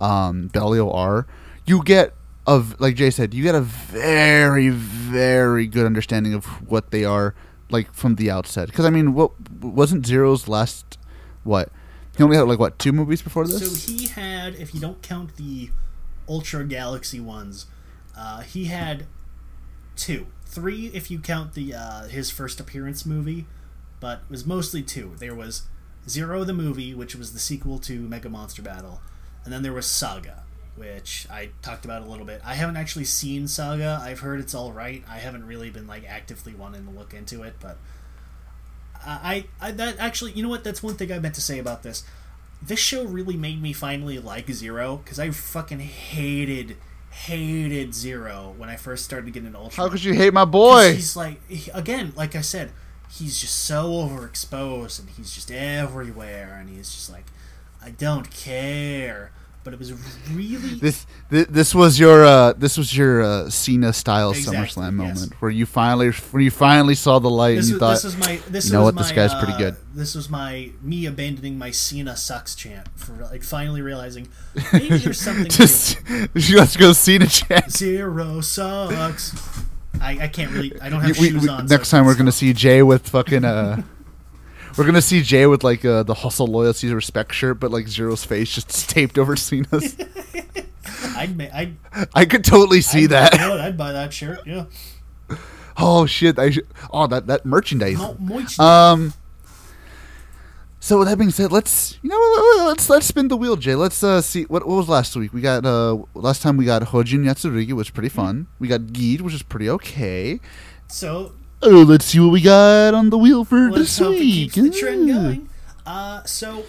um, Belial are, you get of like Jay said, you get a very very good understanding of what they are like from the outset. Because I mean, what wasn't Zero's last? What he only had like what two movies before this? So he had, if you don't count the Ultra Galaxy ones, uh, he had two, three if you count the uh, his first appearance movie, but it was mostly two. There was Zero the movie, which was the sequel to Mega Monster Battle, and then there was Saga, which I talked about a little bit. I haven't actually seen Saga. I've heard it's all right. I haven't really been like actively wanting to look into it, but I, I that actually, you know what? That's one thing I meant to say about this. This show really made me finally like Zero because I fucking hated hated Zero when I first started getting into Ultra. How could you hate my boy? He's like he- again, like I said, he's just so overexposed and he's just everywhere and he's just like, I don't care. But it was really This this, this was your uh, this was your uh, Cena style Exactly, SummerSlam yes. moment where you finally when you finally saw the light this and you was, thought this was my this you know what, this my, guy's pretty uh, good. This was my me abandoning my Cena sucks chant for like finally realizing (laughs) maybe there's something just (laughs) let's go Cena chant. Zero sucks. I, I can't really. I don't have We- shoes we- on. next I time we're gonna see Jay with fucking uh (laughs) we're gonna see Jay with like uh, the hustle loyalty respect shirt but like Zero's face just (laughs) taped over Cena's. (laughs) I'd, ma- I'd I could totally see I'd, that? I'd buy that shirt. Yeah. (laughs) oh shit I should, oh that that merchandise. Um so with that being said let's you know let's let's spin the wheel Jay. Let's uh see what, what was last week? We got uh last time we got Hojin Yatsurugi which was pretty fun. We got Geed which is pretty okay. So oh let's see what we got on the wheel for let's this week the trend going. Uh, so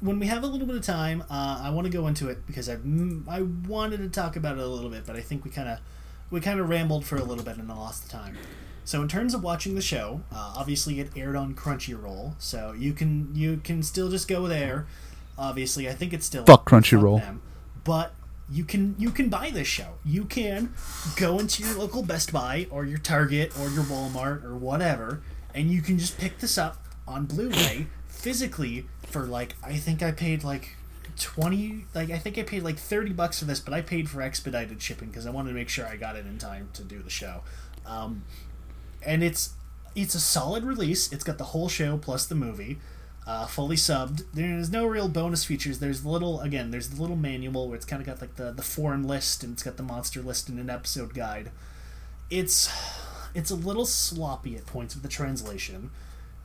when we have a little bit of time, uh, I want to go into it because I I wanted to talk about it a little bit, but I think we kind of we kind of rambled for a little bit and I lost the time. So in terms of watching the show, uh, obviously it aired on Crunchyroll, so you can you can still just go there. Obviously, I think it's still Fuck Crunchyroll. but you can you can buy this show. You can go into your local Best Buy or your Target or your Walmart or whatever, and you can just pick this up on Blu-ray physically for like I think I paid like 20 like I think I paid like 30 bucks for this but I paid for expedited shipping because I wanted to make sure I got it in time to do the show. Um, and it's it's a solid release. It's got the whole show plus the movie uh, fully subbed there's no real bonus features there's the little again there's the little manual where it's kind of got like the the foreign list and it's got the monster list and an episode guide it's it's a little sloppy at points with the translation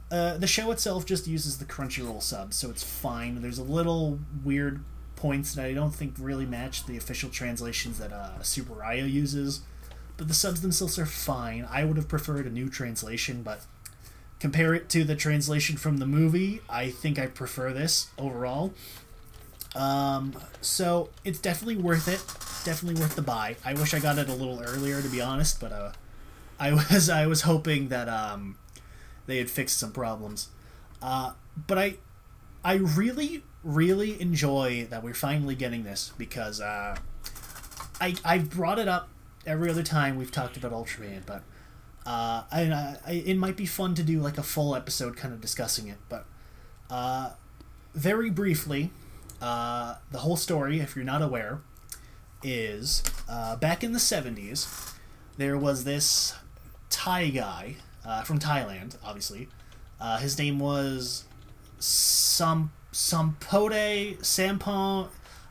uh, the show itself just uses the Crunchyroll sub, so it's fine. There's a little weird points that I don't think really match the official translations that uh, Tsuburaya uses, but the subs themselves are fine. I would have preferred a new translation, but compare it to the translation from the movie, I think I prefer this overall. Um, so it's definitely worth it. Definitely worth the buy. I wish I got it a little earlier, to be honest, but uh, I (laughs) was I was hoping that um, they had fixed some problems. Uh, but I I really really enjoy that we're finally getting this because uh, I I've brought it up every other time we've talked about Ultraman, but uh, I, I it might be fun to do like a full episode kind of discussing it. But uh, very briefly, uh, the whole story, if you're not aware, is uh, back in the '70s, there was this Thai guy uh, from Thailand, obviously. Uh, his name was Sam Sampode Sampong.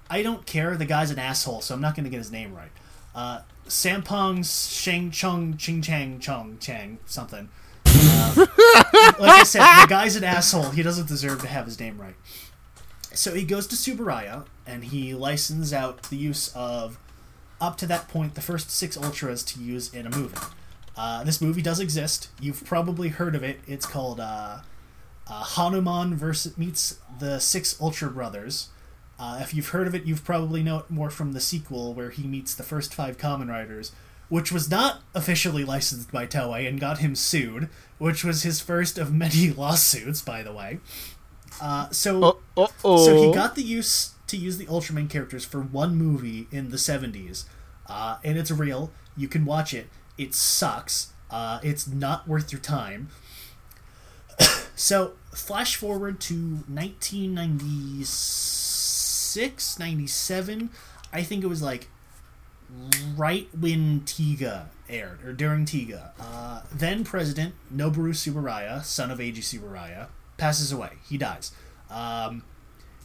I don't care. The guy's an asshole, so I'm not going to get his name right. Sampong Sheng Chung Ching Chang Chung Chang something. Uh, (laughs) like I said, the guy's an asshole. He doesn't deserve to have his name right. So he goes to Tsuburaya and he licenses out the use of, up to that point, the first six ultras to use in a movie. Uh, this movie does exist. You've probably heard of it. It's called uh, uh, Hanuman versus meets the Six Ultra Brothers. Uh, if you've heard of it, you've probably know it more from the sequel where he meets the first five Kamen Riders, which was not officially licensed by Toei and got him sued, which was his first of many (laughs) lawsuits, by the way. Uh, so oh, oh, oh. so he got the use to use the Ultraman characters for one movie in the 70s. Uh, and it's real. You can watch it. It sucks. Uh, it's not worth your time. (coughs) so, flash forward to 1996, 97. I think it was like right when Tiga aired, or during Tiga. Uh, then President Noboru Tsuburaya, son of Eiji Tsuburaya, passes away. He dies. Um,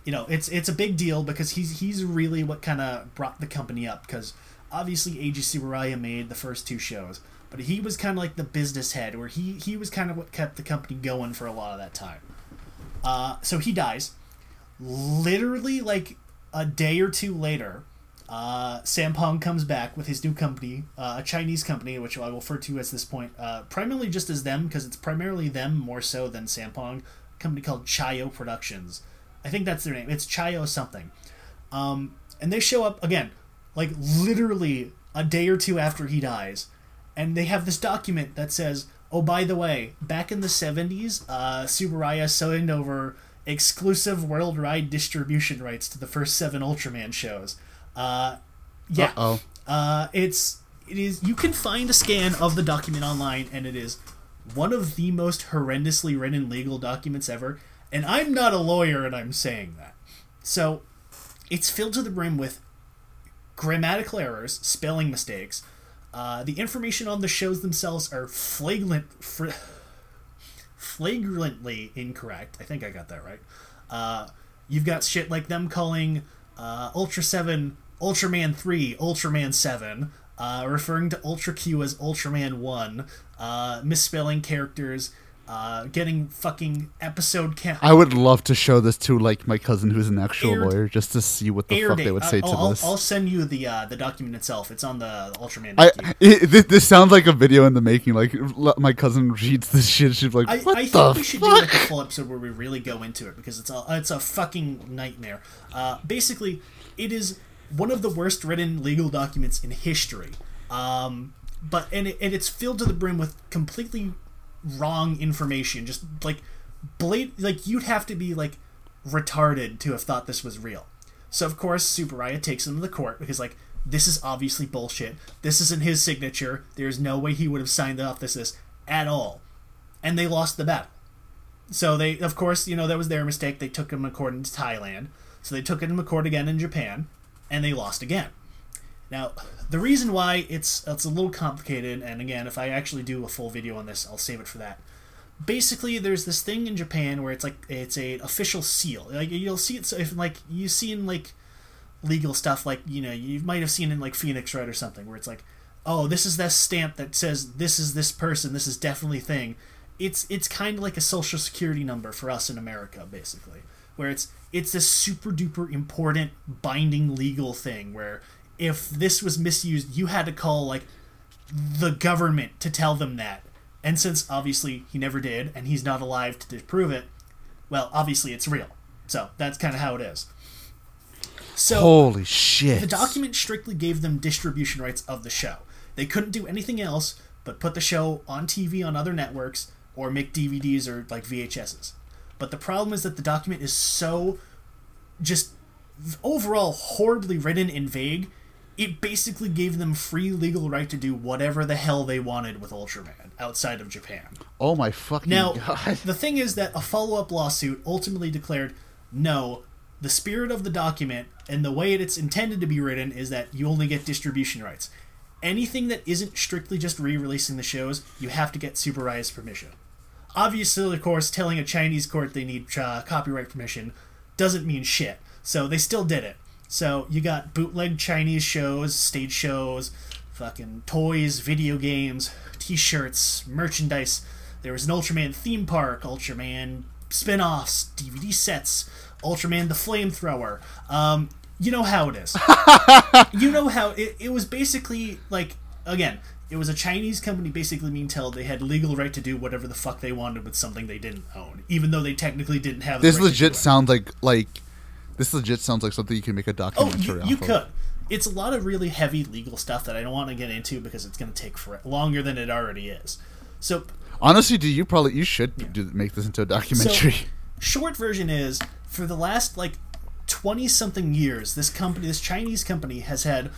you know, it's it's a big deal because he's he's really what kind of brought the company up because obviously Eiji Tsuburaya made the first two shows, but he was kind of like the business head, where he he was kind of what kept the company going for a lot of that time. Uh, so he dies. Literally, like a day or two later, uh, Sampong comes back with his new company, uh, a Chinese company, which I will refer to at this point, uh, primarily just as them because it's primarily them more so than Sampong. A company called Chaiyo Productions. I think that's their name. It's Chaiyo something. Um, and they show up again, like literally a day or two after he dies, and they have this document that says, "Oh, by the way, back in the '70s, uh, Tsuburaya signed over exclusive worldwide distribution rights to the first seven Ultraman shows." Uh, yeah, Oh, uh, it's it is. You can find a scan of the document online, and it is one of the most horrendously written legal documents ever. And I'm not a lawyer, and I'm saying that. So, it's filled to the brim with grammatical errors, spelling mistakes. Uh, the information on the shows themselves are flagrant, fr- flagrantly incorrect. I think I got that right. Uh, you've got shit like them calling uh, Ultra 7 Ultraman 3 Ultraman 7, uh, referring to Ultra Q as Ultraman 1, uh, misspelling characters, uh, getting fucking episode count. I would love to show this to like my cousin who's an actual Aired- lawyer just to see what the fuck date. they would say Uh, to I'll, this. I'll send you the uh, the document itself. It's on the Ultraman. I, (laughs) it, this, sounds like a video in the making. Like my cousin reads this shit. She's like, I, "What I the think we should do like a full episode where we really go into it because it's a it's a fucking nightmare. Uh, basically, it is one of the worst written legal documents in history. Um, but and it, and it's filled to the brim with completely wrong information. Just like blade, like you'd have to be like retarded to have thought this was real. So of course, Tsuburaya takes him to the court because like this is obviously bullshit. This isn't his signature. There's no way he would have signed off this this at all. And they lost the battle. So they, of course, you know that was their mistake. They took him according to Thailand. So they took him to court again in Japan, and they lost again. Now, the reason why it's it's a little complicated, and again, if I actually do a full video on this, I'll save it for that. Basically, there's this thing in Japan where it's like it's a official seal. Like you'll see it so if like you see in like legal stuff, like you know you might have seen in like Phoenix Wright or something, where it's like, oh, this is that stamp that says this is this person, this is definitely thing. It's it's kind of like a social security number for us in America, basically, where it's it's this super duper important binding legal thing where if this was misused, you had to call like the government to tell them that. And since obviously he never did, and he's not alive to disprove it, well, obviously it's real. So that's kind of how it is. So Holy shit! the document strictly gave them distribution rights of the show. They couldn't do anything else but put the show on TV on other networks or make DVDs or like VHSs. But the problem is that the document is so just overall horribly written and vague. It basically gave them free legal right to do whatever the hell they wanted with Ultraman outside of Japan. oh my fucking Now, god! the thing is that a follow up lawsuit ultimately declared no, the spirit of the document and the way it's intended to be written is that you only get distribution rights. Anything that isn't strictly just re releasing the shows, you have to get Super permission. Obviously, of course, telling a Chinese court they need uh, copyright permission doesn't mean shit. So they still did it. So you got bootleg Chinese shows, stage shows, fucking toys, video games, t-shirts, merchandise. There was an Ultraman theme park, Ultraman spin-offs, DVD sets, Ultraman the Flamethrower. Um, you know how it is. (laughs) you know how it, it was basically like again, it was a Chinese company basically being told they had legal right to do whatever the fuck they wanted with something they didn't own, even though they technically didn't have. The This right legit sounds like like this legit sounds like something you can make a Oh, documentary you, off you of. could. It's a lot of really heavy legal stuff that I don't want to get into because it's going to take for longer than it already is. So, Honestly, do you probably you should do, make this into a documentary? so short version is for the last like 20 something years, this company, this Chinese company has had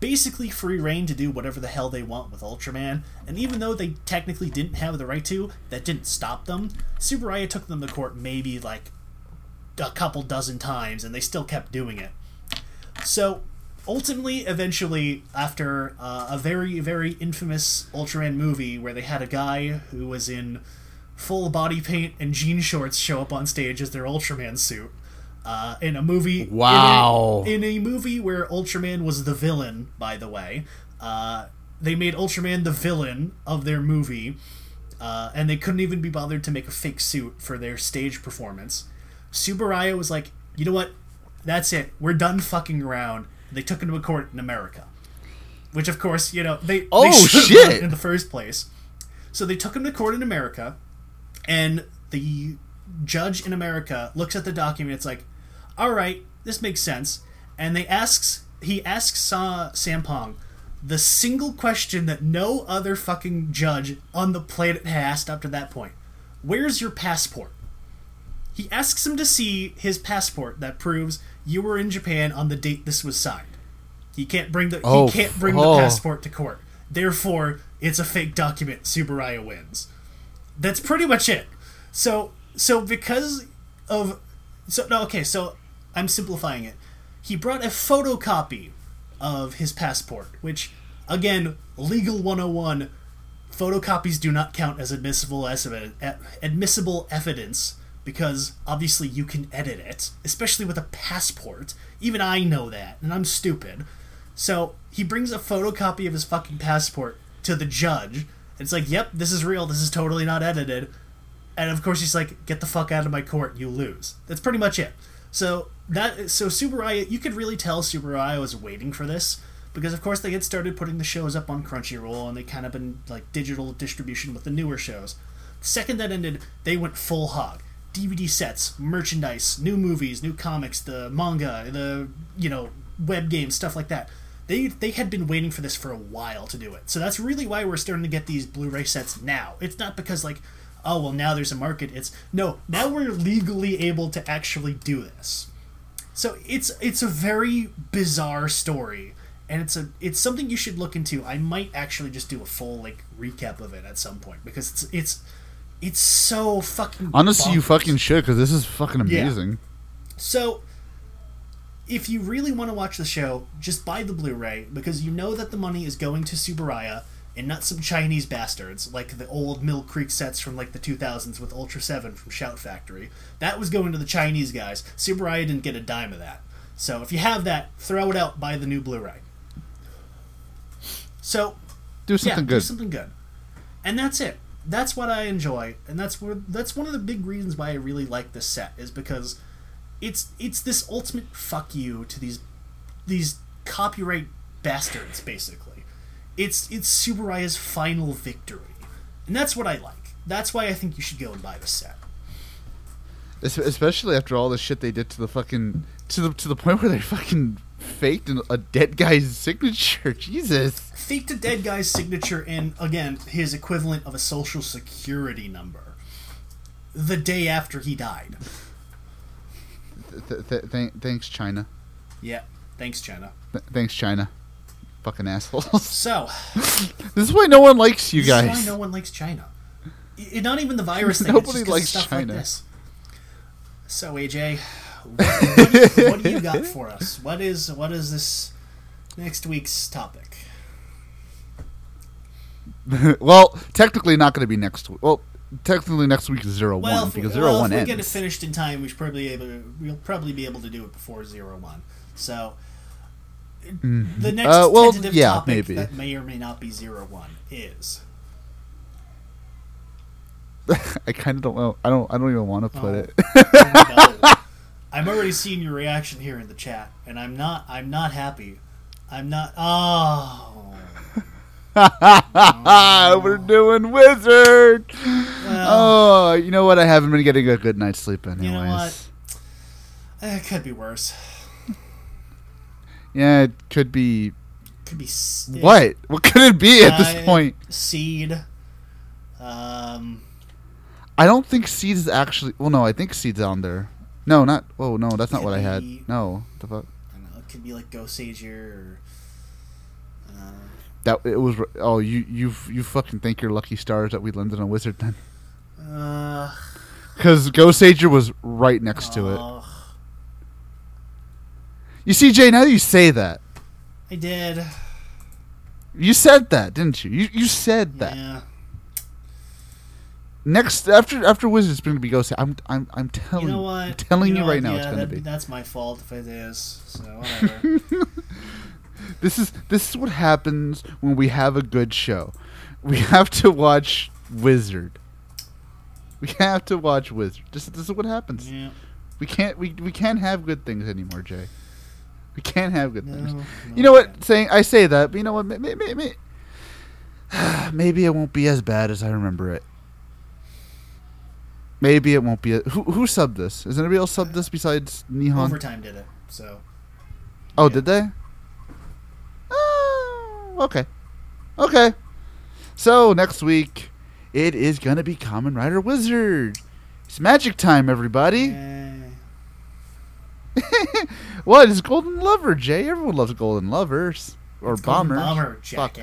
basically free reign to do whatever the hell they want with Ultraman. And even though they technically didn't have the right to, that didn't stop them. Tsuburaya took them to court maybe like a couple dozen times and they still kept doing it. So ultimately, eventually, after uh, a very, very infamous Ultraman movie where they had a guy who was in full body paint and jean shorts show up on stage as their Ultraman suit, Uh, in a movie, in a- Wow. in a, movie where Ultraman was the villain, by the way, uh, they made Ultraman the villain of their movie, uh, and they couldn't even be bothered to make a fake suit for their stage performance. Tsuburaya was like, you know what? That's it. We're done fucking around. They took him to a court in America, which of course, you know, they Oh, they shit. in the first place. So they took him to court in America, and the judge in America looks at the document. It's like, all right, this makes sense. And they asks he asks uh, Sampong the single question that no other fucking judge on the planet had asked up to that point: Where's your passport? He asks him to see his passport that proves you were in Japan on the date this was signed. He can't bring the Oh, he can't bring oh. the passport to court. Therefore, it's a fake document. Subaraya wins. That's pretty much it. So so because of so no okay so I'm simplifying it. He brought a photocopy of his passport, which again legal 101 photocopies do not count as admissible as admissible evidence because obviously you can edit it, especially with a passport. Even I know that, and I'm stupid. So he brings a photocopy of his fucking passport to the judge. And it's like, yep, this is real. This is totally not edited. And of course, he's like, "Get the fuck out of my court, you lose." That's pretty much it. So that so Tsuburaya, you could really tell Tsuburaya was waiting for this because, of course, they had started putting the shows up on Crunchyroll and they kind of been like digital distribution with the newer shows. The second that ended, they went full hog. DVD sets, merchandise, new movies, new comics, the manga, the you know web games, stuff like that. They they had been waiting for this for a while to do it. So that's really why we're starting to get these Blu-ray sets now. It's not because like oh well now there's a market. It's no now we're legally able to actually do this. So it's it's a very bizarre story, and it's a it's something you should look into. I might actually just do a full like recap of it at some point because it's it's it's so fucking. Honestly, you fucking should because this is fucking Yeah. amazing. So, if you really want to watch the show, just buy the Blu-ray because you know that the money is going to Tsuburaya and not some Chinese bastards like the old Mill Creek sets from like the 2000s with Ultra 7 from Shout Factory. That was going to the Chinese guys. Tsuburaya didn't get a dime of that. So if you have that, throw it out, buy the new Blu-ray. So Do something yeah, good. do something good. And that's it. That's what I enjoy, and that's where that's one of the big reasons why I really like this set is because it's it's this ultimate fuck you to these these copyright bastards basically. It's it's Tsuburaya's final victory. And that's what I like. That's why I think you should go and buy the set. Especially after all the shit they did to the fucking to the to the point where they fucking faked a dead guy's signature. (laughs) Jesus. Faked a dead guy's signature and again his equivalent of a social security number. The day after he died. Th- th- th- thanks, China. Yeah. Thanks, China. Th- thanks, China. Fucking assholes. (laughs) So this is why no one likes you This is guys. why no one likes China. I- not even the virus (laughs) thing. Nobody it's just 'cause likes stuff China. Like this. So AJ, what, what, what do you got (laughs) for us? What is what is this next week's topic? (laughs) well, technically not going to be next. week. Well, technically next week is zero Well, one if, because well, zero if one we ends. get it finished in time, we should probably able to, we'll probably be able to do it before zero one. So the next Uh, well, tentative yeah, topic maybe. that may or may not be zero one is (laughs) I kind of don't know. I don't. I don't even want to put Oh. it. Oh. I'm already seeing your reaction here in the chat, and I'm not. I'm not happy. I'm not. Oh. (laughs) We're doing wizard. Well, Oh, you know what? I haven't been getting a good night's sleep, anyways. know what? it could be worse. Yeah, it could be. Could be s- What? What could it be at Uh, this point? Seed. Um. I don't think seeds is actually. Well, no, I think seeds on there. No, not. Oh no, that's not what I had. be- No, the fuck. I don't know. It could be like Ghost Sager or. Uh, That it was. Oh, you you you fucking thank your lucky stars that we landed on wizard then, uh, because Ghost Sager was right next to it. You see, Jay. Now that you say that, I did. you said that, didn't you? You you said that. Yeah. Next after after Wizards, it's going to be Ghost. I'm I'm I'm telling You know what? I'm telling you, know right what? now, Yeah, it's going to be. That's my fault if it is. So whatever. (laughs) This is this is what happens when we have a good show. We (laughs) have to watch Wizard. We have to watch Wizard. This, this is what happens. yeah. We can't we, we can't have good things anymore, Jay. We can't have good No, things. no, You know what? Saying I say that, but you know what? Maybe maybe, (sighs) maybe it won't be as bad as I remember it. Maybe it won't be. A, who who subbed this? Is anybody else subbed this besides Nihon? Overtime did it. So Oh, Yeah. did they? Oh, okay. Okay. So next week, it is gonna be Kamen Rider Wizard. It's magic time, everybody. (laughs) what is Golden Lover, Jay? Everyone loves Golden Lovers or Golden Bombers. Bomber, Fuck.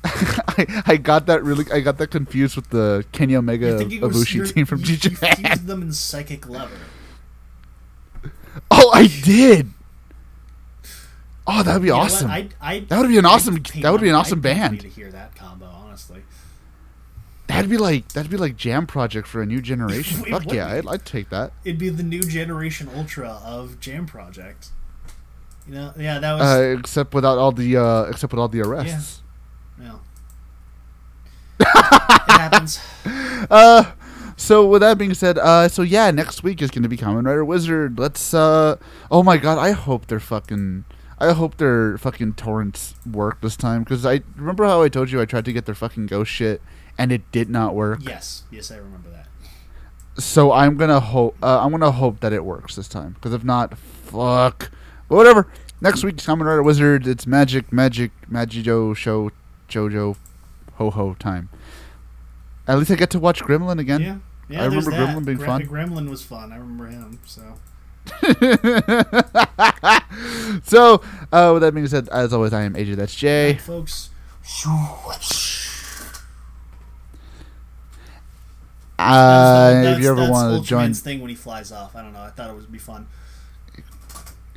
(laughs) I, I got that really. I got that confused with the Kenny Omega You're thinking it was- Ibushi team from you, New you fused them in Psychic Lover. (laughs) Oh, I did. Oh, that'd be You awesome. I'd- I'd- That would be an I'd awesome- that would be an awesome band. To hear that combo, honestly. That'd be like that'd be like Jam Project for a new (laughs) generation. Fuck would yeah. I'd, I'd take that. It'd be the new generation Ultra of Jam Project. You know, yeah, that was. Uh, except without all the uh, except with all the arrests. no. It happens. (laughs) Uh, so with that being said, uh, so yeah, next week is gonna be Kamen Rider Wizard. Let's uh, oh my god, I hope they're fucking. I hope their fucking torrents work this time because I remember how I told you I tried to get their fucking ghost shit and it did not work. Yes, yes, I remember that. So I'm gonna hope. Uh, I'm gonna hope that it works this time. Because if not, fuck. But whatever. Next week's Kamen Rider Wizard. It's magic, magic, magic. Magijo show, JoJo, ho ho time. At least I get to watch Gremlin again. Yeah, yeah. I remember that. Gremlin being Gra- fun. Gremlin was fun. I remember him. So (laughs) so, uh, with that being said, as always, I am AJ. That's Jay. Right, folks. Uh, if you ever want to join, thing when he flies off. I don't know. I thought it would be fun.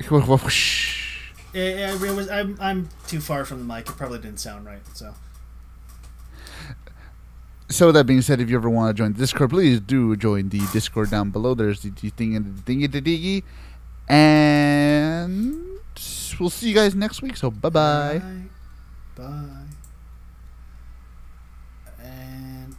(laughs) Eh, it was, I'm, I'm too far from the mic. It probably didn't sound right. So So that being said, if you ever want to join the Discord, please do join the Discord down below. There's the, thing and the thingy the diggy. And we'll see you guys next week. So bye bye. Bye. Bye.